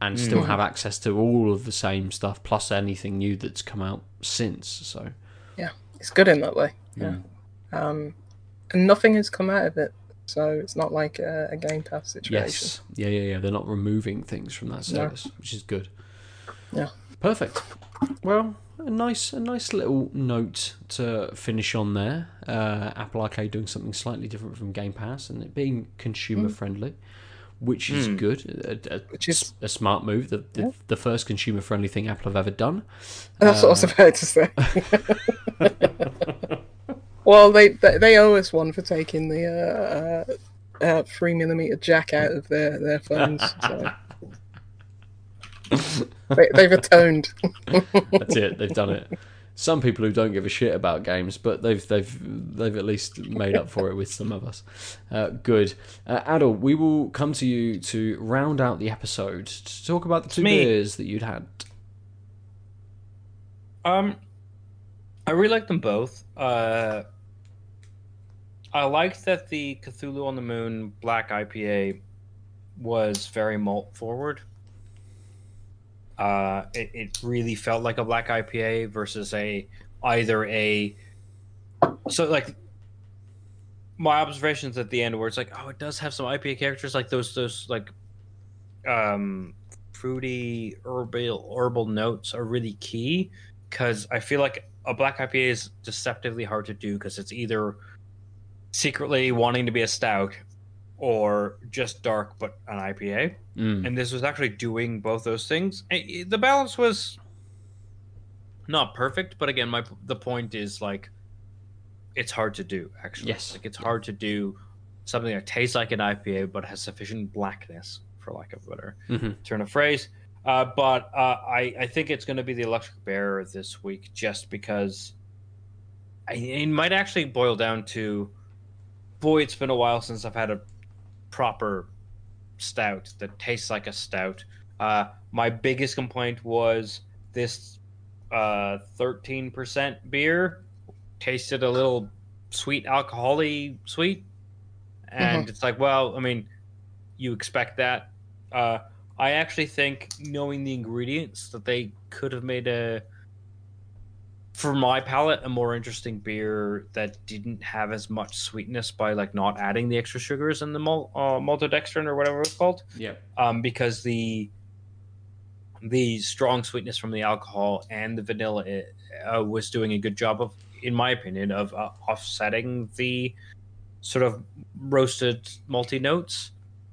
and still Mm. have access to all of the same stuff plus anything new that's come out since. So yeah, it's good in that way. Mm. Yeah, um, and nothing has come out of it, so it's not like a, a Game Pass situation. yes, yeah, yeah, yeah, they're not removing things from that No. service, which is good. Yeah. perfect. Well, a nice, a nice little note to finish on there. Uh, Apple Arcade doing something slightly different from Game Pass and it being consumer friendly, which is Mm. good. A, a, Which is- a smart move. The the, Yeah. the first consumer friendly thing Apple have ever done. That's what I was Uh, about to say. well, they, they they owe us one for taking the uh, uh, uh, three millimeter jack out of their their phones. So. they, they've atoned. That's it. They've done it. Some people who don't give a shit about games, but they've they've they've at least made up for it with some of us. Uh, good, uh, Adel. We will come to you to round out the episode to talk about the two me. beers that you'd had. Um, I really like them both. Uh, I liked that the Cthulhu on the Moon Black IPA was very malt forward. Uh, it, it really felt like a black IPA versus a either a so like my observations at the end where it's like oh it does have some IPA characters like those those like um fruity herbal herbal notes are really key because I feel like a black IPA is deceptively hard to do because it's either secretly wanting to be a stout or just dark but an IPA. Mm. And this was actually doing both those things. The balance was not perfect, but again, my the point is like it's hard to do actually. Yes. like it's hard to do something that tastes like an IPA but has sufficient blackness, for lack of a better hmm turn of phrase. Uh, but uh, I, I think it's going to be the Electric Bear this week, just because I, it might actually boil down to, boy, it's been a while since I've had a proper stout that tastes like a stout. Uh, my biggest complaint was this uh, 13% beer tasted a little sweet, alcoholy sweet. And it's like, well, I mean, you expect that. Uh, I actually think knowing the ingredients that they could have made a, for my palate, a more interesting beer that didn't have as much sweetness by like not adding the extra sugars and the mal- uh, maltodextrin or whatever it's called. Yeah. Um, because the the strong sweetness from the alcohol and the vanilla uh, was doing a good job of, in my opinion, of uh, offsetting the sort of roasted malty notes.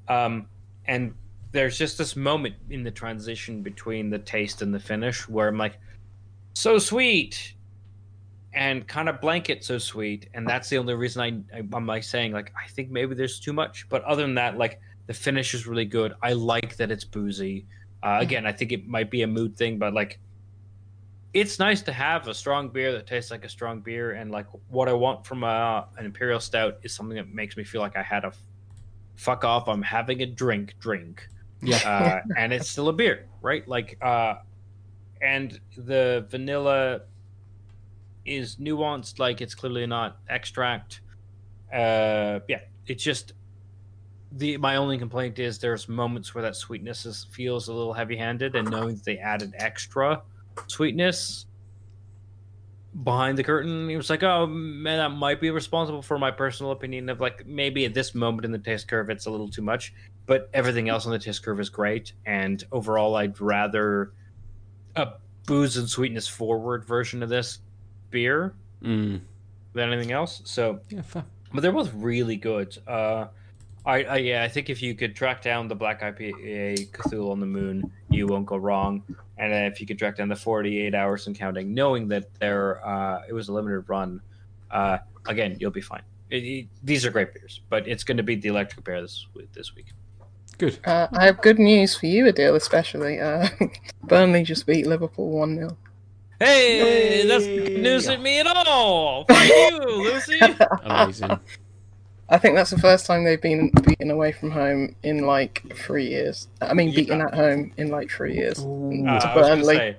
Um, and there's just this moment in the transition between the taste and the finish where I'm like, so sweet, and kind of blanket so sweet, and that's the only reason I, I I'm like saying like I think maybe there's too much, but other than that, like the finish is really good. I like that it's boozy. Uh, again, I think it might be a mood thing, but like it's nice to have a strong beer that tastes like a strong beer, and like what I want from a, an imperial stout is something that makes me feel like I had a fuck off. I'm having a drink, drink Yeah. uh, and it's still a beer, right? Like, uh, and the vanilla is nuanced, like it's clearly not extract. Uh, yeah, it's just the my only complaint is there's moments where that sweetness is, feels a little heavy-handed, and knowing that they added extra sweetness behind the curtain, it was like, oh man, that might be responsible for my personal opinion of like maybe at this moment in the taste curve, it's a little too much but everything else on the taste curve is great. And overall, I'd rather a booze and sweetness forward version of this beer Mm. than anything else. So, Yeah. Fair. but they're both really good. Uh, I, I yeah, I think if you could track down the Black IPA Cthulhu on the Moon, you won't go wrong. And then if you could track down the 48 hours and counting, knowing that there uh, it was a limited run, uh, again, you'll be fine. It, it- these are great beers, but it's going to be the Electric Bear this this week. Good. Uh, I have good news for you, Adel, especially. Uh, Burnley just beat Liverpool 1 0. Hey, that's Yay. good news at me at all. Fuck you, Lucy. Amazing. I think that's the first time they've been beaten away from home in like three years. I mean, beaten at home in like three years. Ooh. Uh, To I was gonna Burnley. say,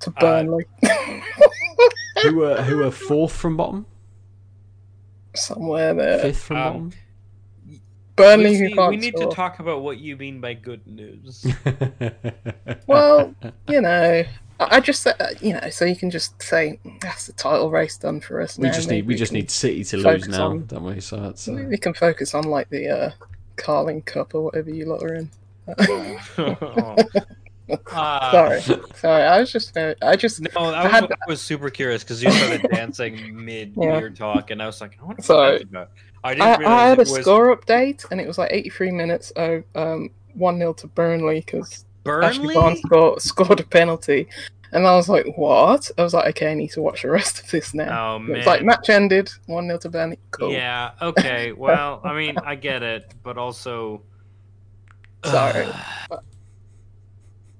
To uh, Burnley. who are who are fourth from bottom? Somewhere there. Fifth from Um, Burnley, Lucy, who can't we need score. to talk about what you mean by good news. Well, you know, I I just, uh, you know, so you can just say that's the title race done for us. we now. just need we just need City to lose now, on- don't we? So that's uh, we can focus on like the uh, Carling Cup or whatever you lot are in. Uh, Sorry, sorry. I was just. I just No, I was, had- I was super curious because you started dancing mid Yeah. your talk, and I was like, I wonder what Sorry. I didn't I, I had a was score update, and it was like 83 minutes. Oh, um, one 0 to Burnley because Ashley Burnley. Barnes scored, scored a penalty, and I was like, "What?" I was like, "Okay, I need to watch the rest of this now." Oh It man. was like match ended, one 0 to Burnley. Cool. Yeah. Okay. Well, I mean, I get it, but also. Sorry.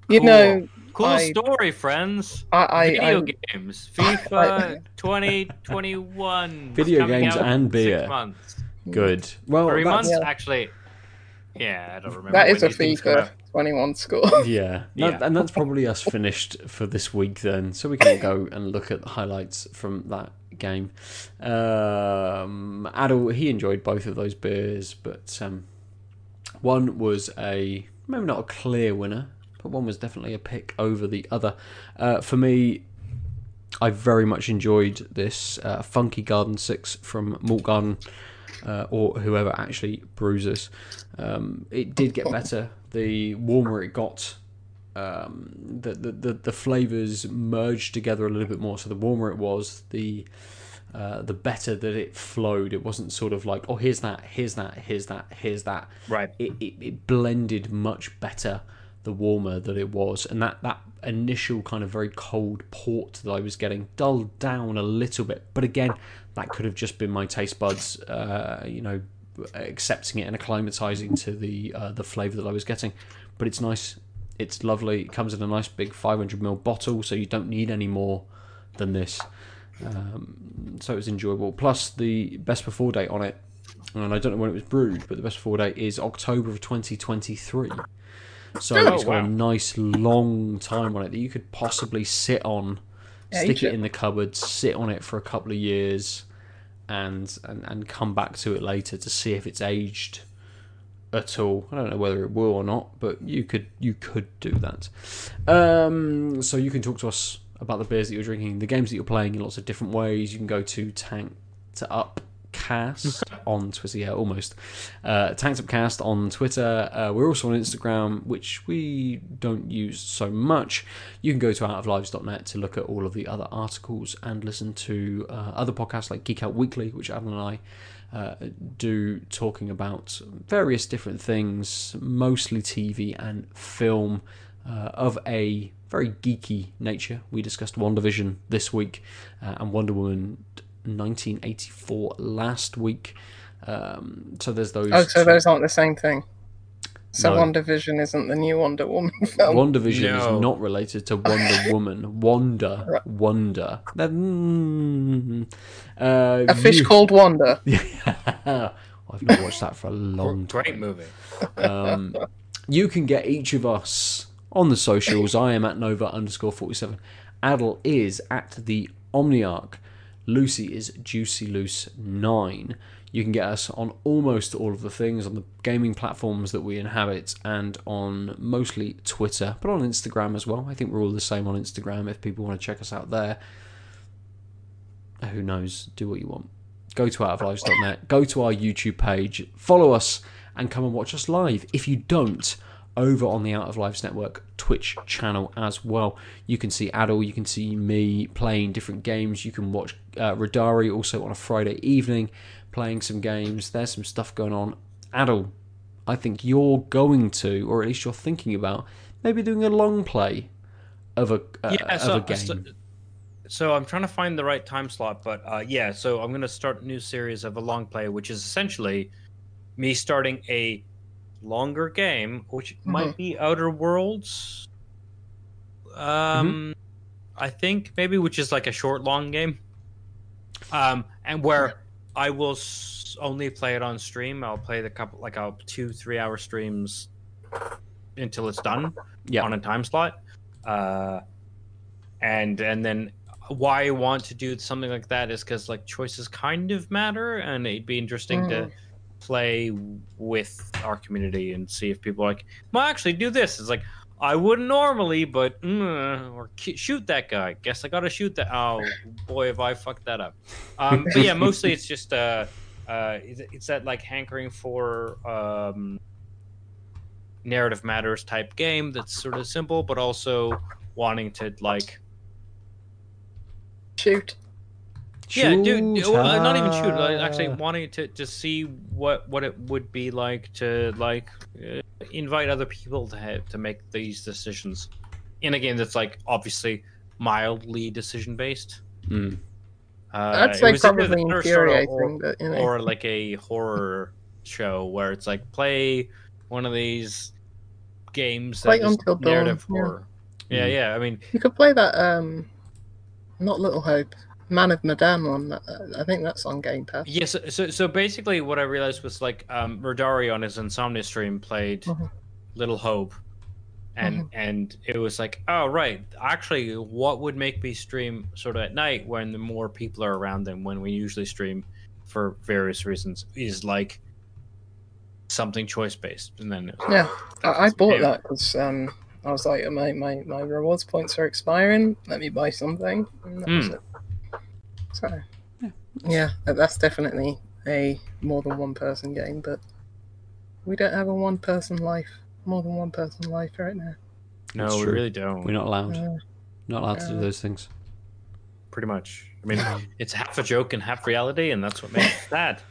You Cool. know, Cool I- story, friends. I, I, Video I games, FIFA 2021. Video games out and in beer. Six months, Good. Well, three months Yeah. actually. Yeah, I don't remember. That is a these things FIFA 21 score. Yeah, that- Yeah. and that's probably us finished for this week then. So we can go and look at the highlights from that game. Um, Adel, he enjoyed both of those beers, but um, one was a maybe not a clear winner, but one was definitely a pick over the other. Uh, for me, I very much enjoyed this uh, Funky Garden Six from Malt Garden, uh, or whoever actually brews this. Um, it did get better the warmer it got. Um, the, the, the, the flavors merged together a little bit more. So the warmer it was, the uh, the better that it flowed. It wasn't sort of like, oh, here's that, here's that, here's that, here's that Right. it, it, it blended much better the warmer that it was and that that initial kind of very cold port that i was getting dulled down a little bit. But again that could have just been my taste buds uh, you know accepting it and acclimatizing to the uh, the flavor that i was getting. But it's nice. It's lovely. It comes in a nice big 500ml bottle so you don't need any more than this. Um, so it was enjoyable. Plus the best before date on it and I don't know when it was brewed, but the best before date is October of 2023. So Oh, it's got wow. a nice long time on it that you could possibly sit on, stick it it. in the cupboard, sit on it for a couple of years, and, and and come back to it later to see if it's aged at all. I don't know whether it will or not, but you could you could do that. Um, so you can talk to us about the beers that you're drinking, the games that you're playing in lots of different ways. You can go to Tank to Up Cast on Twitter, yeah, almost. Uh, Tanked on Twitter. Uh, we're also on Instagram, which we don't use so much. You can go to outoflives.net to look at all of the other articles and listen to uh, other podcasts like Geek Out Weekly, which Adam and I uh, do talking about various different things, mostly TV and film, uh, of a very geeky nature. We discussed WandaVision this week uh, and Wonder Woman 1984 last week. Um, so there's those. Oh, so two- those aren't the same thing. So No. Wonder Vision isn't the new Wonder Woman film. WandaVision No. is not related to Wonder Woman. Wonder, Right. Wonder. That- mm, uh, A fish you- called Wanda. I've not watched that for a long time. Great movie. Um, you can get each of us on the socials. I am at Nova underscore 47. Adel is at the Omniarch. Lucy is Juicy Loose 9. You can get us on almost all of the things on the gaming platforms that we inhabit and on mostly Twitter, but on Instagram as well. I think we're all the same on Instagram if people want to check us out there. Who knows? Do what you want. Go to outoflives.net, go to our YouTube page, follow us, and come and watch us live. If you don't, over on the Out of Lives Network Twitch channel as well. You can see Adel, you can see me playing different games. You can watch uh, Radari also on a Friday evening playing some games. There's some stuff going on. Adel, I think you're going to, or at least you're thinking about, maybe doing a long play of a, uh, yeah, of so, a game. so so I'm trying to find the right time slot, but uh, yeah, so I'm going to start a new series of a long play, which is essentially me starting a longer game, which might be Outer Worlds. Um, I think maybe, which is like a short, long game. Um, and where I will s- only play it on stream. I'll play the couple, like, I'll two, three hour streams until it's done yeah. on a time slot. Uh, and and then why I want to do something like that is because like choices kind of matter, and it'd be interesting to Mm. Play with our community and see if people like, well, actually do this. It's like I wouldn't normally, but mm, or shoot that guy. Guess I gotta shoot that. Oh boy, have I fucked that up. Um, but yeah, mostly it's just uh, uh, it's that like hankering for um, narrative matters type game that's sort of simple, but also wanting to like Shoot. Yeah, dude. Well, uh, not even shoot. Like, actually, wanting to to see what what it would be like to like uh, invite other people to have, to make these decisions in a game that's like obviously mildly decision based. Mm. Uh, That's like was either probably that or sort of- infuriating, but you know. or like a horror show where it's like play one of these games that Quite is Until Dawn, narrative yeah. horror. Yeah, Mm. yeah. I mean, You could play that. um Not Little Hope, Man of Medan one. that- uh, I think that's on Game Pass. yes. so, so basically, what I realized was like um, Murdari on his Insomnia stream played Mhm. Little Hope, and and it was like, oh right, actually, what would make me stream sort of at night when the more people are around than when we usually stream for various reasons is like something choice based, and then Yeah, I, I bought that because um, I was like, my, my, my rewards points are expiring. Let me buy something. And that was Hmm. it. So, Yeah. yeah, that's definitely a more than one person game, but we don't have a one person life, more than one person life right now. no, It's we true. really don't. We're not allowed. Uh, Not allowed to do Uh, those things. Pretty much. I mean, it's half a joke and half reality, and that's what makes it sad.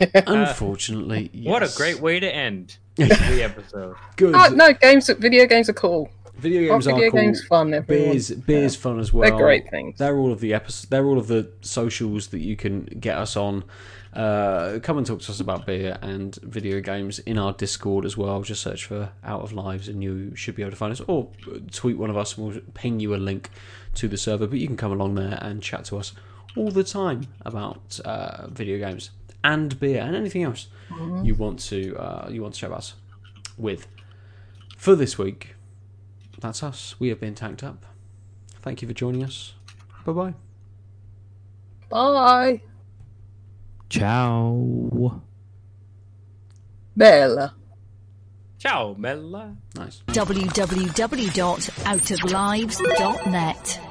Unfortunately, yes. What a great way to end the episode. Good. oh, no, games, video games are cool. Video games are video cool. games fun, everyone. Beers, beers fun as well. They're great things. They're all of the episodes. They're all of the socials that you can get us on. Uh, come and talk to us about beer and video games in our Discord as well. Just search for Out of Lives and you should be able to find us. Or tweet one of us and we'll ping you a link to the server. But you can come along there and chat to us all the time about uh, video games and beer and anything else you want to uh, you want to chat about us with. For this week, that's us. We have been tanked up. Thank you for joining us. Bye bye. Bye. Ciao. Bella. Ciao, Mella. Nice. www.outoflives.net.